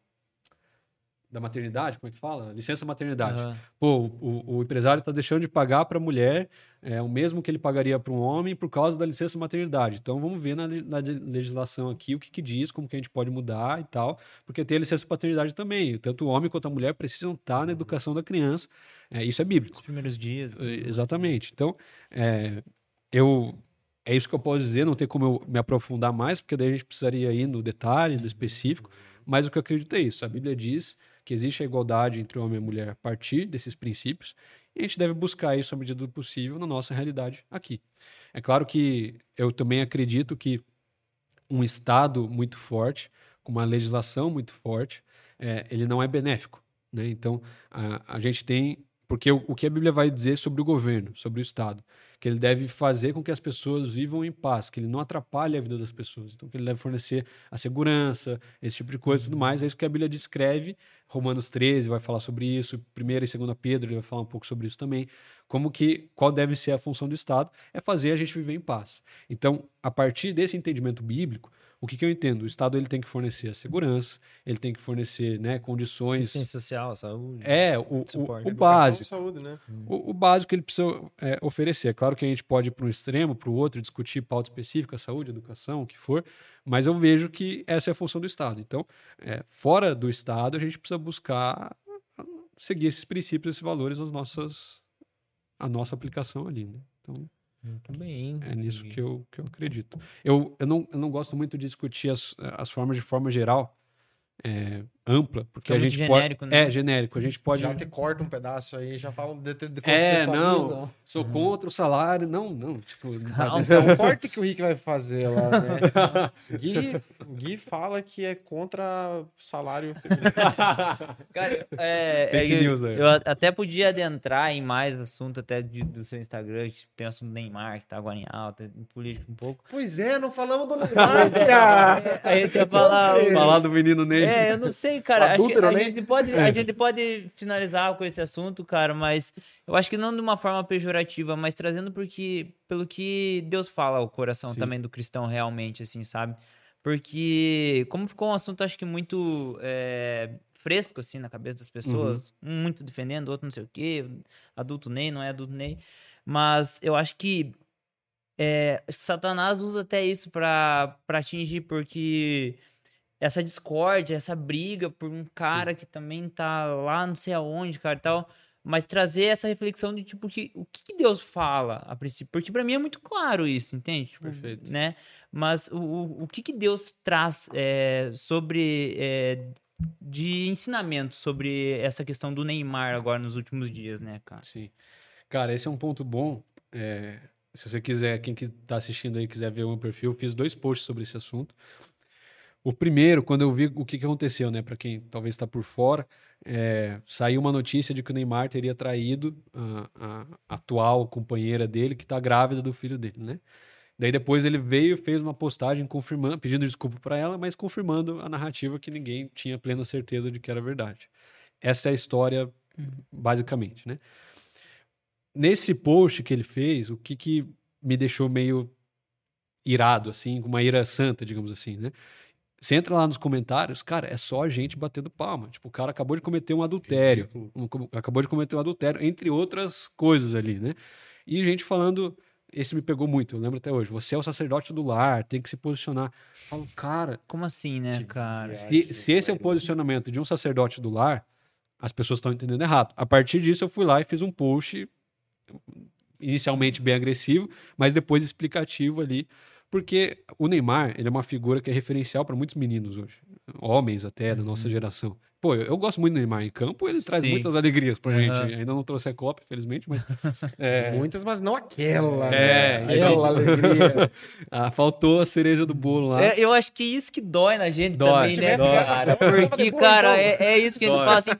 da maternidade, como é que fala? Licença maternidade. Uhum. Pô, o, o empresário está deixando de pagar para a mulher é, o mesmo que ele pagaria para um homem por causa da licença maternidade. Então vamos ver na, na legislação aqui o que, que, diz, como que a gente pode mudar e tal, porque tem a licença paternidade também. Tanto o homem quanto a mulher precisam estar tá na educação da criança. É, isso é bíblico. Os primeiros dias. É, exatamente. Então, é, eu é isso que eu posso dizer, não tem como eu me aprofundar mais, porque daí a gente precisaria ir no detalhe, no específico, mas o que eu acredito é isso. A Bíblia diz que existe a igualdade entre homem e mulher a partir desses princípios, e a gente deve buscar isso à medida do possível na nossa realidade aqui. É claro que eu também acredito que um Estado muito forte, com uma legislação muito forte, é, ele não é benéfico. Né? Então, a, a gente tem. Porque o, o que a Bíblia vai dizer sobre o governo, sobre o Estado? Que ele deve fazer com que as pessoas vivam em paz, que ele não atrapalhe a vida das pessoas. Então, que ele deve fornecer a segurança, esse tipo de coisa e tudo mais. É isso que a Bíblia descreve. Romanos 13 vai falar sobre isso, 1 e 2 Pedro ele vai falar um pouco sobre isso também. Como que, qual deve ser a função do Estado? É fazer a gente viver em paz. Então, a partir desse entendimento bíblico, o que, que eu entendo? O Estado ele tem que fornecer a segurança, ele tem que fornecer né, condições. Assistência social, saúde. É, o, o, o básico. Saúde, né? o, o, básico ele precisa é, oferecer. É claro que a gente pode ir para um extremo, para o outro, discutir pauta específica, saúde, educação, o que for, mas eu vejo que essa é a função do Estado. Então, é, fora do Estado, a gente precisa buscar seguir esses princípios, esses valores nas nossas a nossa aplicação ali, né? Então, Muito bem. é nisso que eu, que eu acredito. Eu, eu, não, eu não gosto muito de discutir as, as formas de forma geral, é, ampla, porque Fica a gente genérico, pode... né? É, genérico. A gente pode... Já te corta um pedaço aí, já fala de, de, de É, não, contextualiza. sou contra o salário. Não, não, tipo... Mas esse é um (laughs) corte que o Rick vai fazer lá, né? (laughs) Gui, Gui fala que é contra salário. (laughs) Cara, é, é que news aí. eu a- até podia adentrar em mais assunto até de- do seu Instagram, que tem o assunto do Neymar, que tá agora em alta, em política um pouco. Pois é, não falamos do Neymar, cara. Aí eu ia falar... o- Falar do menino Ney. É, eu não sei, cara. Acho que Adúltero, a, né? gente pode, a (laughs) gente pode finalizar com esse assunto, cara, mas eu acho que não de uma forma pejorativa, mas trazendo porque, pelo que Deus fala ao coração Sim. também do cristão realmente, assim, sabe? Porque, como ficou um assunto, acho que muito é, fresco, assim, na cabeça das pessoas, um muito defendendo, outro não sei o quê, adulto Ney, não é adulto Ney, mas eu acho que é, Satanás usa até isso pra atingir, porque essa discórdia, essa briga por um cara que também tá lá não sei aonde, cara, e tal, mas trazer essa reflexão de tipo que o que, Deus fala a princípio, porque pra mim é muito claro isso, entende? Tipo, Perfeito. Né? Mas o, o, o que que Deus traz é, sobre é, de ensinamento sobre essa questão do Neymar agora nos últimos dias, né, cara? Sim. Cara, esse é um ponto bom. É, se você quiser, quem que tá assistindo aí quiser ver o meu perfil, eu fiz dois posts sobre esse assunto. O primeiro, quando eu vi o que, que aconteceu, né, para quem talvez está por fora, é, saiu uma notícia de que o Neymar teria traído a, a atual companheira dele, que está grávida do filho dele, né? Daí depois ele veio fez uma postagem confirmando, pedindo desculpa para ela, mas confirmando a narrativa que ninguém tinha plena certeza de que era verdade. Essa é a história, basicamente, né? Nesse post que ele fez, o que, que me deixou meio irado, assim, com uma ira santa, digamos assim, né? Você entra lá nos comentários, cara, é só a gente batendo palma. Tipo, o cara acabou de cometer um adultério. um- acabou de cometer um adultério, entre outras coisas ali, né? E gente falando, esse me pegou muito, eu lembro até hoje. Você é o sacerdote do lar, tem que se posicionar. Eu falo, cara, Como assim, né, Que cara? se, se esse é o posicionamento de um sacerdote do lar, as pessoas estão entendendo errado. A partir disso, eu fui lá e fiz um post inicialmente bem agressivo, mas depois explicativo ali, porque o Neymar, ele é uma figura que é referencial para muitos meninos hoje, homens até da nossa geração. Pô, eu, eu gosto muito do Neymar em campo, ele traz Sim. muitas alegrias pra Aham. gente. Ainda não trouxe a Copa, infelizmente, mas (laughs) é, Muitas, mas não aquela. É, né? Aquela alegria. (laughs) ah, faltou a cereja do bolo lá. É, eu acho que isso que dói na gente Dói. também, né, ganhado cara? Porque, cara, é, é isso que a gente Dói. fala assim.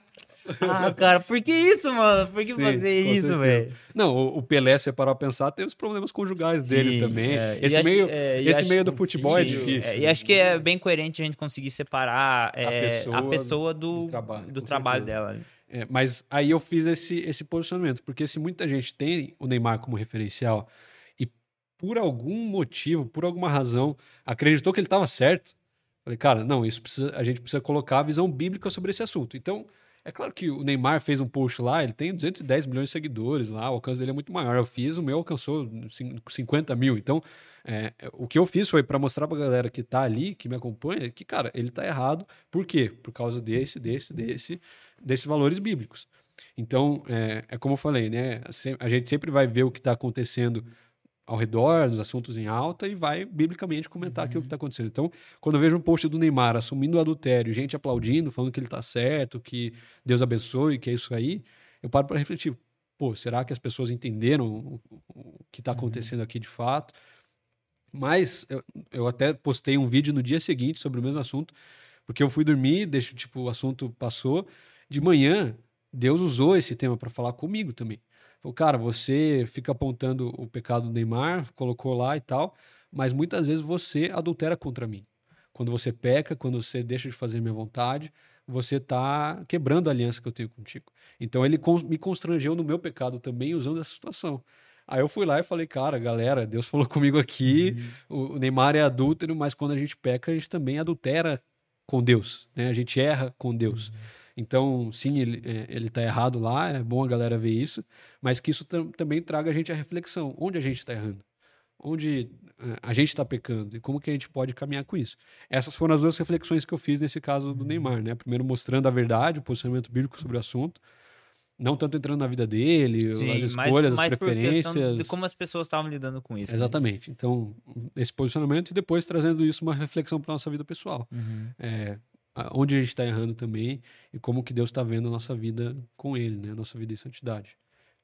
Ah, cara, por que isso, mano? Por que Sim, fazer isso, velho? Não, o, Pelé, se parar pra pensar, tem os problemas conjugais dele Sim, também. é, Esse acho- meio, é, esse acho- meio do futebol é difícil. é, e acho que é bem coerente a gente conseguir separar é, a pessoa pessoa, do do, trabalho, do trabalho dela. É, mas aí eu fiz esse, esse posicionamento, porque se muita gente tem o Neymar como referencial e por algum motivo, por alguma razão, acreditou que ele estava certo, falei, cara, não, isso precisa, a gente precisa colocar a visão bíblica sobre esse assunto. Então, é claro que o Neymar fez um post lá, ele tem 210 milhões de seguidores lá, o alcance dele é muito maior. Eu fiz, o meu alcançou cin- 50 mil. Então, é, o que eu fiz foi para mostrar pra galera que tá ali, que me acompanha, que, cara, ele tá errado. Por quê? Por causa desse, desse, desse, desses valores bíblicos. Então, é, é como eu falei, né? A gente sempre vai ver o que está acontecendo ao redor, nos assuntos em alta, e vai biblicamente comentar aquilo que está acontecendo. Então, quando eu vejo um post do Neymar assumindo o adultério, gente aplaudindo, falando que ele está certo, que Deus abençoe, que é isso aí, eu paro para refletir. Pô, será que as pessoas entenderam o, o que está acontecendo aqui de fato? Mas eu, eu até postei um vídeo no dia seguinte sobre o mesmo assunto, porque eu fui dormir, deixo, tipo, o assunto passou. De manhã, Deus usou esse tema para falar comigo também. Falou, cara, você fica apontando o pecado do Neymar, colocou lá e tal, mas muitas vezes você adultera contra mim. Quando você peca, quando você deixa de fazer minha vontade, você está quebrando a aliança que eu tenho contigo. Então ele me constrangeu no meu pecado também usando essa situação. Aí eu fui lá e falei, cara, galera, Deus (laughs) falou comigo aqui, o o Neymar é adúltero, mas quando a gente peca, a gente também adultera com Deus, né? A gente erra com Deus. Então, sim, ele, é, ele tá errado lá, é bom a galera ver isso, mas que isso tam- também traga a gente a reflexão. Onde a gente está errando? Onde eh, a gente está pecando? E como que a gente pode caminhar com isso? Essas foram as duas reflexões que eu fiz nesse caso do Neymar, né? Primeiro mostrando a verdade, o posicionamento bíblico sobre o assunto, não tanto entrando na vida dele, Sim, as escolhas, mais as preferências. De como as pessoas estavam lidando com isso. né? Exatamente. Então, esse posicionamento e depois trazendo isso uma reflexão para nossa vida pessoal. Uhum. É, onde a gente está errando também e como que Deus está vendo a nossa vida com Ele, né? A nossa vida em santidade.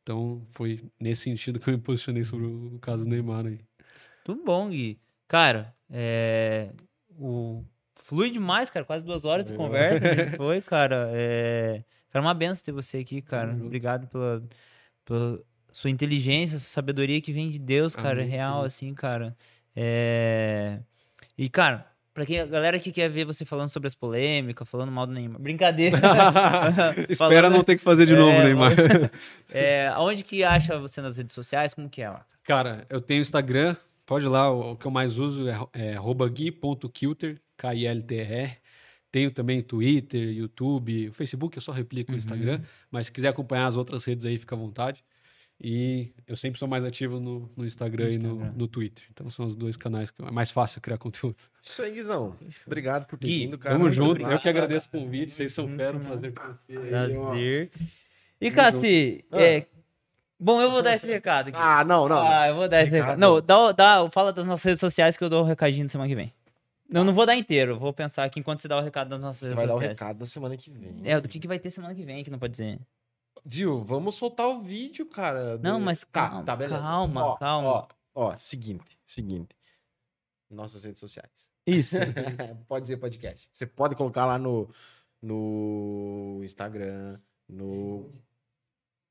Então, foi nesse sentido (laughs) que eu me posicionei sobre o caso do Neymar aí. Tudo bom, Gui. Cara, é... O... Flui demais, cara. Quase duas horas de conversa. gente (laughs) foi, cara. É... Cara, uma benção ter você aqui, cara. Obrigado pela, pela sua inteligência, essa sabedoria que vem de Deus, cara. Amém, real, assim, cara. É... E, cara, pra quem, a galera que quer ver você falando sobre as polêmicas, falando mal do Neymar. Brincadeira. (laughs) Espera Falando- não ter que fazer de novo, É, Neymar. (laughs) É, aonde que acha você nas redes sociais? Como que é lá? Cara, eu tenho Instagram, pode ir lá, o, o que eu mais uso é, é gui.kilter, K-I-L-T-R. Tenho também Twitter, YouTube, o Facebook eu só replico o Uhum. Instagram, mas se quiser acompanhar as outras redes aí, fica à vontade. E eu sempre sou mais ativo no, no Instagram, No e Instagram. no, no Twitter. Então são os dois canais que é mais fácil criar conteúdo. Isso aí, Guizão. Obrigado por ter Gui, vindo, cara. Tamo Muito junto, eu que agradeço o convite, vocês são fera, um prazer com você. aí. Prazer. E, Cassi, é... bom, eu vou dar esse recado aqui. Ah, não, não. Ah, eu vou dar esse recado. Recado? Não, dá, dá, fala das nossas redes sociais que eu dou o recadinho na semana que vem. Não, não vou dar inteiro, vou pensar aqui enquanto você dá o recado das nossas Você redes vai dar o sociais. recado da semana que vem. É, do que, que vai ter semana que vem, que não pode dizer. Viu? Vamos soltar o vídeo, cara. do- Não, mas Tá, calma, tá, beleza. calma, Ó, calma. Ó, ó, seguinte, seguinte. Nossas redes sociais. Isso. (laughs) pode dizer podcast. Você pode colocar lá no, no Instagram, no...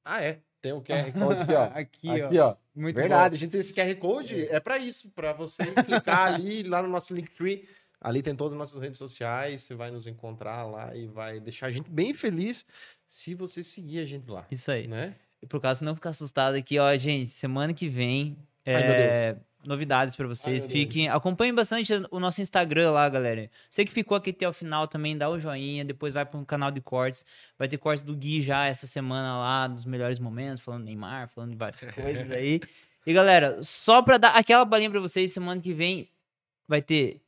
Ah, é. Tem o QR Code aqui, ó. (laughs) aqui, Aqui, ó. Muito Verdade, a gente tem esse QR Code, é pra isso, pra você clicar ali, lá no nosso Linktree. Ali tem todas as nossas redes sociais, você vai nos encontrar lá e vai deixar a gente bem feliz se você seguir a gente lá, Isso aí. né? E por causa de não ficar assustado aqui, ó, gente, semana que vem, Ai, meu é, novidades pra vocês. Ai, Fiquem, acompanhem bastante o nosso Instagram lá, galera. Você que ficou aqui até o final também, dá o joinha, depois vai pro canal de cortes. Vai ter cortes do Gui já essa semana lá, dos melhores momentos, falando Neymar, falando de várias (laughs) coisas aí. E galera, só pra dar aquela balinha pra vocês, semana que vem vai ter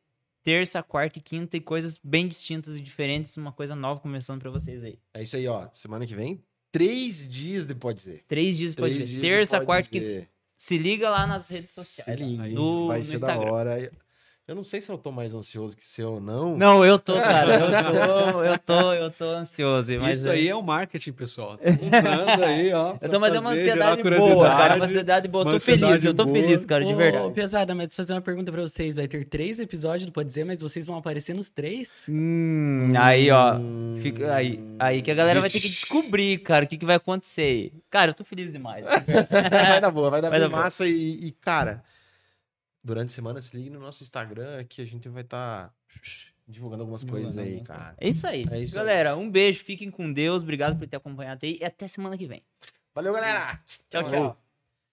terça, quarta e quinta e coisas bem distintas e diferentes, uma coisa nova começando pra vocês aí. É isso aí, ó. Semana que vem, três dias de Pode Dizer. Três dias pode Três ver. dias de Terça, Pode quarta e quinta. Se liga lá nas redes Se sociais. liga, no, vai no ser Instagram. da hora. Eu não sei se eu tô mais ansioso que você ou não. Não, eu tô, cara. Eu (laughs) tô, eu tô, eu tô ansioso. Mas Isso aí é o marketing, pessoal. Tá (laughs) aí, ó. Eu tô, mas é uma ansiedade boa, cara. Uma ansiedade boa. Eu uma tô feliz, eu tô boa. feliz, cara, de Ô, verdade. Pesada, mas fazer uma pergunta pra vocês. Vai ter três episódios do Pode Dizer, mas vocês vão aparecer nos três? Hum, aí, ó. Fica, aí, aí que a galera vai ter que descobrir, cara, o que, que vai acontecer. Cara, eu tô feliz demais. (laughs) vai dar boa, vai dar Vai bem dar boa. massa. E, e, cara, durante a semana se ligue no nosso Instagram que a gente vai estar divulgando algumas coisas aí, cara. É isso aí. É isso aí. galera, um beijo, fiquem com Deus. Obrigado por ter acompanhado aí e até semana que vem. Valeu, galera! Tchau, tchau.